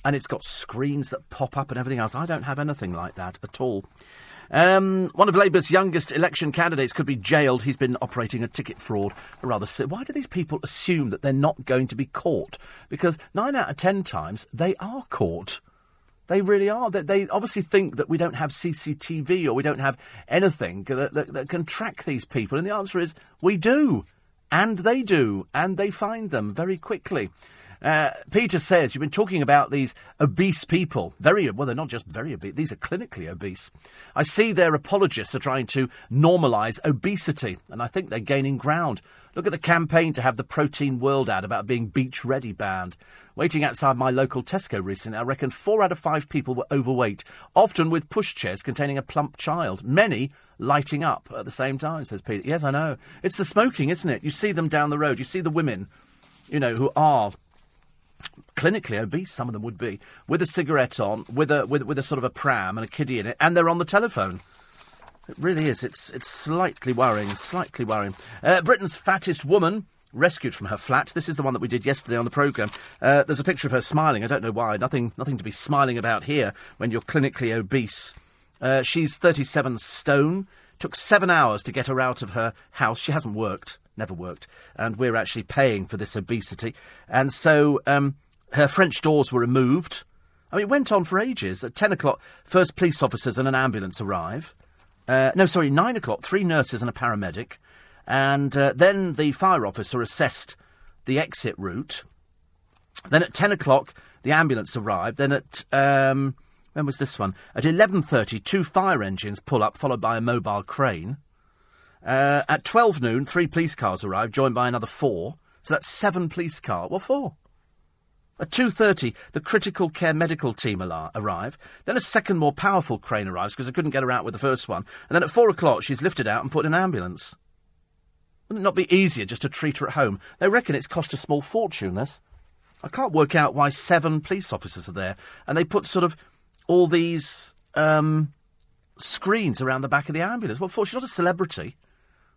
and it's got screens that pop up and everything else. I don't have anything like that at all. Um, one of Labour's youngest election candidates could be jailed. He's been operating a ticket fraud. Rather, why do these people assume that they're not going to be caught? Because nine out of ten times they are caught. They really are. They, they obviously think that we don't have CCTV or we don't have anything that, that, that can track these people. And the answer is we do. And they do. And they find them very quickly. Uh, Peter says you've been talking about these obese people. Very well, they're not just very obese; these are clinically obese. I see their apologists are trying to normalise obesity, and I think they're gaining ground. Look at the campaign to have the Protein World ad about being beach ready banned. Waiting outside my local Tesco recently, I reckon four out of five people were overweight, often with pushchairs containing a plump child. Many lighting up at the same time, says Peter. Yes, I know. It's the smoking, isn't it? You see them down the road. You see the women, you know, who are clinically obese, some of them would be, with a cigarette on, with a with, with a sort of a pram and a kiddie in it, and they're on the telephone. It really is. It's it's slightly worrying. Slightly worrying. Uh, Britain's fattest woman rescued from her flat. This is the one that we did yesterday on the programme. Uh, there's a picture of her smiling. I don't know why. Nothing nothing to be smiling about here when you're clinically obese. Uh, she's 37 stone. Took seven hours to get her out of her house. She hasn't worked, never worked, and we're actually paying for this obesity. And so um, her French doors were removed. I mean, it went on for ages. At 10 o'clock, first police officers and an ambulance arrive. Uh, no, sorry, 9 o'clock, three nurses and a paramedic. And uh, then the fire officer assessed the exit route. Then at 10 o'clock, the ambulance arrived. Then at, um, when was this one? At 11.30, two fire engines pull up, followed by a mobile crane. Uh, at 12 noon, three police cars arrive, joined by another four. So that's seven police cars. What for? At 2.30, the critical care medical team arrive. Then a second more powerful crane arrives because they couldn't get her out with the first one. And then at 4 o'clock, she's lifted out and put in an ambulance. Wouldn't it not be easier just to treat her at home? They reckon it's cost a small fortune, this. I can't work out why seven police officers are there. And they put sort of all these um, screens around the back of the ambulance. What for? She's not a celebrity.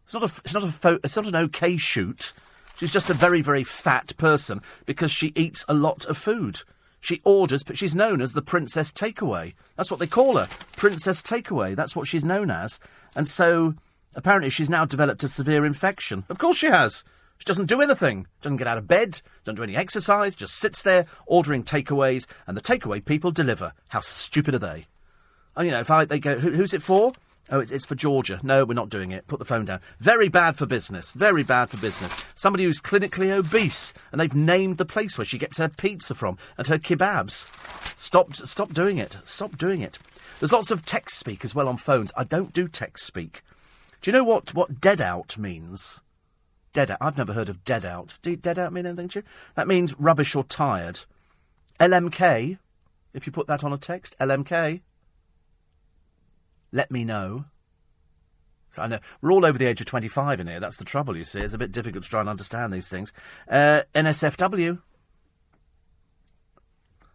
It's not a, it's not a, fo- it's not an okay shoot. She's just a very, very fat person because she eats a lot of food. She orders, but she's known as the Princess Takeaway. That's what they call her. Princess Takeaway. That's what she's known as. And so, apparently, she's now developed a severe infection. Of course she has. She doesn't do anything. Doesn't get out of bed. Doesn't do any exercise. Just sits there ordering takeaways, and the takeaway people deliver. How stupid are they? And, you know, if I, they go, Who, who's it for? Oh, it's, it's for Georgia. No, we're not doing it. Put the phone down. Very bad for business. Very bad for business. Somebody who's clinically obese, and they've named the place where she gets her pizza from and her kebabs. Stop, stop doing it. Stop doing it. There's lots of text speak as well on phones. I don't do text speak. Do you know what, what dead out means? Dead out. I've never heard of dead out. Dead out mean anything to you? That means rubbish or tired. LMK, if you put that on a text, LMK let me know. So I know we're all over the age of 25 in here. That's the trouble, you see. It's a bit difficult to try and understand these things. Uh, NSFW.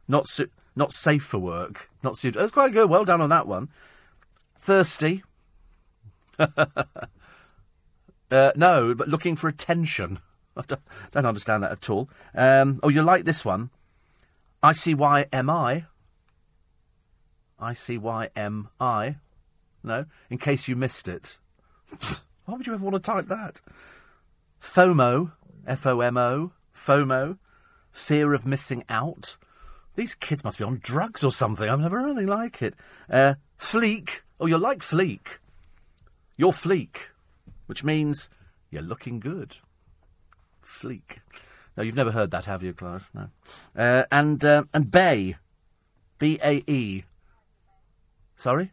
Not su- not safe for work. Not suitable. That's quite good. Well done on that one. Thirsty. [laughs] uh, no, but looking for attention. [laughs] I don't, don't understand that at all. Um, oh, you like this one? I see why am I. I see why am I. No, in case you missed it. [laughs] Why would you ever want to type that? FOMO, F O M O, FOMO, fear of missing out. These kids must be on drugs or something. I've never really like it. Uh, fleek. Oh, you're like fleek. You're fleek, which means you're looking good. Fleek. No, you've never heard that, have you, Clive? No. Uh, and uh, and Bay, B A E. Sorry.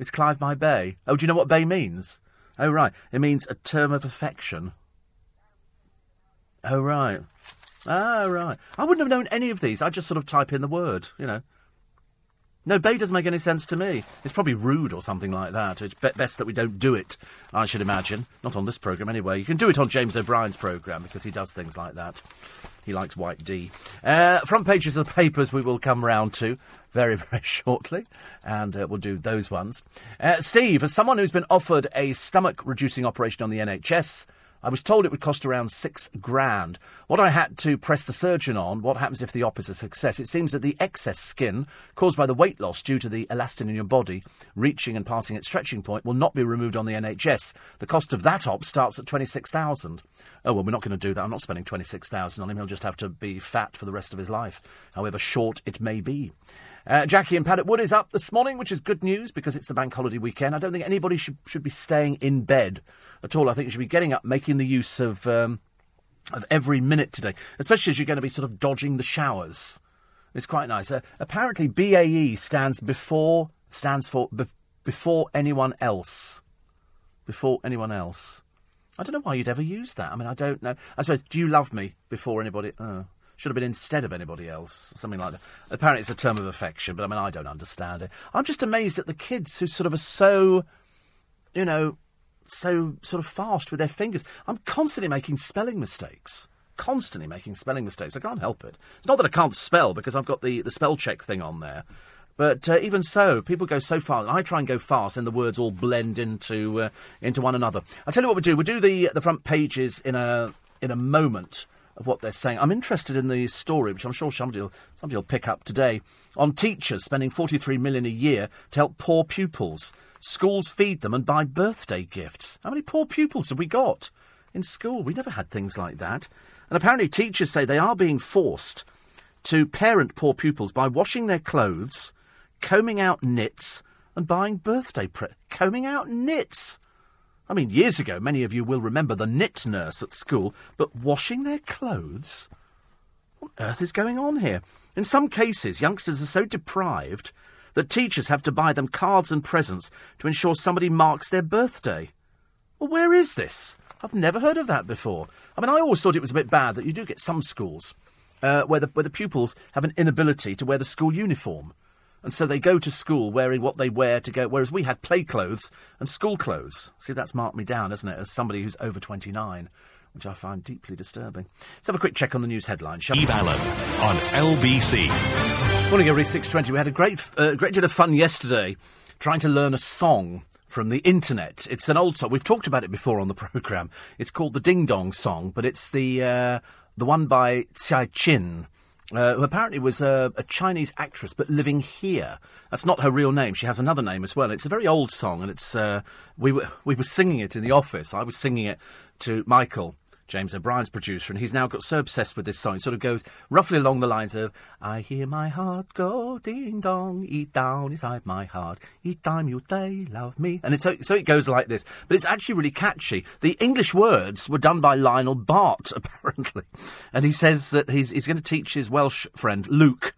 It's Clive My Bay. Oh, do you know what bay means? Oh, right. It means a term of affection. Oh, right. Ah, right. I wouldn't have known any of these. I just sort of type in the word, you know. No, bay doesn't make any sense to me. It's probably rude or something like that. It's be- best that we don't do it, I should imagine. Not on this programme, anyway. You can do it on James O'Brien's programme because he does things like that. He likes White D. Uh, front pages of the papers we will come round to very, [laughs] very shortly, and uh, we'll do those ones. Uh, Steve, as someone who's been offered a stomach reducing operation on the NHS, I was told it would cost around six grand. What I had to press the surgeon on, what happens if the op is a success? It seems that the excess skin caused by the weight loss due to the elastin in your body reaching and passing its stretching point will not be removed on the NHS. The cost of that op starts at 26,000. Oh, well, we're not going to do that. I'm not spending 26,000 on him. He'll just have to be fat for the rest of his life, however short it may be. Uh, Jackie and Paddock Wood is up this morning, which is good news because it's the bank holiday weekend. I don't think anybody should, should be staying in bed at all. I think you should be getting up, making the use of, um, of every minute today, especially as you're going to be sort of dodging the showers. It's quite nice. Uh, apparently, BAE stands before stands for be- before anyone else. Before anyone else. I don't know why you'd ever use that. I mean, I don't know. I suppose, do you love me before anybody? Uh, should have been instead of anybody else, something like that. Apparently, it's a term of affection, but I mean, I don't understand it. I'm just amazed at the kids who sort of are so, you know, so sort of fast with their fingers. I'm constantly making spelling mistakes. Constantly making spelling mistakes. I can't help it. It's not that I can't spell because I've got the, the spell check thing on there. But uh, even so, people go so fast. I try and go fast, and the words all blend into uh, into one another. I'll tell you what we do. We do the the front pages in a in a moment of what they're saying. I'm interested in the story, which I'm sure somebody will, somebody will pick up today, on teachers spending 43 million a year to help poor pupils. Schools feed them and buy birthday gifts. How many poor pupils have we got in school? We never had things like that. And apparently, teachers say they are being forced to parent poor pupils by washing their clothes, combing out nits, and buying birthday pre- combing out nits. I mean, years ago, many of you will remember the nit nurse at school, but washing their clothes? What on earth is going on here? In some cases, youngsters are so deprived that teachers have to buy them cards and presents to ensure somebody marks their birthday. Well, where is this? I've never heard of that before. I mean, I always thought it was a bit bad that you do get some schools uh, where, the, where the pupils have an inability to wear the school uniform. And so they go to school wearing what they wear to go, whereas we had play clothes and school clothes. See, that's marked me down, isn't it, as somebody who's over 29, which I find deeply disturbing. Let's have a quick check on the news headlines. shall we? Allen on LBC. Morning, everybody. Six twenty. We had a great, uh, great deal of fun yesterday, trying to learn a song from the internet. It's an old song. We've talked about it before on the [laughs] program. It's called the Ding Dong Song, but it's the uh, the one by Tsai Chin. Uh, who apparently was a, a Chinese actress, but living here. That's not her real name. She has another name as well. It's a very old song, and it's uh, we were we were singing it in the office. I was singing it to Michael, James O'Brien's producer, and he's now got so obsessed with this song. It sort of goes roughly along the lines of I hear my heart go ding dong, eat down inside my heart. Each time you say love me. And it's so, so it goes like this. But it's actually really catchy. The English words were done by Lionel Bart, [laughs] apparently. And he says that he's, he's going to teach his Welsh friend, Luke,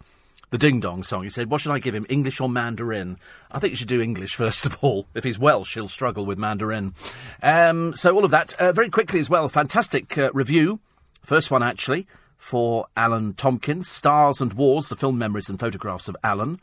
the Ding Dong song. He said, What should I give him, English or Mandarin? I think you should do English [laughs] first of all. If he's Welsh, he'll struggle with Mandarin. Um, so, all of that. Uh, very quickly as well, fantastic uh, review. First one, actually, for Alan Tomkins Stars and Wars, the film memories and photographs of Alan.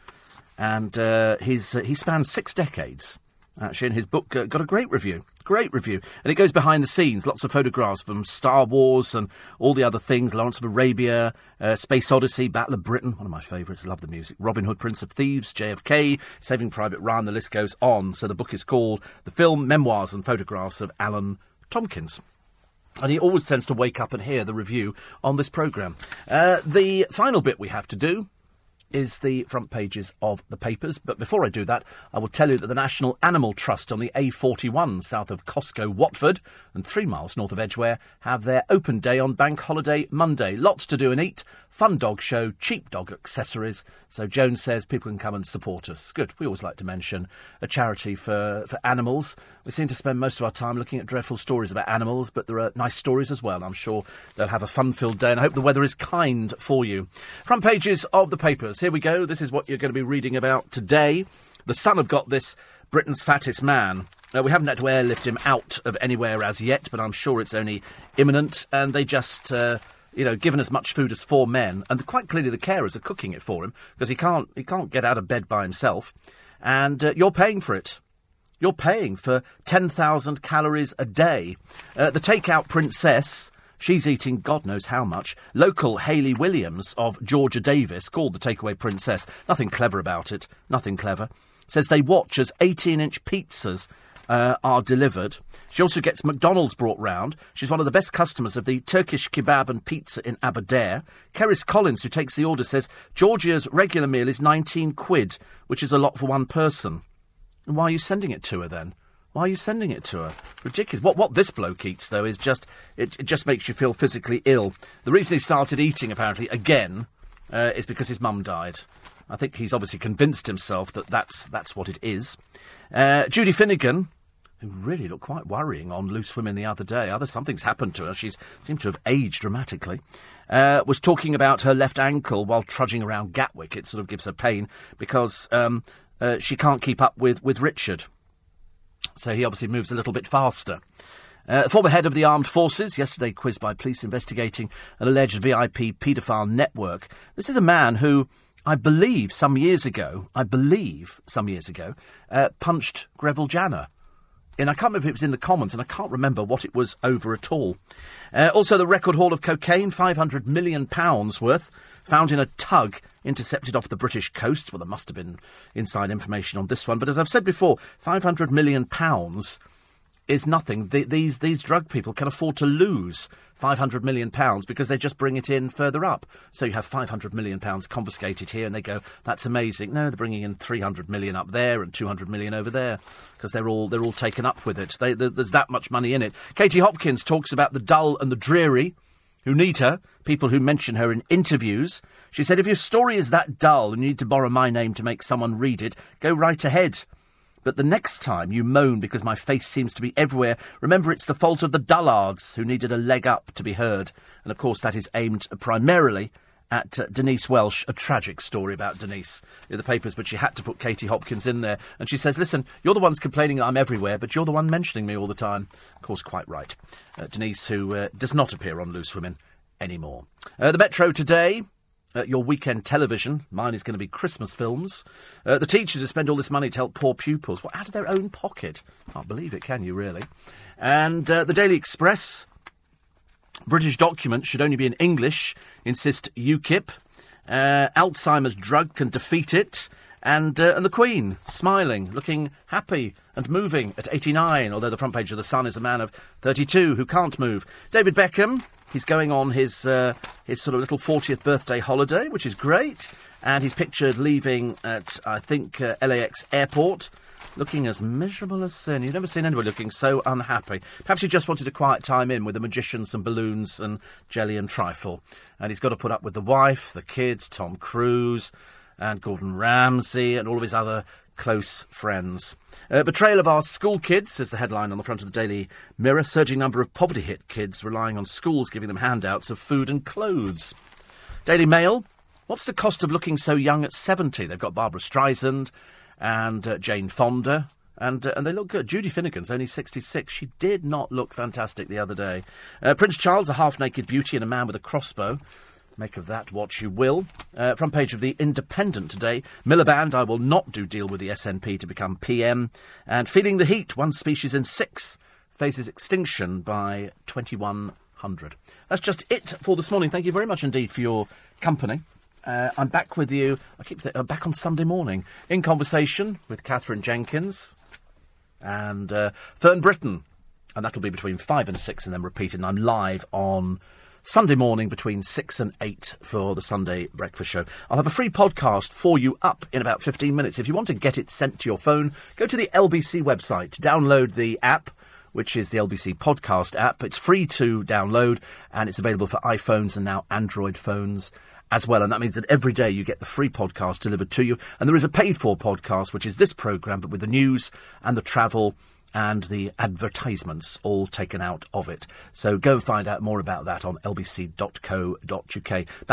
And uh, his, uh, he spans six decades. Actually, and his book uh, got a great review. Great review. And it goes behind the scenes. Lots of photographs from Star Wars and all the other things. Lawrence of Arabia, uh, Space Odyssey, Battle of Britain. One of my favourites. Love the music. Robin Hood, Prince of Thieves, JFK, Saving Private Ryan. The list goes on. So the book is called The Film, Memoirs and Photographs of Alan Tomkins. And he always tends to wake up and hear the review on this programme. Uh, the final bit we have to do is the front pages of the papers. But before I do that, I will tell you that the National Animal Trust on the A41 south of Costco, Watford, and three miles north of Edgware have their open day on Bank Holiday Monday. Lots to do and eat, fun dog show, cheap dog accessories. So Jones says people can come and support us. Good. We always like to mention a charity for, for animals. We seem to spend most of our time looking at dreadful stories about animals, but there are nice stories as well. I'm sure they'll have a fun-filled day, and I hope the weather is kind for you. Front pages of the papers. Here we go. This is what you're going to be reading about today. The Sun have got this Britain's fattest man. Uh, we haven't had to airlift him out of anywhere as yet, but I'm sure it's only imminent. And they just, uh, you know, given as much food as four men, and quite clearly the carers are cooking it for him because he can't he can't get out of bed by himself, and uh, you're paying for it. You're paying for 10,000 calories a day. Uh, the takeout princess, she's eating God knows how much. Local Hayley Williams of Georgia Davis, called the takeaway princess, nothing clever about it, nothing clever, says they watch as 18 inch pizzas uh, are delivered. She also gets McDonald's brought round. She's one of the best customers of the Turkish kebab and pizza in Aberdare. Keris Collins, who takes the order, says Georgia's regular meal is 19 quid, which is a lot for one person. And why are you sending it to her then? Why are you sending it to her? Ridiculous. What what this bloke eats though is just it, it just makes you feel physically ill. The reason he started eating apparently again uh, is because his mum died. I think he's obviously convinced himself that that's that's what it is. Uh, Judy Finnegan, who really looked quite worrying on Loose Women the other day. Other something's happened to her. She's seemed to have aged dramatically. Uh, was talking about her left ankle while trudging around Gatwick. It sort of gives her pain because um, uh, she can't keep up with, with Richard. So he obviously moves a little bit faster. Uh, former head of the armed forces, yesterday quizzed by police investigating an alleged VIP paedophile network. This is a man who, I believe, some years ago, I believe some years ago, uh, punched Greville Janner. And I can't remember if it was in the Commons, and I can't remember what it was over at all. Uh, also, the record haul of cocaine, £500 million worth, found in a tug intercepted off the British coast. Well, there must have been inside information on this one. But as I've said before, £500 million is nothing. The, these these drug people can afford to lose five hundred million pounds because they just bring it in further up. So you have five hundred million pounds confiscated here, and they go, "That's amazing." No, they're bringing in three hundred million up there and two hundred million over there because they're all they're all taken up with it. They, there's that much money in it. Katie Hopkins talks about the dull and the dreary. Who need her? People who mention her in interviews. She said, "If your story is that dull and you need to borrow my name to make someone read it, go right ahead." But the next time you moan because my face seems to be everywhere, remember it's the fault of the dullards who needed a leg up to be heard. And of course, that is aimed primarily at uh, Denise Welch, a tragic story about Denise in the papers, but she had to put Katie Hopkins in there. And she says, Listen, you're the ones complaining I'm everywhere, but you're the one mentioning me all the time. Of course, quite right. Uh, Denise, who uh, does not appear on Loose Women anymore. Uh, the Metro today uh, your weekend television. Mine is going to be Christmas films. Uh, the teachers who spend all this money to help poor pupils, well, out of their own pocket. Can't believe it, can you, really? And uh, the Daily Express. British documents should only be in English, insist UKIP. Uh, Alzheimer's drug can defeat it. And, uh, and the Queen, smiling, looking happy and moving at 89, although the front page of The Sun is a man of 32 who can't move. David Beckham, He's going on his uh, his sort of little 40th birthday holiday, which is great. And he's pictured leaving at, I think, uh, LAX airport, looking as miserable as sin. You've never seen anybody looking so unhappy. Perhaps he just wanted a quiet time in with the magicians and balloons and jelly and trifle. And he's got to put up with the wife, the kids, Tom Cruise, and Gordon Ramsay, and all of his other close friends. Uh, betrayal of our school kids is the headline on the front of the Daily Mirror. Surging number of poverty hit kids relying on schools giving them handouts of food and clothes. Daily Mail. What's the cost of looking so young at 70? They've got Barbara Streisand and uh, Jane Fonda. And, uh, and they look good. Judy Finnegan's only 66. She did not look fantastic the other day. Uh, Prince Charles, a half naked beauty and a man with a crossbow. Make of that what you will. Uh, front page of the Independent today. Miliband, I will not do deal with the SNP to become PM. And feeling the heat, one species in six faces extinction by 2100. That's just it for this morning. Thank you very much indeed for your company. Uh, I'm back with you. I keep th- I'm back on Sunday morning in conversation with Katherine Jenkins and uh, Fern Britton, and that'll be between five and six, and then repeated. And I'm live on Sunday morning between 6 and 8 for the Sunday Breakfast Show. I'll have a free podcast for you up in about 15 minutes. If you want to get it sent to your phone, go to the LBC website, download the app which is the LBC podcast app. It's free to download and it's available for iPhones and now Android phones as well. And that means that every day you get the free podcast delivered to you. And there is a paid for podcast, which is this programme, but with the news and the travel and the advertisements all taken out of it. So go find out more about that on lbc.co.uk.